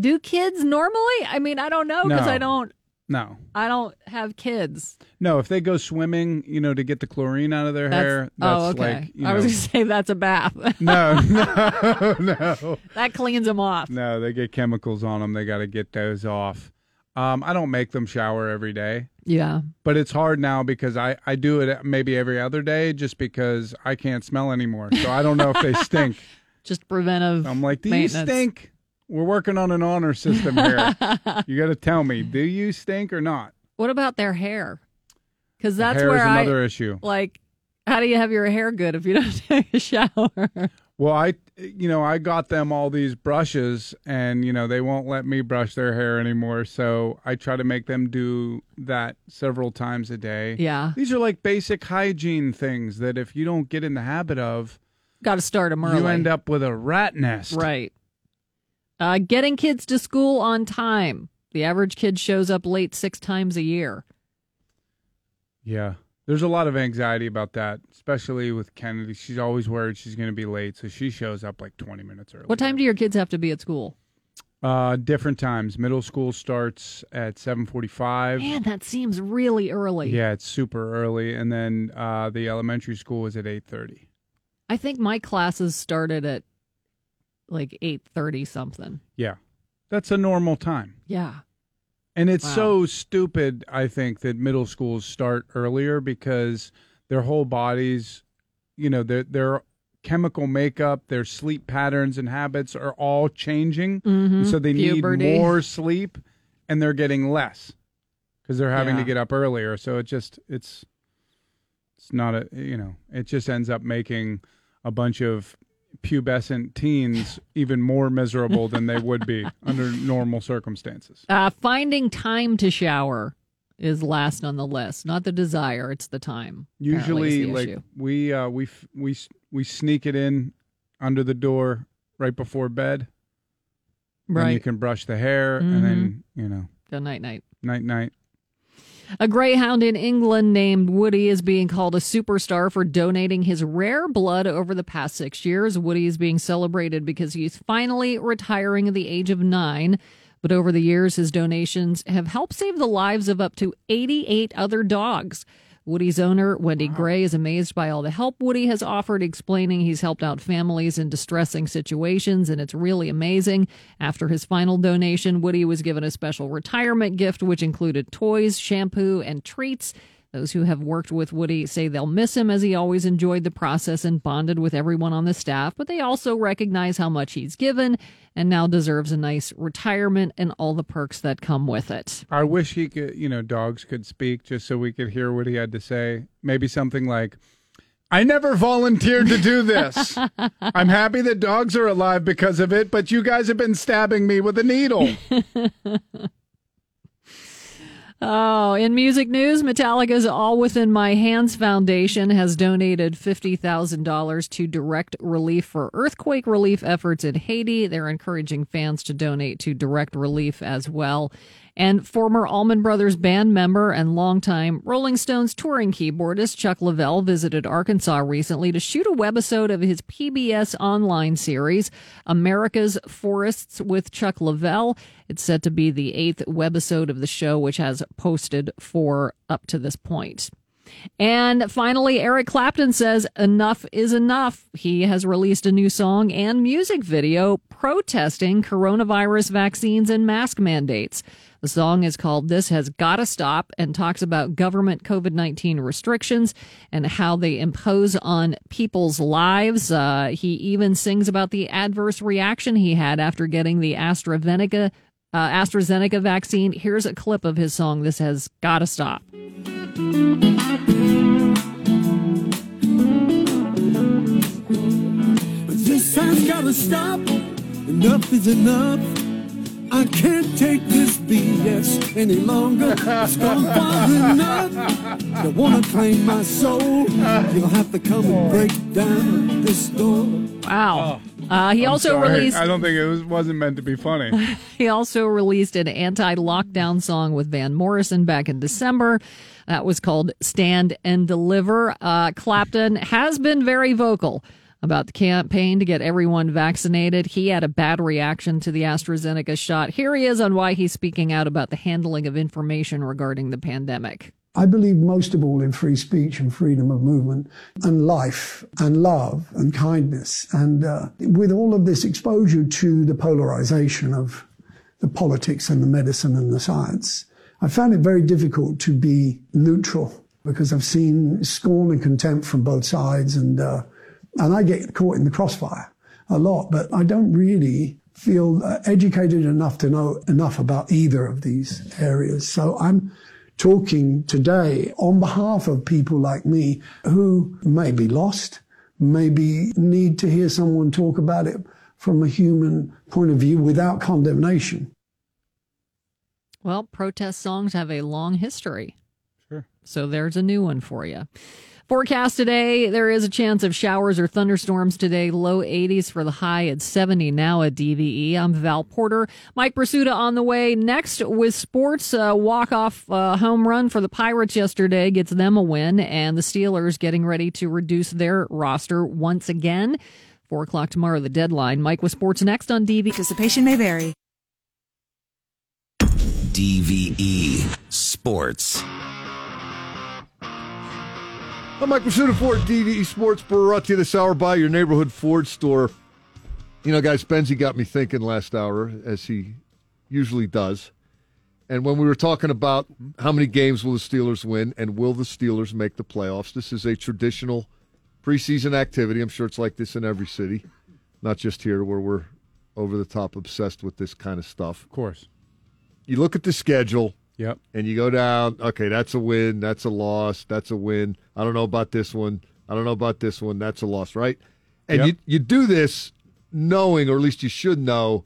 Do kids normally? I mean, I don't know because
No.
I don't.
No,
I don't have kids.
no. If they go swimming, you know, to get the chlorine out of their
That's,
hair, that's
oh, okay.
like you
I was going to say that's a bath.
no, no, no,
that cleans them off.
no. They get chemicals on them. They got to get those off. Um, I don't make them shower every day,
Yeah.
but it's hard now because I I do it maybe every other day just because I can't smell anymore. So I don't know if they stink.
Just preventive.
I'm like, do
maintenance.
you stink? We're working on an honor system here. you got to tell me, do you stink or not?
What about their hair? Because that's
hair
where
is
I
another issue.
like. How do you have your hair good if you don't take a shower?
Well, I, you know, I got them all these brushes, and you know, they won't let me brush their hair anymore. So I try to make them do that several times a day.
Yeah.
these are like basic hygiene things that if you don't get in the habit of,
Got to start them early.
you end up with a rat nest.
right. Uh, getting kids to school on time. The average kid shows up late six times a year.
Yeah. There's a lot of anxiety about that, especially with Kennedy. She's always worried she's going to be late, so she shows up like 20 minutes early.
What time do your kids have to be at school?
Uh, different times. Middle school starts at 7:45.
Man, that seems really early.
Yeah, it's super early, and then uh, the elementary school is at 8:30.
I think my classes started at like eight thirty something.
Yeah, that's a normal time.
Yeah.
And it's
Wow.
so stupid, I think, that middle schools start earlier because their whole bodies, you know, their their chemical makeup, their sleep patterns and habits are all changing.
Mhm.
So they
Puberty.
need more sleep and they're getting less because they're having to get up earlier. So it just it's it's not a you know, it just ends up making a bunch of pubescent teens even more miserable than they would be under normal circumstances.
Uh, finding time to shower is last on the list. Not the desire; it's the time. apparently, is
Usually,
the
like
issue.
we uh, we we we sneak it in under the door right before bed. Then you can brush the hair,
Mhm.
and then you know,
Go night night.
night night.
A greyhound in England named Woody is being called a superstar for donating his rare blood over the past six years. Woody is being celebrated because he's finally retiring at the age of nine. But over the years, his donations have helped save the lives of up to 88 other dogs. Woody's owner, Wendy Gray, is amazed by all the help Woody has offered, explaining he's helped out families in distressing situations, and it's really amazing. After his final donation, Woody was given a special retirement gift, which included toys, shampoo, and treats. Those who have worked with Woody say they'll miss him as he always enjoyed the process and bonded with everyone on the staff, but they also recognize how much he's given and now deserves a nice retirement and all the perks that come with it.
I wish he could, you know, dogs could speak just so we could hear what he had to say. Maybe something like, I never volunteered to do this. I'm happy that dogs are alive because of it, but you guys have been stabbing me with a needle.
Oh, in music news, Metallica's All Within My Hands Foundation has donated $50,000 to direct relief for earthquake relief efforts in Haiti. They're encouraging fans to donate to direct relief as well. And former Allman Brothers band member and longtime Rolling Stones touring keyboardist Chuck Leavell visited Arkansas recently to shoot a webisode of his PBS online series, America's Forests with Chuck Leavell. It's said to be the eighth webisode of the show, which has posted for up to this point. And finally, Eric Clapton says enough is enough. He has released a new song and music video protesting coronavirus vaccines and mask mandates. The song is called This Has Gotta Stop and talks about government COVID 19 restrictions and how they impose on people's lives. Uh, he even sings about the adverse reaction he had after getting the AstraZeneca, uh, AstraZeneca vaccine. Here's a clip of his song, This Has Gotta Stop.
This has gotta stop. Enough is enough. I can't take this BS any longer. It's gone far enough. You wanna claim my soul? You'll have to come and break down this door.
Wow. Uh, he
I'm
also
sorry.
released.
I don't think it was, wasn't meant to be funny.
He also released an anti lockdown song with Van Morrison back in December. That was called Stand and Deliver. Uh, Clapton has been very vocal about the campaign to get everyone vaccinated. He had a bad reaction to the AstraZeneca shot. Here he is on why he's speaking out about the handling of information regarding the pandemic.
I believe most of all in free speech and freedom of movement and life and love and kindness. And uh, with all of this exposure to the polarization of the politics and the medicine and the science, I found it very difficult to be neutral because I've seen scorn and contempt from both sides and, uh, and I get caught in the crossfire a lot, but I don't really feel uh, educated enough to know enough about either of these areas. So I'm talking today on behalf of people like me who may be lost, maybe need to hear someone talk about it from a human point of view without condemnation.
Well, protest songs have a long history.
Sure.
So there's a new one for you. Forecast today, there is a chance of showers or thunderstorms today. Low 80s for the high at 70 now at DVE. I'm Val Porter. Mike Prisuta on the way next with sports. Uh, walk-off uh, home run for the Pirates yesterday gets them a win, and the Steelers getting ready to reduce their roster once again. Four o'clock tomorrow, the deadline. Mike with sports next on DVE.
Participation may vary.
DVE Sports.
I'm Mike Prisuta Ford, DVE Sports brought to you this hour by your neighborhood Ford store. You know, guys, Benzie got me thinking last hour, as he usually does. And when we were talking about how many games will the Steelers win and will the Steelers make the playoffs, this is a traditional preseason activity. I'm sure it's like this in every city, not just here where we're over the top obsessed with this kind of stuff.
Of course.
You look at the schedule.
Yep.
And you go down, okay, that's a win, that's a loss, that's a win. I don't know about this one. I don't know about this one. That's a loss, right? And
Yep.
you you do this knowing, or at least you should know,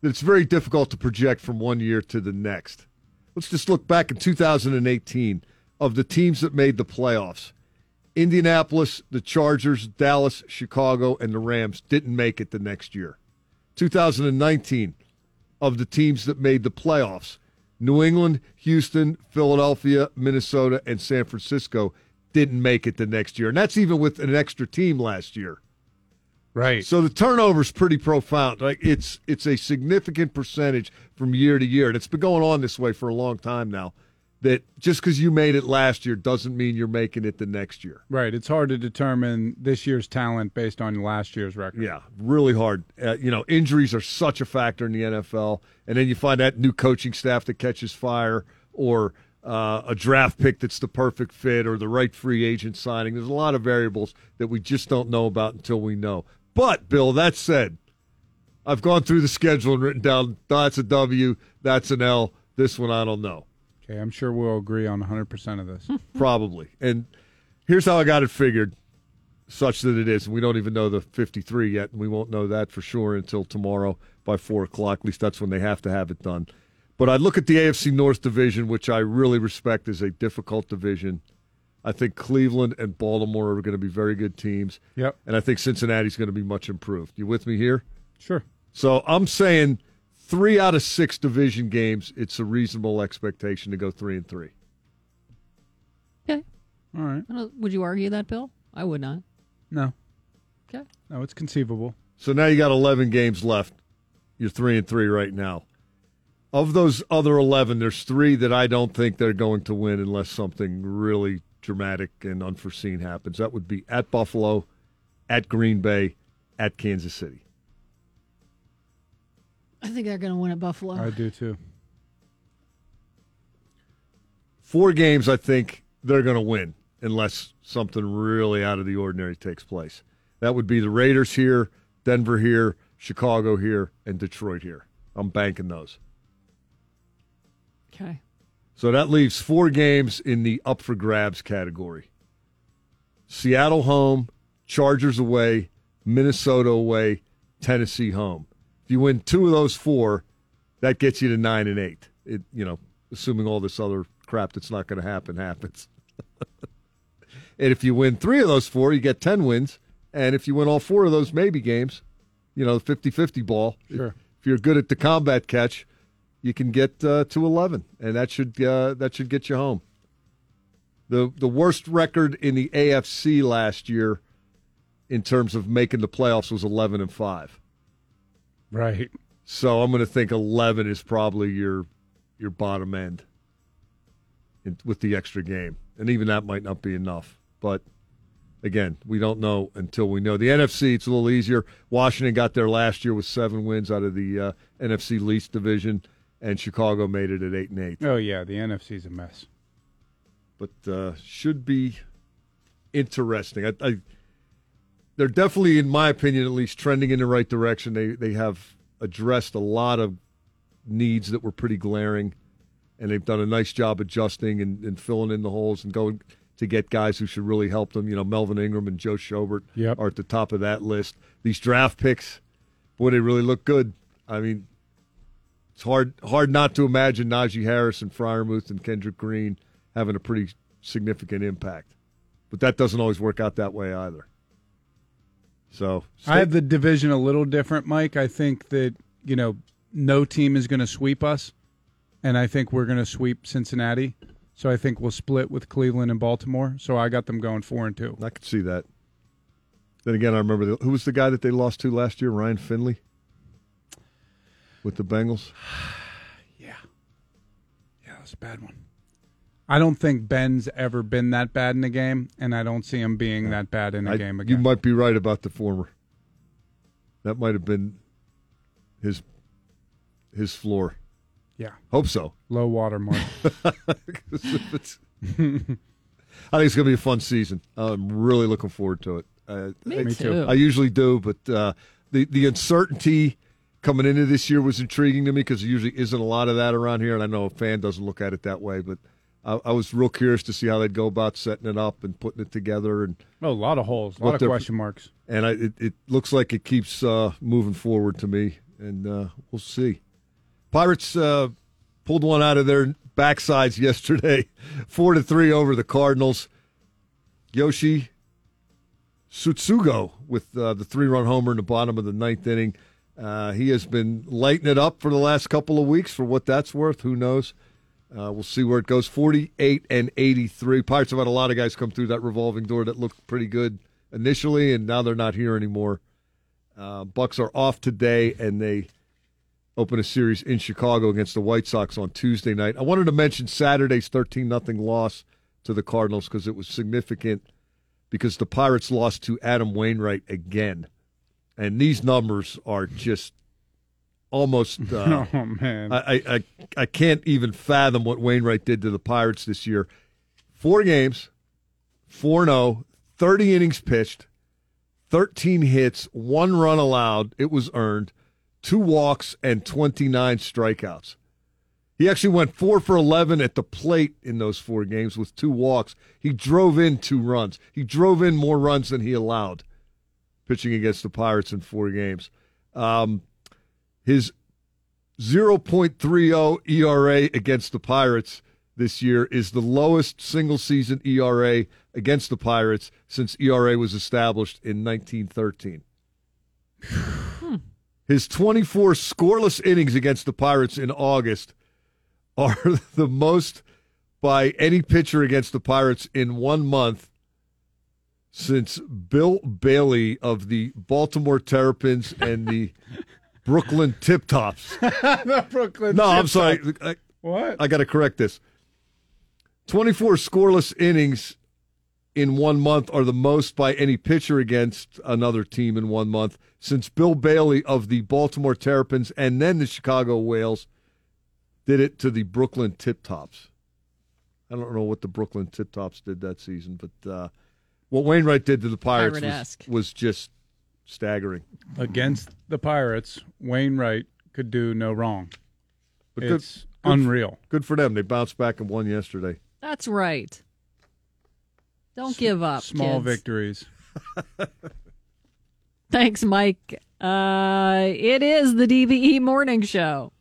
that it's very difficult to project from one year to the next. Let's just look back in 2018 of the teams that made the playoffs. Indianapolis, the Chargers, Dallas, Chicago, and the Rams didn't make it the next year. 2019 of the teams that made the playoffs. New England, Houston, Philadelphia, Minnesota, and San Francisco didn't make it the next year. And that's even with an extra team last year.
Right.
So the turnover's pretty profound. Like it's it's a significant percentage from year to year. And it's been going on this way for a long time now. That just because you made it last year doesn't mean you're making it the next year.
Right. It's hard to determine this year's talent based on last year's record.
Yeah, really hard. Uh, you know, injuries are such a factor in the NFL, and then you find that new coaching staff that catches fire, or uh, a draft pick that's the perfect fit, or the right free agent signing. There's a lot of variables that we just don't know about until we know. But Bill, that said, I've gone through the schedule and written down that's a W, that's an L. This one I don't know.
Okay, I'm sure we'll agree on 100% of this.
Probably. And here's how I got it figured, such that it is. And we don't even know the 53 yet, and we won't know that for sure until tomorrow by 4 o'clock. At least that's when they have to have it done. But I look at the AFC North division, which I really respect as a difficult division. I think Cleveland and Baltimore are going to be very good teams.
Yep.
And I think Cincinnati's going to be much improved. You with me here?
Sure.
So I'm saying three out of six division games, it's a reasonable expectation to go three and three.
Okay.
All right.
Would you argue that, Bill? I would not.
No.
Okay.
No, it's conceivable.
So now you got 11 games left. You're three and three right now. Of those other 11, there's three that I don't think they're going to win unless something really dramatic and unforeseen happens. That would be at Buffalo, at Green Bay, at Kansas City.
I think they're going to win at Buffalo.
I do too.
Four games, I think they're going to win unless something really out of the ordinary takes place. That would be the Raiders here, Denver here, Chicago here, and Detroit here. I'm banking those.
Okay.
So that leaves four games in the up for grabs category Seattle home, Chargers away, Minnesota away, Tennessee home. If you win two of those four, that gets you to nine and eight. It, you know, assuming all this other crap that's not going to happen happens. and if you win three of those four, you get 10 wins. And if you win all four of those maybe games, you know, 50 50 ball,
Sure.
if you're good at the combat catch, you can get uh, to 11, and that should uh, that should get you home. the The worst record in the AFC last year, in terms of making the playoffs, was 11 and five.
Right.
So I'm going to think 11 is probably your your bottom end in, with the extra game, and even that might not be enough. But again, we don't know until we know. The NFC it's a little easier. Washington got there last year with seven wins out of the uh, NFC least division, and Chicago made it at eight and eight.
Oh yeah, the NFC's a mess.
But uh, should be interesting. I, I, they're definitely, in my opinion, at least trending in the right direction. They they have addressed a lot of needs that were pretty glaring, and they've done a nice job adjusting and, and filling in the holes and going to get guys who should really help them. You know, Melvin Ingram and Joe Schobert
Yep.
are at the top of that list. These draft picks, boy, they really look good. I mean, it's hard hard not to imagine Najee Harris and Freiermuth and Kendrick Green having a pretty significant impact. But that doesn't always work out that way either. So
I have the division a little different, Mike. I think that you know no team is going to sweep us, and I think we're going to sweep Cincinnati. So I think we'll split with Cleveland and Baltimore. So I got them going four and two.
I could see that. Then again, I remember the, who was the guy that they lost to last year, Ryan Finley, with the Bengals.
Yeah, yeah, that's a bad one. I don't think Ben's ever been that bad in a game, and I don't see him being that bad in a
I-
game again.
You might be right about the former. That might have been his his floor.
Yeah.
Hope so.
Low water mark.
'Cause if it's- I think it's going to be a fun season. I'm really looking forward to it. Uh,
Me
I,
too.
I usually do, but uh, the the uncertainty coming into this year was intriguing to me because there usually isn't a lot of that around here, and I know a fan doesn't look at it that way, but I, I was real curious to see how they'd go about setting it up and putting it together and
oh, a lot of holes, a lot of question marks.
and I, it, it looks like it keeps uh, moving forward to me, and uh, we'll see. Pirates uh, pulled one out of their backsides yesterday, four to three over the Cardinals. Yoshi Tsutsugo with uh, the three-run homer in the bottom of the ninth inning. Uh, he has been lighting it up for the last couple of weeks. For what that's worth, who knows? Uh, we'll see where it goes. Forty-eight and eighty-three. Pirates have had a lot of guys come through that revolving door that looked pretty good initially, and now they're not here anymore. Uh, Bucks are off today, and they open a series in Chicago against the White Sox on Tuesday night. I wanted to mention Saturday's thirteen nothing loss to the Cardinals because it was significant because the Pirates lost to Adam Wainwright again, and these numbers are just almost. Uh,
oh man,
I, I, I can't even fathom what Wainwright did to the Pirates this year. Four games, 4 0, 30 innings pitched, 13 hits, one run allowed. It was earned, two walks, and 29 strikeouts. He actually went four for 11 at the plate in those four games with two walks. He drove in two runs. He drove in more runs than he allowed pitching against the Pirates in four games. Um, his 0.30 ERA against the Pirates this year is the lowest single season ERA against the Pirates since ERA was established in 1913. Hmm. His 24 scoreless innings against the Pirates in August are the most by any pitcher against the Pirates in one month since Bill Bailey of the Baltimore Terrapins and the Brooklyn Tip Tops.
the Brooklyn.
No, I'm sorry. I,
What?
I got to correct this. 24 scoreless innings in one month are the most by any pitcher against another team in one month since Bill Bailey of the Baltimore Terrapins and then the Chicago Whales did it to the Brooklyn Tip Tops. I don't know what the Brooklyn Tip Tops did that season, but uh, what Wainwright did to the Pirates was, was just staggering.
Against the Pirates, Wainwright could do no wrong.
But good-
it's
good-
unreal.
Good for them. They bounced back and won yesterday.
That's right. Don't give up.
Small
kids.
victories.
Thanks, Mike. Uh, it is the DVE Morning Show.